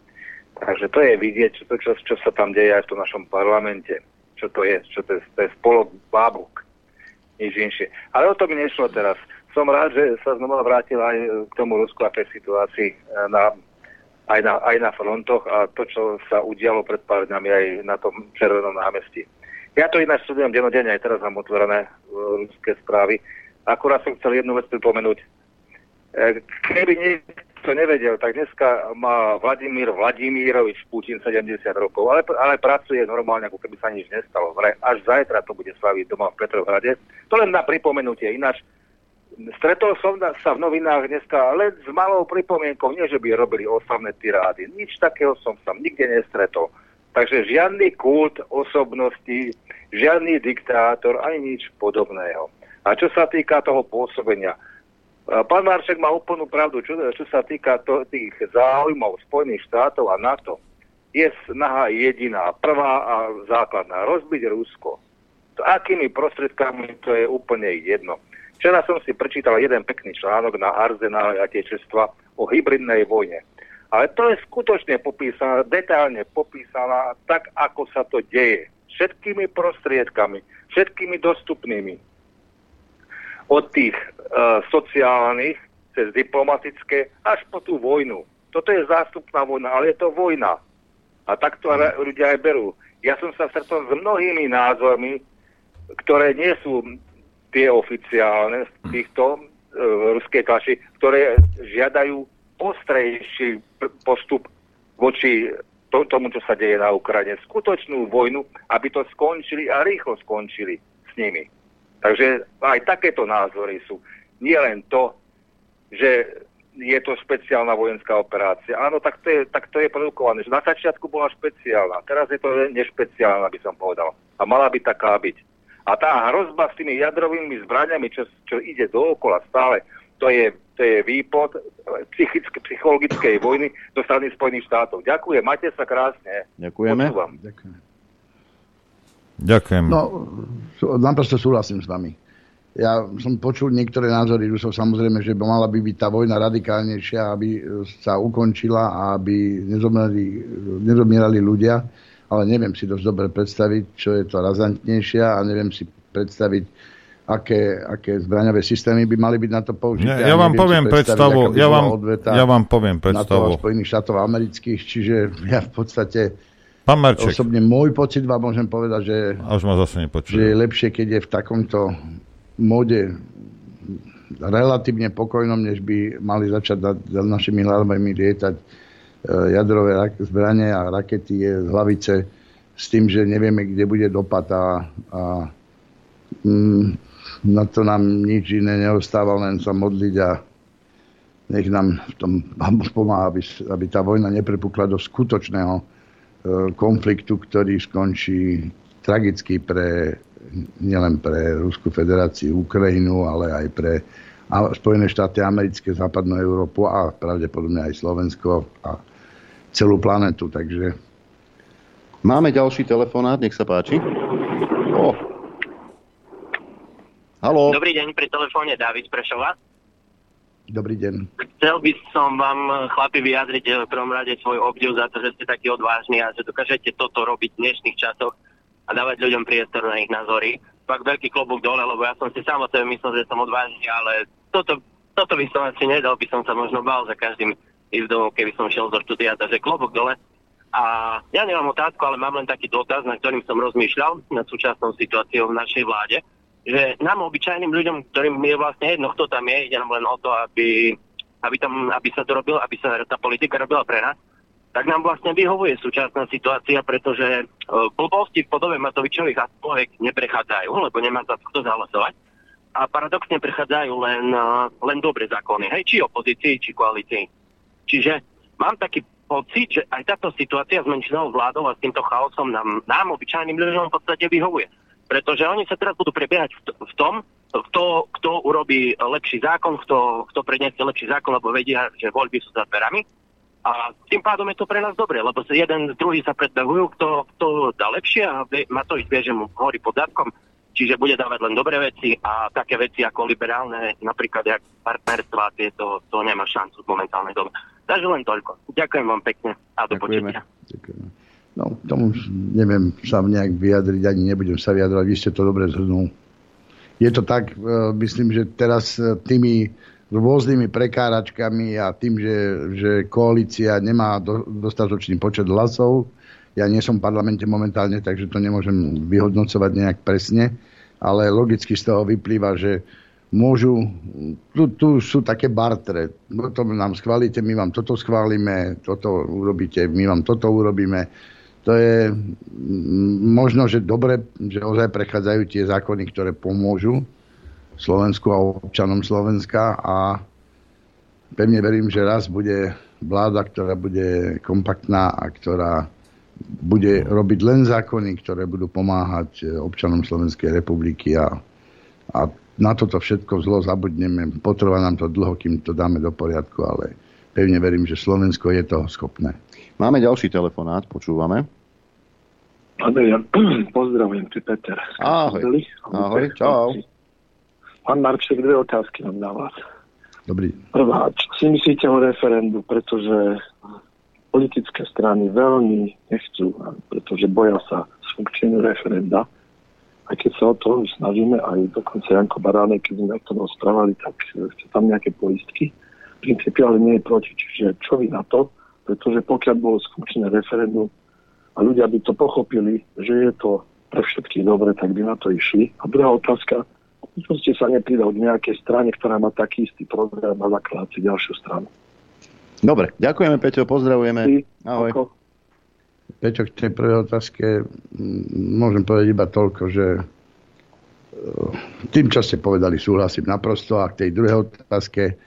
Takže to je vidieť, čo, čo, čo sa tam deje aj v tom našom parlamente. Čo to je, čo to je, to je spolok bábuk, nič inšie. Ale o to mi nešlo teraz. Som rád, že sa znova vrátil aj k tomu Rusku a tej situácii e, na, aj, na, aj na frontoch a to, čo sa udialo pred pár dňami aj na tom Červenom námestí. Ja to ináč sledujem denodenne, aj teraz mám otvorené uh, ruské správy. Akurát som chcel jednu vec pripomenúť. E, keby niekto to nevedel, tak dneska má Vladimír Vladimírovič Putin 70 rokov, ale, ale pracuje normálne, ako keby sa nič nestalo. Až zajtra to bude slaviť doma v Petrohrade. To len na pripomenutie. Ináč, stretol som sa v novinách dneska len s malou pripomienkou, nie že by robili oslavné tirády. Nič takého som sa nikde nestretol. Takže žiadny kult osobnosti, žiadny diktátor, ani nič podobného. A čo sa týka toho pôsobenia, Pán Marček má úplnú pravdu, čo, čo sa týka to, tých záujmov Spojených štátov a NATO. Je snaha jediná, prvá a základná. Rozbiť Rusko. To, akými prostriedkami, to je úplne jedno. Včera som si prečítal jeden pekný článok na Arzenále Atečestva o hybridnej vojne. Ale to je skutočne popísané, detálne popísaná tak, ako sa to deje. Všetkými prostriedkami, všetkými dostupnými od tých uh, sociálnych cez diplomatické až po tú vojnu. Toto je zástupná vojna, ale je to vojna. A tak to ľudia aj berú. Ja som sa stretol s mnohými názormi, ktoré nie sú tie oficiálne z týchto uh, ruskej tlači, ktoré žiadajú ostrejší postup voči to, tomu, čo sa deje na Ukrajine. Skutočnú vojnu, aby to skončili a rýchlo skončili s nimi. Takže aj takéto názory sú. Nie len to, že je to špeciálna vojenská operácia. Áno, tak to je, tak to je produkované. Že na začiatku bola špeciálna, teraz je to nešpeciálna, by som povedal. A mala by taká byť. A tá hrozba s tými jadrovými zbraniami, čo, čo ide dookola stále, to je, to je výpod psychické, psychologickej vojny zo strany Spojených štátov. Ďakujem, majte sa krásne. Ďakujeme. Ďakujem. Ďakujem. No, naprosto súhlasím s vami. Ja som počul niektoré názory Rusov, samozrejme, že by mala by byť tá vojna radikálnejšia, aby sa ukončila a aby nezomierali, nezomierali ľudia, ale neviem si dosť dobre predstaviť, čo je to razantnejšia a neviem si predstaviť, aké, aké zbraňové systémy by mali byť na to použité. Ja, ja vám poviem predstavu, ja vám, ja vám poviem predstavu. Na to Spojených štátov amerických, čiže ja v podstate Pán Marček. Osobne môj pocit vám môžem povedať, že, A už ma zase že je lepšie, keď je v takomto móde relatívne pokojnom, než by mali začať nad našimi hlavami lietať e, jadrové zbranie a rakety je z hlavice s tým, že nevieme, kde bude dopad a, a mm, na to nám nič iné neostáva, len sa modliť a nech nám v tom pomáha, aby, aby tá vojna neprepukla do skutočného konfliktu, ktorý skončí tragicky pre, nielen pre Ruskú federáciu, Ukrajinu, ale aj pre Spojené štáty americké, západnú Európu a pravdepodobne aj Slovensko a celú planetu. Takže... Máme ďalší telefonát, nech sa páči. O. Halo. Dobrý deň, pri telefóne David Prešova. Dobrý deň. Chcel by som vám, chlapi, vyjadriť eh, v prvom rade svoj obdiv za to, že ste takí odvážni a že dokážete toto robiť v dnešných časoch a dávať ľuďom priestor na ich názory. Fakt veľký klobúk dole, lebo ja som si sám o sebe myslel, že som odvážny, ale toto, toto by som asi nedal, by som sa možno bál za každým ísť domov, keby som šiel zo štúdia, takže klobúk dole. A ja nemám otázku, ale mám len taký dotaz, na ktorým som rozmýšľal nad súčasnou situáciou v našej vláde že nám obyčajným ľuďom, ktorým je vlastne jedno, kto tam je, ide nám len o to, aby, aby, tam, aby sa to robilo, aby sa tá politika robila pre nás, tak nám vlastne vyhovuje súčasná situácia, pretože uh, blbosti v podobe Matovičových a človek neprechádzajú, lebo nemá za to zahlasovať. A paradoxne prechádzajú len, uh, len dobre zákony, hej, či opozícii, či koalícii. Čiže mám taký pocit, že aj táto situácia s menšinou vládou a s týmto chaosom nám, nám obyčajným ľuďom v podstate vyhovuje. Pretože oni sa teraz budú prebiehať v tom, kto, kto urobí lepší zákon, kto, kto predniesie lepší zákon, lebo vedia, že voľby sú za dverami. A tým pádom je to pre nás dobre, lebo sa jeden, druhý sa predbehujú, kto, kto dá lepšie a má to ísť vie, že mu horí pod zadkom, čiže bude dávať len dobré veci a také veci ako liberálne, napríklad jak partnerstva, tieto, to nemá šancu v momentálnej dobe. Takže len toľko. Ďakujem vám pekne a do Ďakujeme. počutia. Ďakujeme. No, k tomu neviem sa nejak vyjadriť, ani nebudem sa vyjadrovať, vy ste to dobre zhrnul. Je to tak, e, myslím, že teraz e, tými rôznymi prekáračkami a tým, že, že koalícia nemá do, dostatočný počet hlasov, ja nie som v parlamente momentálne, takže to nemôžem vyhodnocovať nejak presne, ale logicky z toho vyplýva, že môžu, tu, tu sú také bartre, to nám schválite, my vám toto schválime, toto urobíte, my vám toto urobíme to je možno, že dobre, že ozaj prechádzajú tie zákony, ktoré pomôžu Slovensku a občanom Slovenska a pevne verím, že raz bude vláda, ktorá bude kompaktná a ktorá bude robiť len zákony, ktoré budú pomáhať občanom Slovenskej republiky a, a na toto všetko zlo zabudneme. Potrvá nám to dlho, kým to dáme do poriadku, ale pevne verím, že Slovensko je toho schopné. Máme ďalší telefonát, počúvame. Adrian, pozdravujem, ty Peter. Ahoj. Ahoj, čau. Pán Marček, dve otázky mám na vás. Dobrý. Prvá, čo si myslíte o referendu, pretože politické strany veľmi nechcú, pretože boja sa sfunkčeniu referenda. A keď sa o to snažíme, aj dokonca Janko Baránek, keď sme o tom rozprávali, tak chce tam nejaké poistky. Principiálne nie je proti, čiže čo vy na to? Pretože pokiaľ bolo sfunkčené referendum a ľudia by to pochopili, že je to pre všetkých dobre, tak by na to išli. A druhá otázka, prečo ste sa nepridal k nejakej strane, ktorá má taký istý program a zakladať si ďalšiu stranu? Dobre, ďakujeme Peťo, pozdravujeme. Ahoj. Ako? Peťo, k tej prvej otázke môžem povedať iba toľko, že e, tým, čo ste povedali, súhlasím naprosto a k tej druhej otázke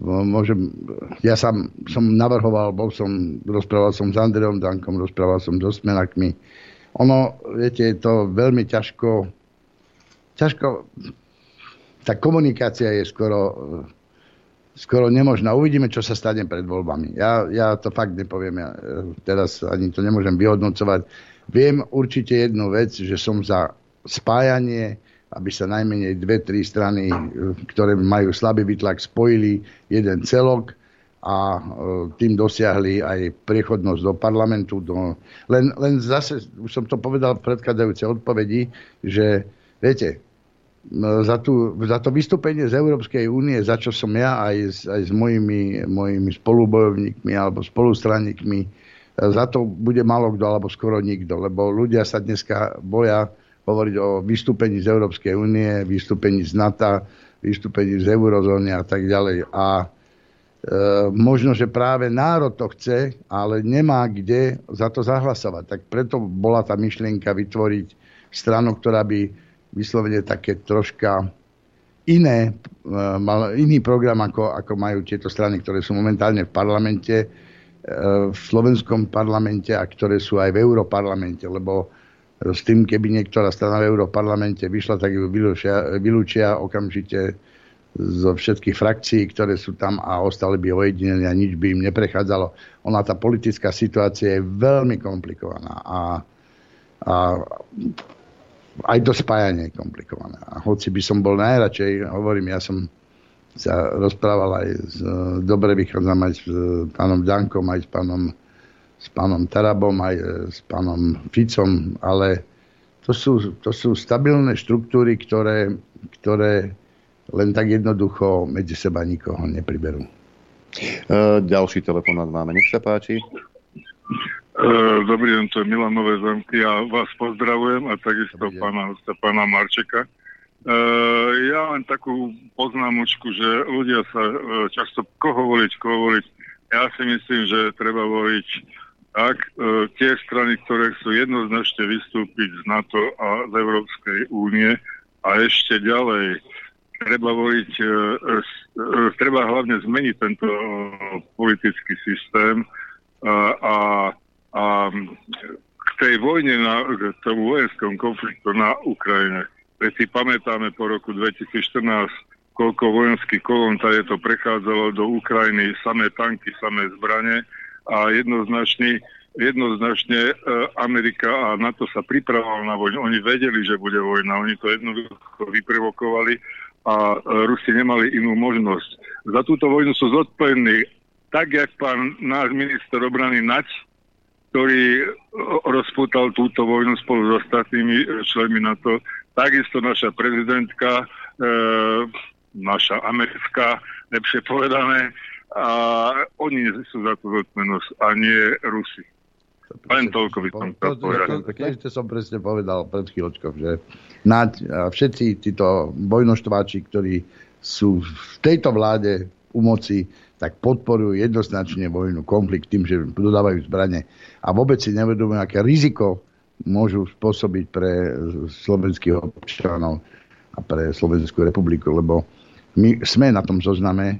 môžem, ja sám som navrhoval, bol som, rozprával som s Andreom Dankom, rozprával som so Smenakmi. Ono, viete, je to veľmi ťažko, ťažko, tá komunikácia je skoro, skoro nemožná. Uvidíme, čo sa stane pred voľbami. Ja, ja to fakt nepoviem, ja teraz ani to nemôžem vyhodnocovať. Viem určite jednu vec, že som za spájanie aby sa najmenej dve, tri strany, e, ktoré majú slabý výtlak, spojili jeden celok a e, tým dosiahli aj priechodnosť do parlamentu. Do... Len, len zase, už som to povedal v predchádzajúcej odpovedi, že viete, za, tú, za to vystúpenie z Európskej únie, za čo som ja aj s, aj s mojimi, mojimi spolubojovníkmi alebo spolustranníkmi, e, za to bude málo kto alebo skoro nikto, lebo ľudia sa dneska boja hovoriť o vystúpení z Európskej únie, vystúpení z NATO, vystúpení z eurozóny a tak ďalej. A e, možno, že práve národ to chce, ale nemá kde za to zahlasovať. Tak preto bola tá myšlienka vytvoriť stranu, ktorá by vyslovene také troška iné, e, mal iný program, ako, ako majú tieto strany, ktoré sú momentálne v parlamente, e, v slovenskom parlamente a ktoré sú aj v europarlamente, lebo s tým, keby niektorá strana v Európarlamente vyšla, tak ju vylúčia, vylúčia okamžite zo všetkých frakcií, ktoré sú tam a ostali by ojedinení a nič by im neprechádzalo. Ona, tá politická situácia je veľmi komplikovaná a, a aj to spájanie je komplikované. A hoci by som bol najradšej, hovorím, ja som sa rozprával aj s, dobre vychádzam aj s pánom Dankom, aj s pánom, s pánom Tarabom, aj s pánom Ficom, ale to sú, to sú stabilné štruktúry, ktoré, ktoré len tak jednoducho medzi seba nikoho nepriberú. E, ďalší telefonát máme, nech sa páči. Uh, dobrý deň, to je Milan Nové zamky. Ja vás pozdravujem a takisto pána, pána Marčeka. Uh, ja len takú poznámočku, že ľudia sa uh, často koho voliť, koho voliť. Ja si myslím, že treba voliť tak uh, tie strany, ktoré chcú jednoznačne vystúpiť z NATO a z Európskej únie a ešte ďalej treba voliť, uh, uh, treba hlavne zmeniť tento uh, politický systém uh, a a k tej vojne, na, k tomu vojenskom konfliktu na Ukrajine. Veď si pamätáme po roku 2014, koľko vojenských kolón tady to prechádzalo do Ukrajiny, samé tanky, samé zbranie a jednoznačne, jednoznačne e, Amerika a NATO sa pripravovali na vojnu. Oni vedeli, že bude vojna, oni to jednoducho vyprovokovali a e, Rusi nemali inú možnosť. Za túto vojnu sú zodpovední tak, jak pán náš minister obrany Nať, ktorý rozputal túto vojnu spolu s ostatnými členmi NATO. Takisto naša prezidentka, e, naša americká, lepšie povedané, a oni sú za to zodpovednosť a nie Rusi. Len toľko by som chcel povedať. To som presne povedal pred chvíľočkou, že Naď a všetci títo vojnoštváči, ktorí sú v tejto vláde u moci, tak podporujú jednoznačne vojnu, konflikt tým, že dodávajú zbranie a vôbec si nevedomujú, aké riziko môžu spôsobiť pre slovenských občanov a pre Slovenskú republiku, lebo my sme na tom zozname e,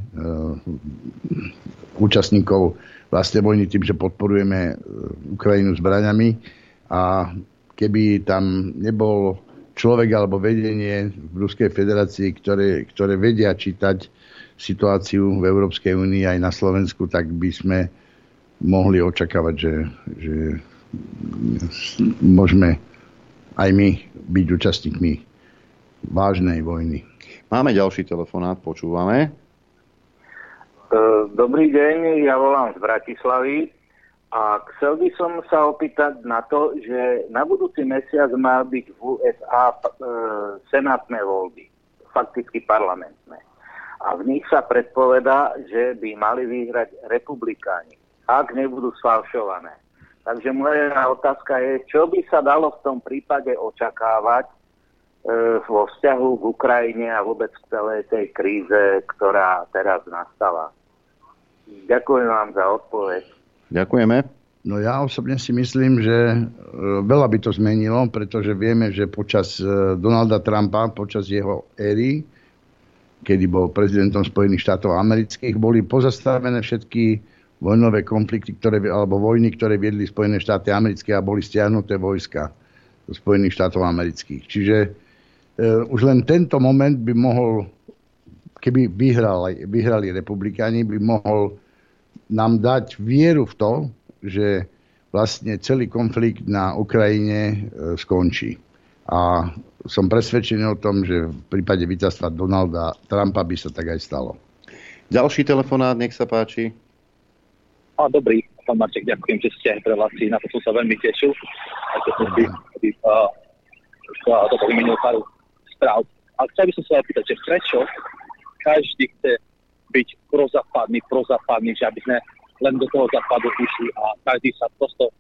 účastníkov vlastne vojny tým, že podporujeme e, Ukrajinu zbraňami a keby tam nebol človek alebo vedenie v Ruskej federácii, ktoré, ktoré vedia čítať situáciu v Európskej únii aj na Slovensku, tak by sme mohli očakávať, že, že môžeme aj my byť účastníkmi vážnej vojny. Máme ďalší telefonát, počúvame. E, dobrý deň, ja volám z Bratislavy a chcel by som sa opýtať na to, že na budúci mesiac má byť v USA e, senátne voľby, fakticky parlamentné a v nich sa predpoveda, že by mali vyhrať republikáni, ak nebudú sfalšované. Takže moja otázka je, čo by sa dalo v tom prípade očakávať vo vzťahu k Ukrajine a vôbec k celej tej kríze, ktorá teraz nastala. Ďakujem vám za odpoveď. Ďakujeme. No ja osobne si myslím, že e, veľa by to zmenilo, pretože vieme, že počas e, Donalda Trumpa, počas jeho éry, kedy bol prezidentom Spojených štátov amerických, boli pozastavené všetky vojnové konflikty, ktoré, alebo vojny, ktoré viedli Spojené štáty americké a boli stiahnuté vojska do Spojených štátov amerických. Čiže e, už len tento moment by mohol, keby vyhrali, vyhrali republikáni, by mohol nám dať vieru v to, že vlastne celý konflikt na Ukrajine e, skončí. A som presvedčený o tom, že v prípade víťazstva Donalda Trumpa by sa tak aj stalo. Ďalší telefonát, nech sa páči. A dobrý, pán Marček, ďakujem, že ste aj v relácii, na to som sa veľmi tešil. Aj to som si uh, to vymenil pár správ. A chcel by som sa opýtať, že prečo každý chce byť prozápadný, prozápadný, že aby sme len do toho západu išli a každý sa prosto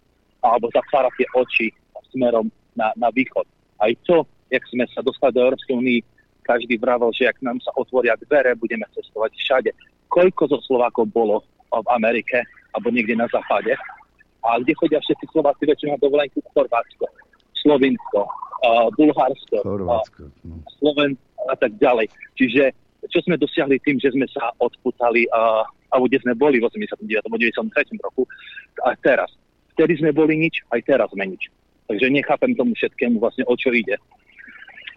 alebo zatvára tie oči smerom na, na východ. Aj to jak sme sa dostali do Európskej únie, každý vravel, že ak nám sa otvoria dvere, budeme cestovať všade. Koľko zo Slovákov bolo v Amerike alebo niekde na západe? A kde chodia všetci Slováci väčšinou na dovolenku? Chorvátsko, Slovinsko, Bulharsko, Chorvátsko, no. Sloven a tak ďalej. Čiže čo sme dosiahli tým, že sme sa odputali, uh, alebo kde sme boli v 89. 93. roku a teraz. Vtedy sme boli nič, aj teraz sme nič. Takže nechápem tomu všetkému vlastne, o čo ide.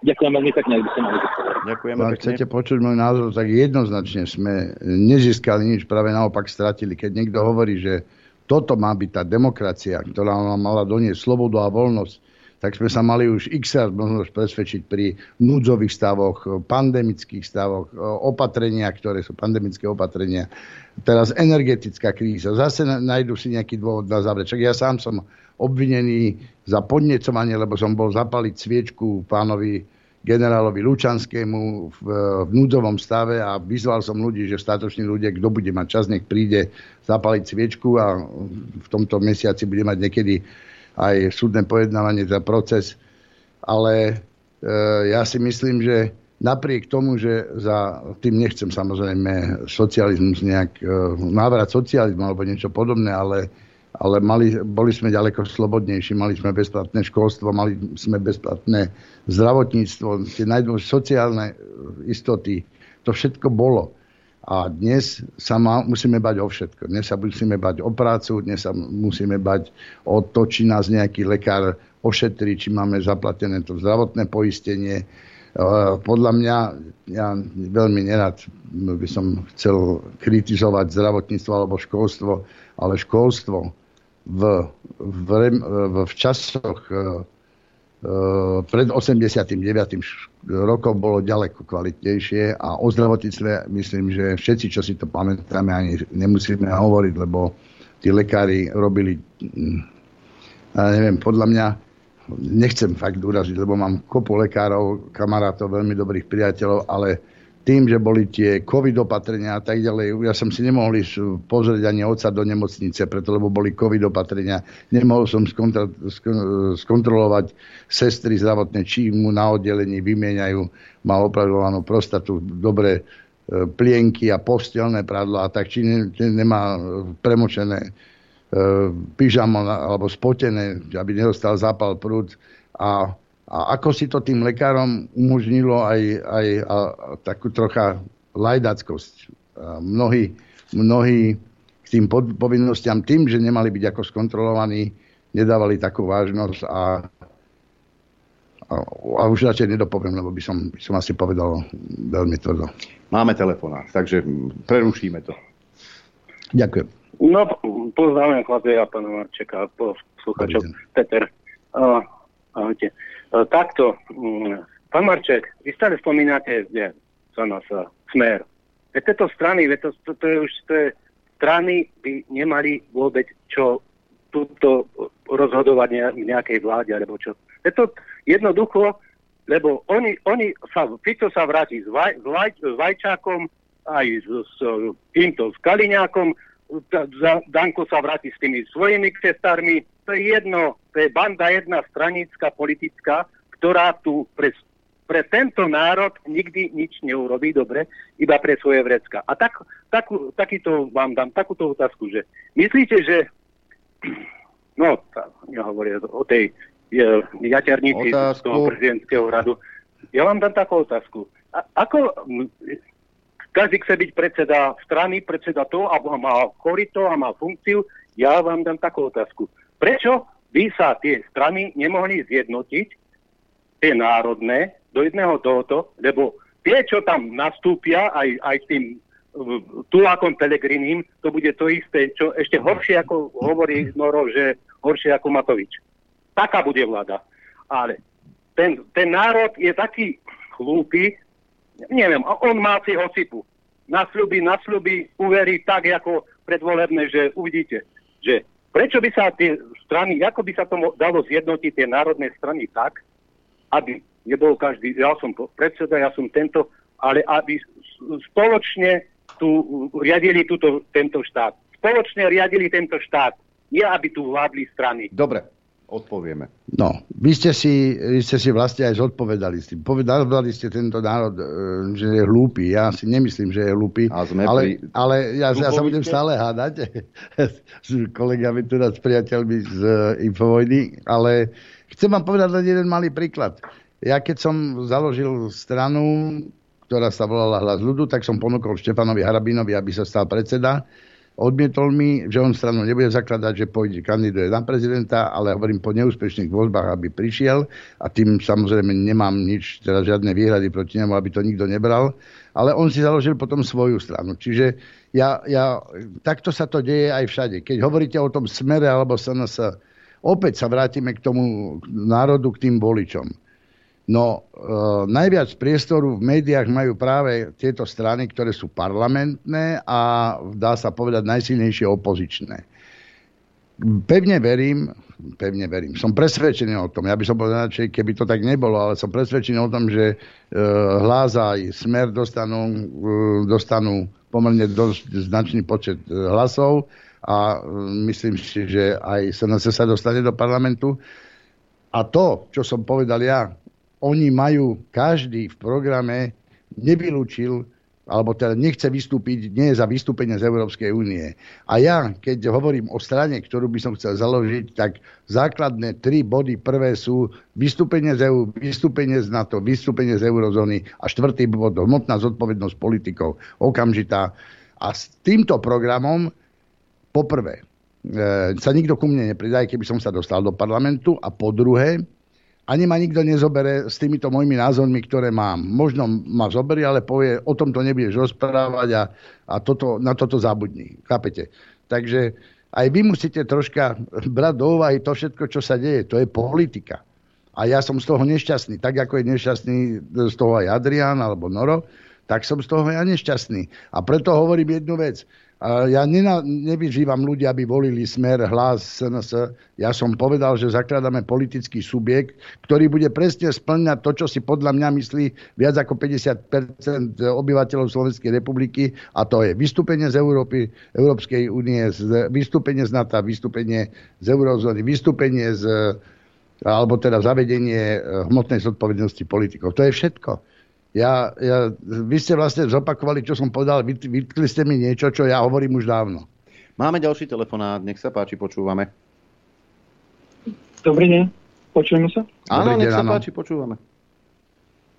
Ďakujem veľmi pekne, ak by ste mali Ďakujem Ak chcete počuť môj názor, tak jednoznačne sme nezískali nič, práve naopak stratili. Keď niekto hovorí, že toto má byť tá demokracia, ktorá nám mala doniesť slobodu a voľnosť, tak sme sa mali už x možno presvedčiť pri núdzových stavoch, pandemických stavoch, opatrenia, ktoré sú pandemické opatrenia. Teraz energetická kríza. Zase nájdu si nejaký dôvod na záver. Čak ja sám som obvinený za podnecovanie, lebo som bol zapaliť sviečku pánovi generálovi Lučanskému v, v núdzovom stave a vyzval som ľudí, že státoční ľudia, kto bude mať čas, nech príde zapaliť sviečku a v tomto mesiaci bude mať niekedy aj súdne pojednávanie za proces. Ale e, ja si myslím, že napriek tomu, že za tým nechcem samozrejme socializmus nejak, e, návrat socializmu alebo niečo podobné, ale ale mali, boli sme ďaleko slobodnejší, mali sme bezplatné školstvo, mali sme bezplatné zdravotníctvo, tie najdôležitejšie sociálne e, istoty, to všetko bolo. A dnes sa má, musíme bať o všetko. Dnes sa musíme bať o prácu, dnes sa musíme bať o to, či nás nejaký lekár ošetrí, či máme zaplatené to zdravotné poistenie. E, podľa mňa, ja veľmi nerad by som chcel kritizovať zdravotníctvo alebo školstvo, ale školstvo v, v, v časoch e, pred 89. rokom bolo ďaleko kvalitnejšie a o zdravotníctve myslím, že všetci, čo si to pamätáme, ani nemusíme hovoriť, lebo tí lekári robili, mm, ja neviem, podľa mňa, nechcem fakt uraziť, lebo mám kopu lekárov, kamarátov, veľmi dobrých priateľov, ale tým, že boli tie covid opatrenia a tak ďalej, ja som si nemohol ísť pozrieť ani oca do nemocnice, preto lebo boli covid opatrenia. Nemohol som skontro- skontrolovať sestry zdravotné, či mu na oddelení vymieňajú, má opravovanú prostatu, dobré e, plienky a postelné prádlo a tak, či ne, nemá premočené e, pyžamo alebo spotené, aby nedostal zápal prúd a a ako si to tým lekárom umožnilo aj, aj a, a takú trocha lajdackosť. A mnohí, mnohí k tým povinnostiam tým, že nemali byť ako skontrolovaní, nedávali takú vážnosť a, a, a už radšej nedopoviem, lebo by som, by som asi povedal veľmi tvrdo. Máme telefonát, takže prerušíme to. Ďakujem. No, pozdravujem chlapi a pána Marčeka, posluchačov. Peter, ahojte. Takto, mm, pán Marček, vy stále spomínate, kde sa nás smer. Veď tieto strany, veď to, to, to, je už, to je, strany by nemali vôbec čo túto rozhodovať v nejakej vláde, alebo čo. Je to jednoducho, lebo oni, oni sa, Fico sa vráti s, vaj, vaj, s Vajčákom, aj s, s týmto, s Kaliňákom, Danko sa vráti s tými svojimi křestármi, to je jedno, to je banda jedna stranická, politická, ktorá tu pre, pre tento národ nikdy nič neurobí dobre, iba pre svoje vrecka. A tak, takú, takýto vám dám takúto otázku, že myslíte, že no, ja hovorím o tej je, jaťarnici z toho prezidentského radu. Ja vám dám takú otázku. A, ako každý chce byť predseda strany, predseda to, a má korito a má funkciu, ja vám dám takú otázku. Prečo by sa tie strany nemohli zjednotiť, tie národné, do jedného tohoto, lebo tie, čo tam nastúpia aj, aj tým tulákom Pelegrinim, to bude to isté, čo ešte horšie ako hovorí Norov, že horšie ako Matovič. Taká bude vláda. Ale ten, ten národ je taký chlúpy, neviem, on má si hosypu. Nasľubí, nasľubí, uverí tak, ako predvolebné, že uvidíte, že Prečo by sa tie strany, ako by sa to dalo zjednotiť tie národné strany tak, aby nebol každý, ja som predseda, ja som tento, ale aby spoločne tu riadili túto, tento štát. Spoločne riadili tento štát. Nie, aby tu vládli strany. Dobre, odpovieme. No, vy ste si, vy ste si vlastne aj zodpovedali s tým. Povedali ste tento národ, e, že je hlúpy. Ja si nemyslím, že je hlúpy. A sme ale, pri... ale ja, ja sa budem stále hádať s kolegami, teda s priateľmi z uh, Infovojny, ale chcem vám povedať len jeden malý príklad. Ja keď som založil stranu, ktorá sa volala Hlas ľudu, tak som ponúkol Štefanovi Harabinovi, aby sa stal predseda Odmietol mi, že on stranu nebude zakladať, že pôjde kandiduje na prezidenta, ale hovorím po neúspešných voľbách, aby prišiel a tým samozrejme nemám nič, teda žiadne výhrady proti nemu, aby to nikto nebral. Ale on si založil potom svoju stranu. Čiže ja, ja, takto sa to deje aj všade. Keď hovoríte o tom smere alebo sa opäť sa vrátime k tomu národu, k tým voličom. No, e, najviac priestoru v médiách majú práve tieto strany, ktoré sú parlamentné a dá sa povedať najsilnejšie opozičné. Pevne verím, pevne verím, som presvedčený o tom, ja by som povedal, že keby to tak nebolo, ale som presvedčený o tom, že e, hlas aj smer dostanú, e, dostanú pomerne dosť značný počet e, hlasov a e, myslím si, že aj SNS sa dostane do parlamentu. A to, čo som povedal ja, oni majú, každý v programe nevylúčil, alebo teda nechce vystúpiť, nie je za vystúpenie z Európskej únie. A ja, keď hovorím o strane, ktorú by som chcel založiť, tak základné tri body prvé sú vystúpenie z EU, vystúpenie z NATO, vystúpenie z eurozóny a štvrtý bod hmotná zodpovednosť politikov, okamžitá. A s týmto programom poprvé e, sa nikto ku mne nepridá, keby som sa dostal do parlamentu a po druhé, ani ma nikto nezobere s týmito mojimi názormi, ktoré mám. Možno ma zoberie, ale povie, o tom to nebudeš rozprávať a, a toto, na toto zabudni. Chápete? Takže aj vy musíte troška brať do úvahy to všetko, čo sa deje. To je politika. A ja som z toho nešťastný. Tak ako je nešťastný z toho aj Adrián alebo Noro, tak som z toho ja nešťastný. A preto hovorím jednu vec. Ja nena, nevyžívam ľudí, aby volili smer, hlas, SNS. Ja som povedal, že zakladáme politický subjekt, ktorý bude presne splňať to, čo si podľa mňa myslí viac ako 50% obyvateľov Slovenskej republiky a to je vystúpenie z Európy, Európskej únie, vystúpenie z NATO, vystúpenie z eurozóny, vystúpenie z alebo teda zavedenie hmotnej zodpovednosti politikov. To je všetko ja, ja, vy ste vlastne zopakovali, čo som povedal, vytkli ste mi niečo, čo ja hovorím už dávno. Máme ďalší telefonát, nech sa páči, počúvame. Dobrý deň, počujeme sa? Áno, nech sa áno. páči, počúvame.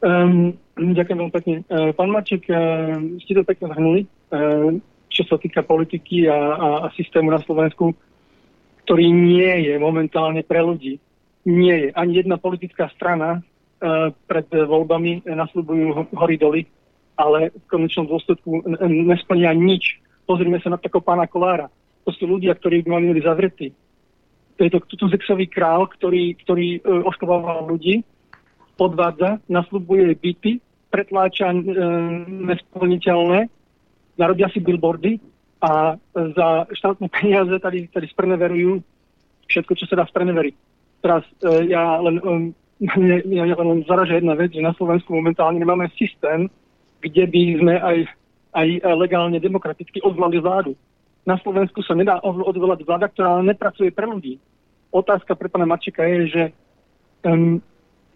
Um, ďakujem veľmi pekne. Uh, pán Marček, uh, ste to pekne zhrnuli, uh, čo sa týka politiky a, a, a systému na Slovensku, ktorý nie je momentálne pre ľudí. Nie je. Ani jedna politická strana pred voľbami nasľubujú hory doly, ale v konečnom dôsledku nesplnia nič. Pozrime sa na takého pána Kolára. To sú ľudia, ktorí mali byť zavretí. To je to Tuzexový král, ktorý, ktorý uh, oškoval ľudí, podvádza, nasľubuje byty, pretláča uh, nesplniteľné, narobia si billboardy a za štátne peniaze tady, tady spreneverujú všetko, čo sa dá spreneveriť. Teraz uh, ja len um, mňa, mňa len zaraža jedna vec, že na Slovensku momentálne nemáme systém, kde by sme aj, aj legálne demokraticky odvolali vládu. Na Slovensku sa nedá odvolať vláda, ktorá nepracuje pre ľudí. Otázka pre pána Mačika je, že um,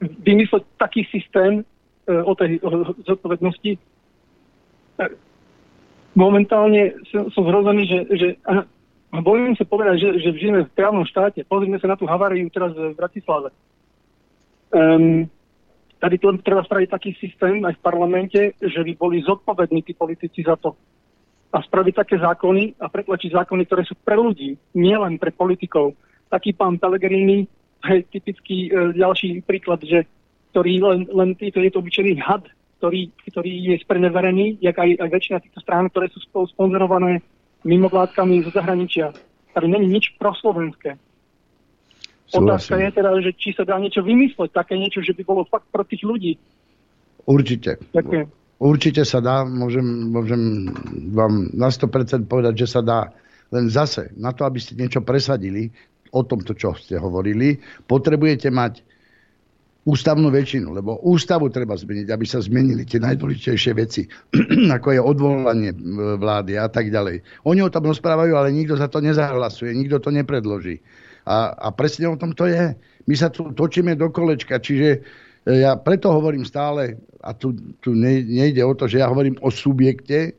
vymysleť taký systém uh, o tej o zodpovednosti. Uh, momentálne som, som zrozený, že, že uh, bojím sa povedať, že, že žijeme v právnom štáte. Pozrime sa na tú haváriu teraz v Bratislave Um, tady to treba spraviť taký systém aj v parlamente, že by boli zodpovední tí politici za to. A spraviť také zákony a pretlačiť zákony, ktoré sú pre ľudí, nielen pre politikov. Taký pán Pellegrini je typický e, ďalší príklad, že ktorý len, len to je to obyčajný had, ktorý, ktorý je spreneverený, jak aj, aj väčšina týchto strán, ktoré sú spolu sponzorované mimovládkami zo zahraničia. Tady není nič proslovenské. Otázka je teda, že či sa dá niečo vymysleť, také niečo, že by bolo fakt pro tých ľudí. Určite. Ďakujem. Určite sa dá, môžem, môžem vám na 100% povedať, že sa dá. Len zase, na to, aby ste niečo presadili, o tomto, čo ste hovorili, potrebujete mať ústavnú väčšinu, lebo ústavu treba zmeniť, aby sa zmenili tie najdôležitejšie veci, ako je odvolanie vlády a tak ďalej. Oni o tom rozprávajú, ale nikto za to nezahlasuje, nikto to nepredloží. A, a presne o tom to je. My sa tu točíme do kolečka, čiže e, ja preto hovorím stále, a tu, tu nejde o to, že ja hovorím o subjekte,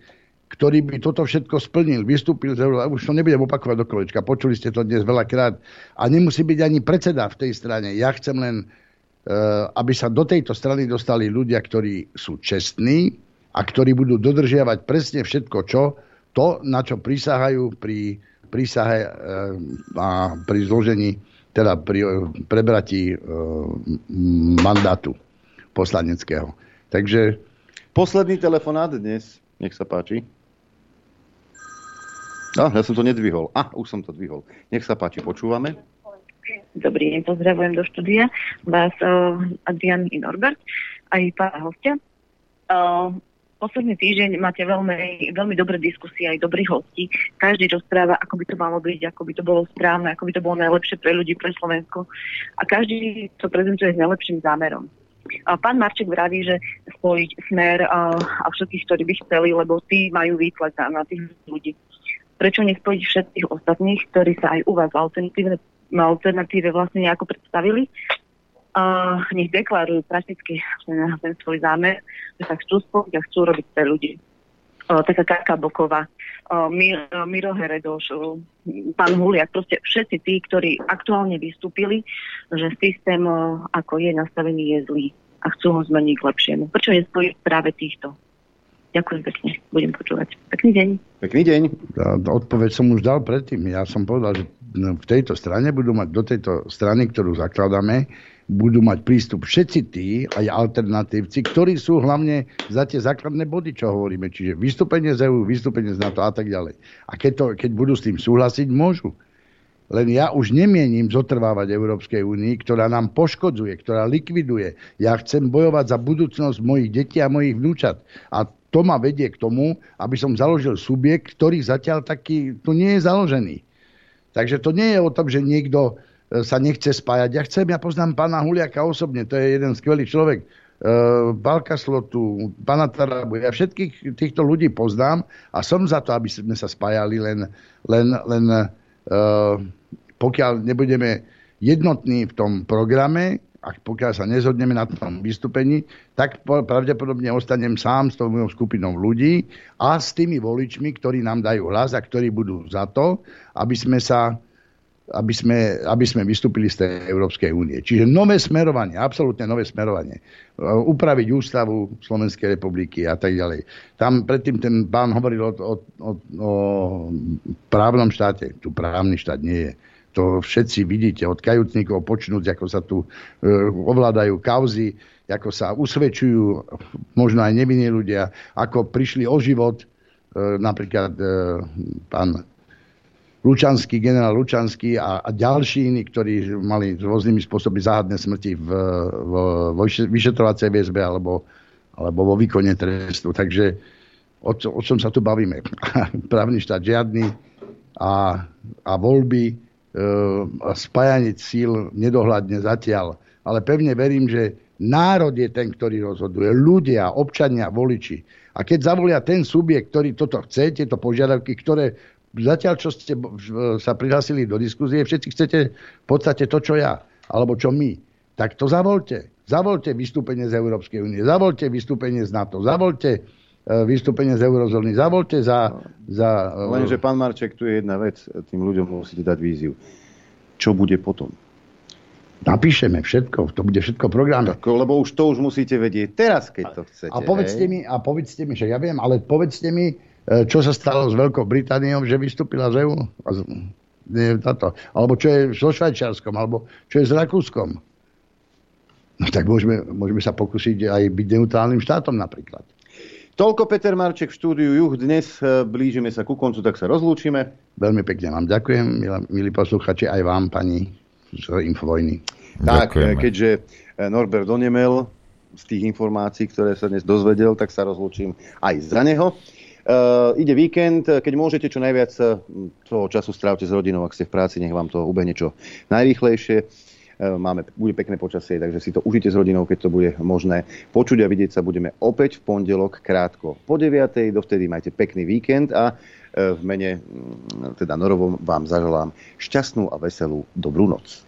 ktorý by toto všetko splnil, vystúpil z. Už to nebudem opakovať do kolečka, počuli ste to dnes veľakrát. A nemusí byť ani predseda v tej strane. Ja chcem len, e, aby sa do tejto strany dostali ľudia, ktorí sú čestní a ktorí budú dodržiavať presne všetko, čo to, na čo prisahajú pri prísahe eh, a pri zložení, teda pri eh, prebratí eh, mandátu poslaneckého. Takže... Posledný telefonát dnes. Nech sa páči. A, ja som to nedvihol. A, už som to dvihol. Nech sa páči, počúvame. Dobrý deň, pozdravujem do štúdia vás, uh, Adrian i Norbert, aj pána hostia. Uh, posledný týždeň máte veľmi, veľmi dobré diskusie, aj dobrých hostí. Každý rozpráva, ako by to malo byť, ako by to bolo správne, ako by to bolo najlepšie pre ľudí, pre Slovensko. A každý to prezentuje s najlepším zámerom. Pán Marček vraví, že spojiť smer a, všetkých, ktorí by chceli, lebo tí majú výtled na, tých ľudí. Prečo nespojiť všetkých ostatných, ktorí sa aj u vás v alternatíve, alternatíve vlastne nejako predstavili a nech deklarujú prakticky ten, ten svoj zámer, že sa chcú spojiť a chcú robiť pre ľudí. O, taká Kaka Boková, o, Mir, Miro Heredoš, o, pán Huliak, proste všetci tí, ktorí aktuálne vystúpili, že systém, o, ako je nastavený, je zlý a chcú ho zmeniť k lepšiemu. Prečo nespojiť práve týchto? Ďakujem pekne, budem počúvať. Pekný deň. Pekný deň. Odpoveď som už dal predtým. Ja som povedal, že v tejto strane budú mať do tejto strany, ktorú zakladáme, budú mať prístup všetci tí, aj alternatívci, ktorí sú hlavne za tie základné body, čo hovoríme. Čiže vystúpenie z EU, vystúpenie z NATO a tak ďalej. A keď, to, keď budú s tým súhlasiť, môžu. Len ja už nemienim zotrvávať Európskej únii, ktorá nám poškodzuje, ktorá likviduje. Ja chcem bojovať za budúcnosť mojich detí a mojich vnúčat. A to ma vedie k tomu, aby som založil subjekt, ktorý zatiaľ taký tu nie je založený. Takže to nie je o tom, že niekto sa nechce spájať. Ja chcem, ja poznám pána Huliaka osobne, to je jeden skvelý človek, uh, Balka Slotu, pána Tarabu, ja všetkých týchto ľudí poznám a som za to, aby sme sa spájali, len, len, len uh, pokiaľ nebudeme jednotní v tom programe, a pokiaľ sa nezhodneme na tom vystúpení, tak pravdepodobne ostanem sám s tou mojou skupinou ľudí a s tými voličmi, ktorí nám dajú hlas a ktorí budú za to, aby sme sa aby sme, aby sme vystúpili z tej Európskej únie. Čiže nové smerovanie, absolútne nové smerovanie. Upraviť ústavu Slovenskej republiky a tak ďalej. Tam predtým ten pán hovoril o, o, o, o právnom štáte. Tu právny štát nie je. To všetci vidíte od kajúcnikov počnúť, ako sa tu e, ovládajú kauzy, ako sa usvedčujú možno aj nevinní ľudia, ako prišli o život e, napríklad e, pán Lučanský, generál Lučanský a, a ďalší iní, ktorí mali rôznymi spôsoby záhadné smrti v, v, vo vyšetrovacej väzbe alebo, alebo vo výkone trestu. Takže o, o čom sa tu bavíme? Právny štát žiadny a, a voľby e, a spájanie síl nedohľadne zatiaľ. Ale pevne verím, že národ je ten, ktorý rozhoduje. Ľudia, občania, voliči. A keď zavolia ten subjekt, ktorý toto chce, tieto požiadavky, ktoré zatiaľ, čo ste sa prihlásili do diskuzie, všetci chcete v podstate to, čo ja, alebo čo my, tak to zavolte. Zavolte vystúpenie z Európskej únie, zavolte vystúpenie z NATO, zavolte e, vystúpenie z eurozóny, zavolte za... za e, Lenže, pán Marček, tu je jedna vec, tým ľuďom musíte dať víziu. Čo bude potom? Napíšeme všetko, to bude všetko program. Lebo už to už musíte vedieť teraz, keď to chcete. A povedzte hej? mi, a povedzte mi, že ja viem, ale povedzte mi, E, čo sa stalo s Veľkou Britániou, že vystúpila z EU? Táto. Alebo čo je so Švajčiarskom, alebo čo je s Rakúskom. No tak môžeme, môžeme sa pokúsiť aj byť neutrálnym štátom napríklad. Toľko Peter Marček v štúdiu Juh. Dnes e, blížime sa ku koncu, tak sa rozlúčime. Veľmi pekne vám ďakujem, milí posluchači, aj vám, pani z Infovojny. Tak, Ďakujeme. keďže e, Norbert Donemel z tých informácií, ktoré sa dnes dozvedel, tak sa rozlúčim aj za neho. Uh, ide víkend, keď môžete čo najviac eh, toho času strávte s rodinou, ak ste v práci, nech vám to ubehne čo najrýchlejšie. Máme, bude pekné počasie, takže si to užite s rodinou, keď to bude možné. Počuť a vidieť sa budeme opäť v pondelok krátko po 9. Dovtedy majte pekný víkend a v mene mm, teda Norovom vám zaželám šťastnú a veselú dobrú noc.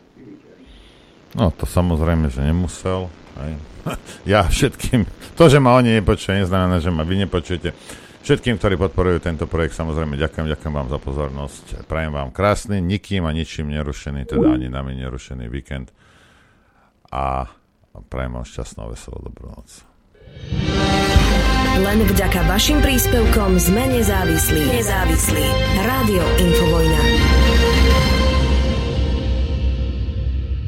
No to samozrejme, že nemusel. Aj. Ja všetkým, to, že ma oni nepočuje, neznamená, že ma vy nepočujete. Všetkým, ktorí podporujú tento projekt, samozrejme ďakujem, ďakujem vám za pozornosť. Prajem vám krásny, nikým a ničím nerušený, teda ani nami nerušený víkend. A prajem vám šťastnú, veselú, dobrú noc. Len vďaka vašim príspevkom sme nezávislí. Nezávislí. Rádio Infovojna.